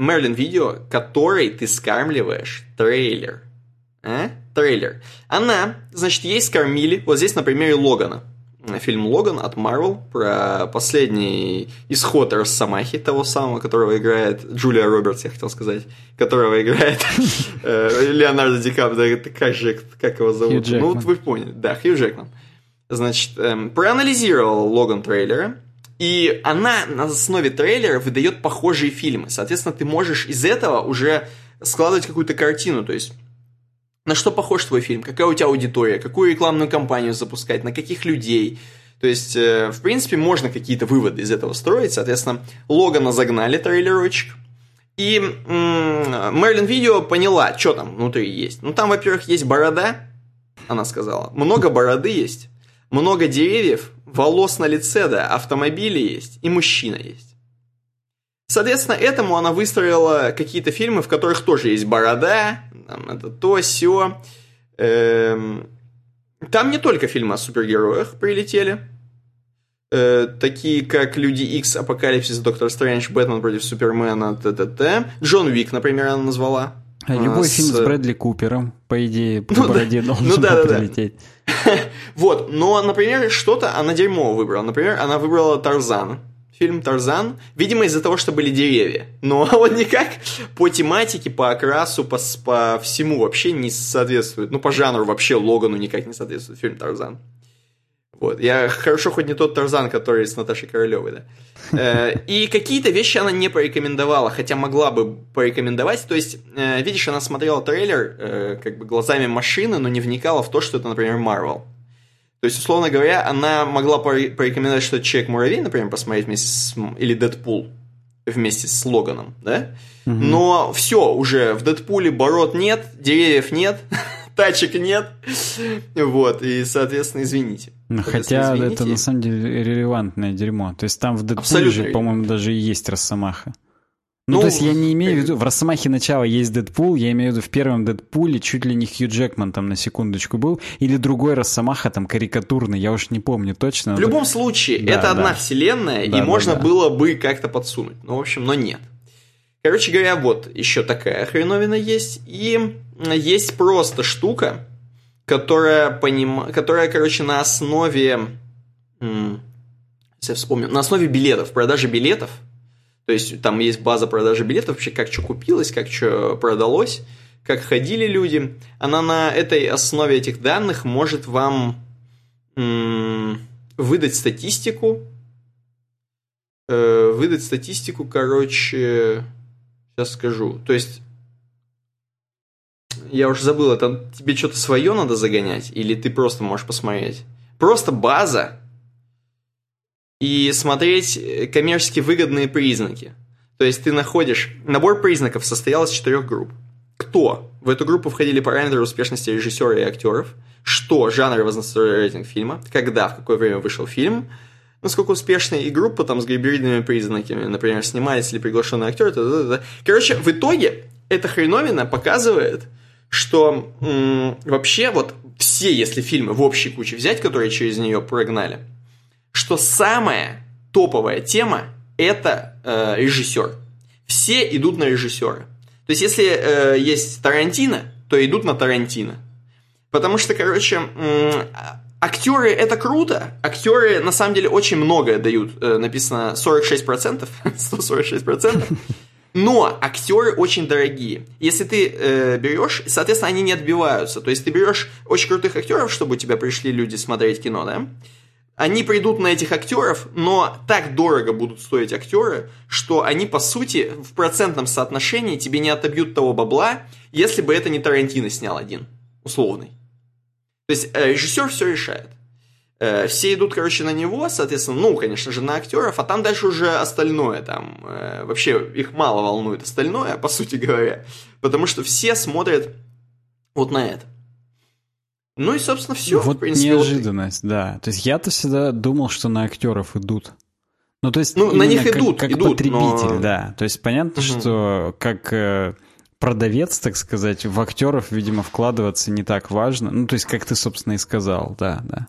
Merlin Video, который ты скармливаешь трейлер. А? Трейлер. Она, значит, ей скормили, вот здесь на примере Логана. Фильм Логан от Marvel про последний исход Росомахи, того самого, которого играет Джулия Робертс, я хотел сказать, которого играет [laughs] э, Леонардо Ди Каприо, как же, как его зовут? Ну, вот вы поняли, да, Хью Джекман. Значит, эм, проанализировала Логан трейлера, и она на основе трейлера выдает похожие фильмы. Соответственно, ты можешь из этого уже складывать какую-то картину, то есть на что похож твой фильм, какая у тебя аудитория, какую рекламную кампанию запускать, на каких людей. То есть, э, в принципе, можно какие-то выводы из этого строить. Соответственно, Логана загнали трейлерочек. И Мерлин Видео поняла, что там внутри есть. Ну, там, во-первых, есть борода, она сказала. Много бороды есть, много деревьев, волос на лице, да, автомобили есть и мужчина есть. Соответственно, этому она выстроила какие-то фильмы, в которых тоже есть борода, там, это то, сё. Эм, Там не только фильмы о супергероях прилетели. Э, такие как Люди Икс, Апокалипсис, Доктор Стрэндж, Бэтмен против Супермена, т.т.т. Джон Вик, например, она назвала. А любой с... фильм с Брэдли Купером, по идее, по ну, бороде да. должен ну, да, да, прилететь. Да. [laughs] вот, но, например, что-то она дерьмо выбрала. Например, она выбрала Тарзан. Фильм Тарзан, видимо, из-за того, что были деревья. Но [laughs] вот никак по тематике, по окрасу, по, по всему вообще не соответствует. Ну, по жанру вообще Логану никак не соответствует фильм Тарзан. Вот. Я хорошо хоть не тот Тарзан, который с Наташей Королевой, да. Э, и какие-то вещи она не порекомендовала, хотя могла бы порекомендовать. То есть, э, видишь, она смотрела трейлер э, как бы глазами машины, но не вникала в то, что это, например, Марвел. То есть, условно говоря, она могла порекомендовать, что Человек-муравей, например, посмотреть вместе с... или Дэдпул вместе с Логаном, да? Угу. Но все, уже в Дэдпуле бород нет, деревьев нет, [laughs] тачек нет. Вот, и, соответственно, извините. Ну, хотя извините. это на самом деле релевантное дерьмо. То есть там в Дэдпуле же, по-моему, даже и есть Росомаха. Ну, ну, то есть я не имею в виду, в Росомахе начала есть Дэдпул, я имею в виду в первом Дэдпуле чуть ли не Хью Джекман там на секундочку был, или другой Росомаха там карикатурный, я уж не помню точно. В любом случае, да, это да. одна вселенная, да, и да, можно да. было бы как-то подсунуть. Ну, в общем, но нет. Короче говоря, вот еще такая хреновина есть. И есть просто штука, которая, поним... которая короче, на основе... Если я вспомню, на основе билетов, продажи билетов. То есть там есть база продажи билетов, вообще как что купилось, как что продалось, как ходили люди. Она на этой основе этих данных может вам выдать статистику. Э, выдать статистику, короче, Сейчас скажу. То есть, я уже забыл, это тебе что-то свое надо загонять, или ты просто можешь посмотреть? Просто база и смотреть э, коммерчески выгодные признаки. То есть ты находишь... Набор признаков состоял из четырех групп. Кто? В эту группу входили параметры успешности режиссера и актеров. Что? Жанр и возрастной рейтинг фильма. Когда, в какое время вышел фильм насколько успешная и группа там с гибридными признаками, например, снимается ли приглашенный актер, т -т -т короче, в итоге эта хреновина показывает, что вообще вот все, если фильмы в общей куче взять, которые через нее прогнали, что самая топовая тема это э, режиссер. Все идут на режиссера. То есть, если э, есть Тарантино, то идут на Тарантино. Потому что, короче, Актеры это круто. Актеры на самом деле очень многое дают. Э, написано 46%, 146%. [laughs] Но актеры очень дорогие. Если ты э, берешь, соответственно, они не отбиваются. То есть ты берешь очень крутых актеров, чтобы у тебя пришли люди смотреть кино, да? Они придут на этих актеров, но так дорого будут стоить актеры, что они, по сути, в процентном соотношении тебе не отобьют того бабла, если бы это не Тарантино снял один, условный. То есть э, режиссер все решает. Э, все идут, короче, на него, соответственно, ну, конечно же, на актеров, а там дальше уже остальное, там, э, вообще их мало волнует остальное, по сути говоря, потому что все смотрят вот на это. Ну и, собственно, все. Вот в принципе, неожиданность, вот... да. То есть я-то всегда думал, что на актеров идут. Ну, то есть ну, на них идут, как, идут, потребитель, но... да. То есть понятно, угу. что как продавец, так сказать, в актеров, видимо, вкладываться не так важно. Ну, то есть, как ты, собственно, и сказал, да, да.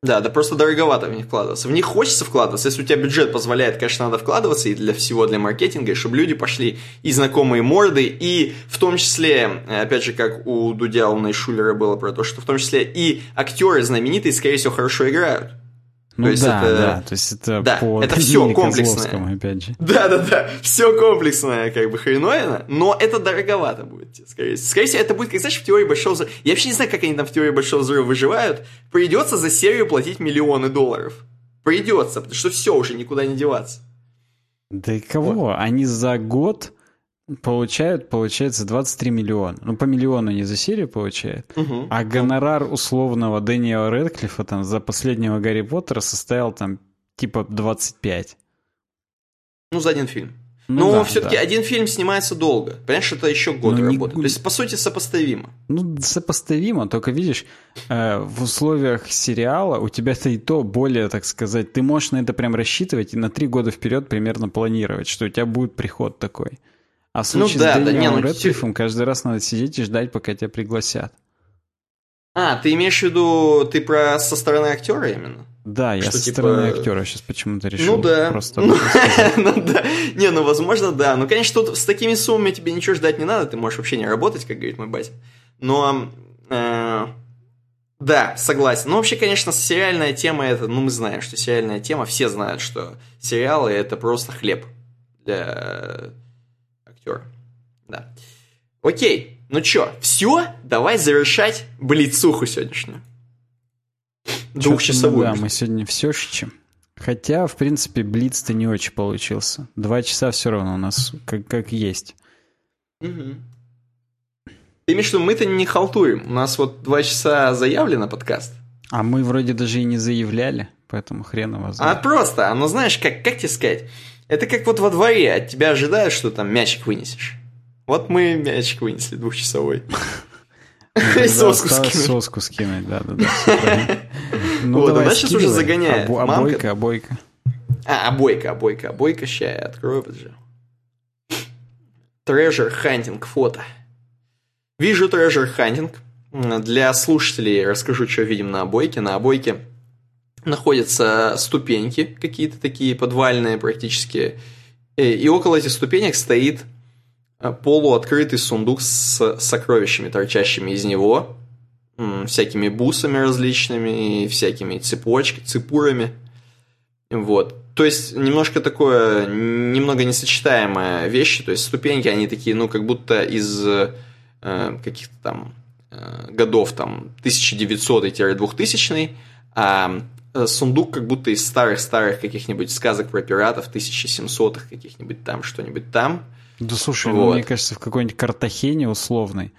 Да, да просто дороговато в них вкладываться. В них хочется вкладываться. Если у тебя бюджет позволяет, конечно, надо вкладываться и для всего, для маркетинга, и чтобы люди пошли и знакомые морды, и в том числе, опять же, как у Дудя, у Шулера было про то, что в том числе и актеры знаменитые, скорее всего, хорошо играют. Ну то есть да, это... да, то есть это да, по это все комплексное. опять же. Да, да, да, все комплексное, как бы хреновина, но это дороговато будет, скорее всего. Скорее всего, это будет, как знаешь, в теории большого взрыва. Я вообще не знаю, как они там в теории большого взрыва выживают. Придется за серию платить миллионы долларов. Придется, потому что все уже никуда не деваться. Да и кого? Вот. Они за год получают, получается, 23 миллиона. Ну, по миллиону не за серию получают. Угу. А гонорар условного Дэниела Редклифа там за последнего Гарри Поттера составил там типа 25. Ну, за один фильм. Ну, Но да, все-таки да. один фильм снимается долго. Понимаешь, это еще год ну, работы. Не... То есть, по сути, сопоставимо. Ну, сопоставимо, только видишь, э, в условиях сериала у тебя-то и то более, так сказать, ты можешь на это прям рассчитывать и на три года вперед примерно планировать, что у тебя будет приход такой. А в случае ну, да, с Дэниелом да, не, ну, Рэдклиффом каждый раз надо сидеть и ждать, пока тебя пригласят. А, ты имеешь в виду, ты про со стороны актера именно? Да, я Что, со типа- стороны актера сейчас почему-то решил Ну да. просто Ну, [laughs] ну да. Не, ну возможно, да. Ну, конечно, тут с такими суммами тебе ничего ждать не надо, ты можешь вообще не работать, как говорит мой батя. Но, э, да, согласен. Ну, вообще, конечно, сериальная тема это, ну, мы знаем, что сериальная тема, все знают, что сериалы это просто хлеб для актера. Да. Окей, ну чё, все? Давай завершать блицуху сегодняшнюю. Двухчасовую. Да, мы сегодня все шичим. Хотя, в принципе, Блиц-то не очень получился. Два часа все равно у нас как, как есть. Мгм. Ты имеешь в виду, мы-то не халтуем. У нас вот два часа заявлено подкаст. А мы вроде даже и не заявляли, поэтому хрен его А знает. просто, оно знаешь, как, как тебе сказать? Это как вот во дворе, от тебя ожидают, что там мячик вынесешь. Вот мы мячик вынесли двухчасовой. И соску скинули. соску скинуть, да-да-да. [laughs] Ну, Вот, она щас уже загоняет. Обойка, обойка. А, обойка, обойка, обойка, ща я открою, подожди. Treasure Hunting фото. Вижу Treasure Hunting. М, Для слушателей расскажу, что видим на обойке. На обойке находятся ступеньки, какие-то такие подвальные практически. Э, И около этих ступенек стоит э, полуоткрытый сундук с сокровищами, торчащими из него. Всякими бусами различными, всякими цепочками, цепурами. Вот. То есть немножко такое, немного несочетаемая вещи. То есть ступеньки, они такие, ну, как будто из э, каких-то там э, годов там 1900-2000, а сундук как будто из старых-старых каких-нибудь сказок про пиратов 1700-х каких-нибудь там, что-нибудь там. Да слушай, ну, Вот. мне кажется, в какой-нибудь Картахене условной,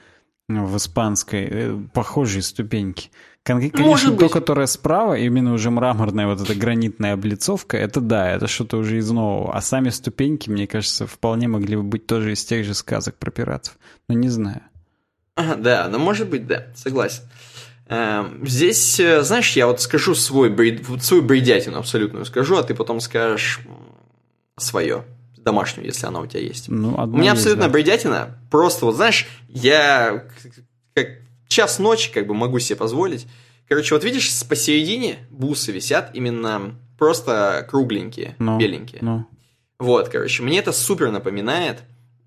ну, в испанской, э, похожие ступеньки. Кон- Конечно, Может то, быть. которое справа, именно уже мраморная вот эта гранитная облицовка, это да, это что-то уже из нового. А сами ступеньки, мне кажется, вполне могли бы быть тоже из тех же сказок про пиратов. Но не знаю. Ага, да, ну может быть, да, согласен. Эм, Здесь, э, знаешь, я вот скажу свой бред- свою бредятину абсолютную скажу, а ты потом скажешь свое, домашнюю, если она у тебя есть. Ну, У меня есть, абсолютно да. бредятина. Просто вот, знаешь, я как час ночи как бы могу себе позволить. Короче, вот видишь, посередине бусы висят именно просто кругленькие, Ну, беленькие. Ну, Вот, короче, мне это супер напоминает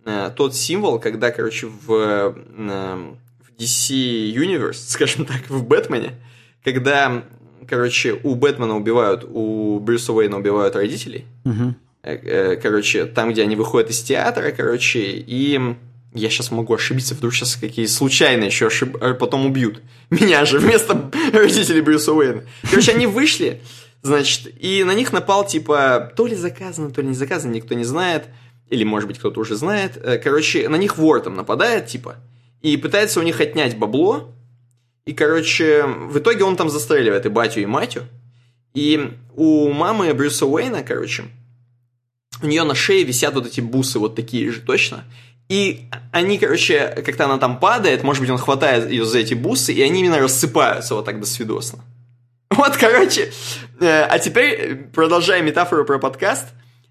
э, тот символ, когда, короче, в, э, в DC Universe, [laughs] скажем так, в Бэтмене, когда, короче, у Бэтмена убивают, у Брюса Уэйна убивают родителей. Э, э, короче, там, где они выходят из театра, короче, и я сейчас могу ошибиться, вдруг сейчас какие случайно еще ошиб... а потом убьют. [laughs] Меня же вместо родителей Брюса Уэйна. Короче, они вышли, значит, и на них напал, типа, то ли заказано, то ли не заказано, никто не знает, или, может быть, кто-то уже знает. Э, Короче, на них вор там нападает, типа, и пытается у них отнять бабло, и, короче, в итоге он там застреливает и батю, и матю. И у мамы Брюса Уэйна, короче, у нее на шее висят вот эти бусы, вот такие же точно. И они, короче, как-то она там падает, может быть, он хватает ее за эти бусы, и они именно рассыпаются вот так до свидосно. [laughs] Вот, короче, э, а теперь, э, продолжая метафору про подкаст,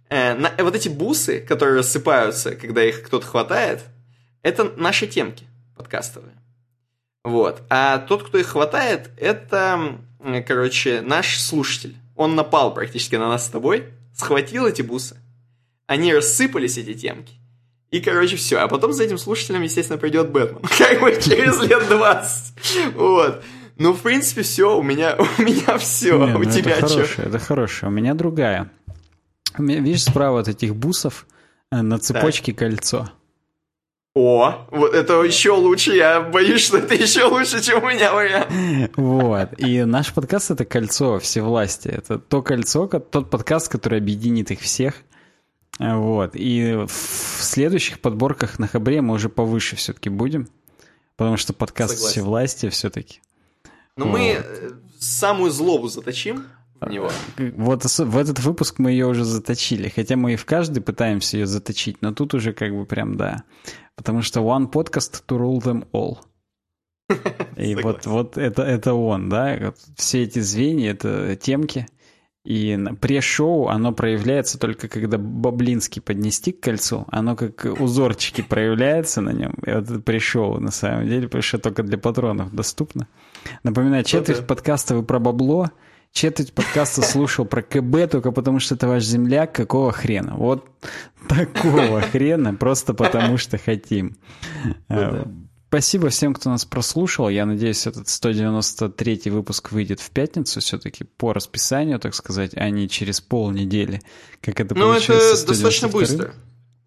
э, вот эти бусы, которые рассыпаются, когда их кто-то хватает, это наши темки подкастовые. Вот. А тот, кто их хватает, это, короче, наш слушатель. Он напал практически на нас с тобой, схватил эти бусы, они рассыпались, эти темки. И, короче, все. А потом за этим слушателем, естественно, придет Бэтмен. [laughs] Как бы через лет 20. Вот. Ну, в принципе, все. У меня, [laughs] у меня все. Не, у ну тебя это что? хорошее, это хорошее. У меня другая. У меня, видишь, справа от этих бусов э, на цепочке кольцо. О, вот это еще лучше. Я боюсь, что это еще лучше, чем у меня вариант. Вот. И наш подкаст — это кольцо всевластия. Это то кольцо, ко- тот подкаст, который объединит их всех. Э, Вот. И в следующих подборках на Хабре мы уже повыше все-таки будем. Потому что подкаст Согласен. всевластия все-таки. Но мы э, самую злобу заточим в него. Вот ос- в этот выпуск мы ее уже заточили. Хотя мы и в каждый пытаемся ее заточить, но тут уже как бы прям да. Потому что one podcast to rule them all. И вот, вот это, это он, да? Вот Все эти звенья, это темки. И pre-шоу, оно проявляется только когда Баблинский поднести к кольцу, оно как узорчики проявляются на нем. И вот это pre-шоу на самом деле, потому что только для патронов доступно. Напоминаю, четверть okay. подкаста вы про бабло, четверть подкаста слушал про КБ только потому, что это ваш земляк, какого хрена? Вот такого [laughs] хрена, просто потому что хотим. Ну Спасибо всем, кто нас прослушал. Я надеюсь, этот 193 выпуск выйдет в пятницу все-таки по расписанию, так сказать, а не через полнедели, как это Ну, это достаточно быстро.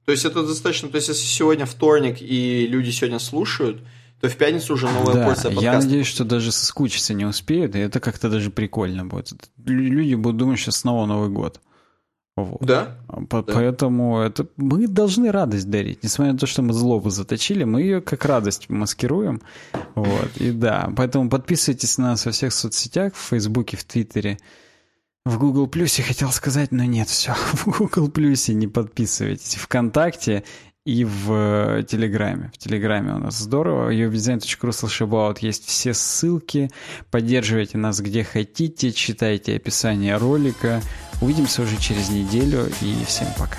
То есть это достаточно... То есть если сегодня вторник и люди сегодня слушают, то в пятницу уже новая да, порция подкаста. Я надеюсь, что даже соскучиться не успеют, и это как-то даже прикольно будет. Люди будут думать, что снова Новый год. Вот. Да. По да. Поэтому это мы должны радость дарить. Несмотря на то, что мы злобу заточили, мы ее как радость маскируем. Вот. И да, поэтому подписывайтесь на нас во всех соцсетях, в Фейсбуке, в Твиттере. В Google Плюсе хотел сказать, но нет, все, [laughs] в Google Плюсе не подписывайтесь. Вконтакте и в э, Телеграме. В Телеграме у нас здорово. uwebdesign.ru slash есть все ссылки. Поддерживайте нас где хотите, читайте описание ролика. Увидимся уже через неделю и всем пока.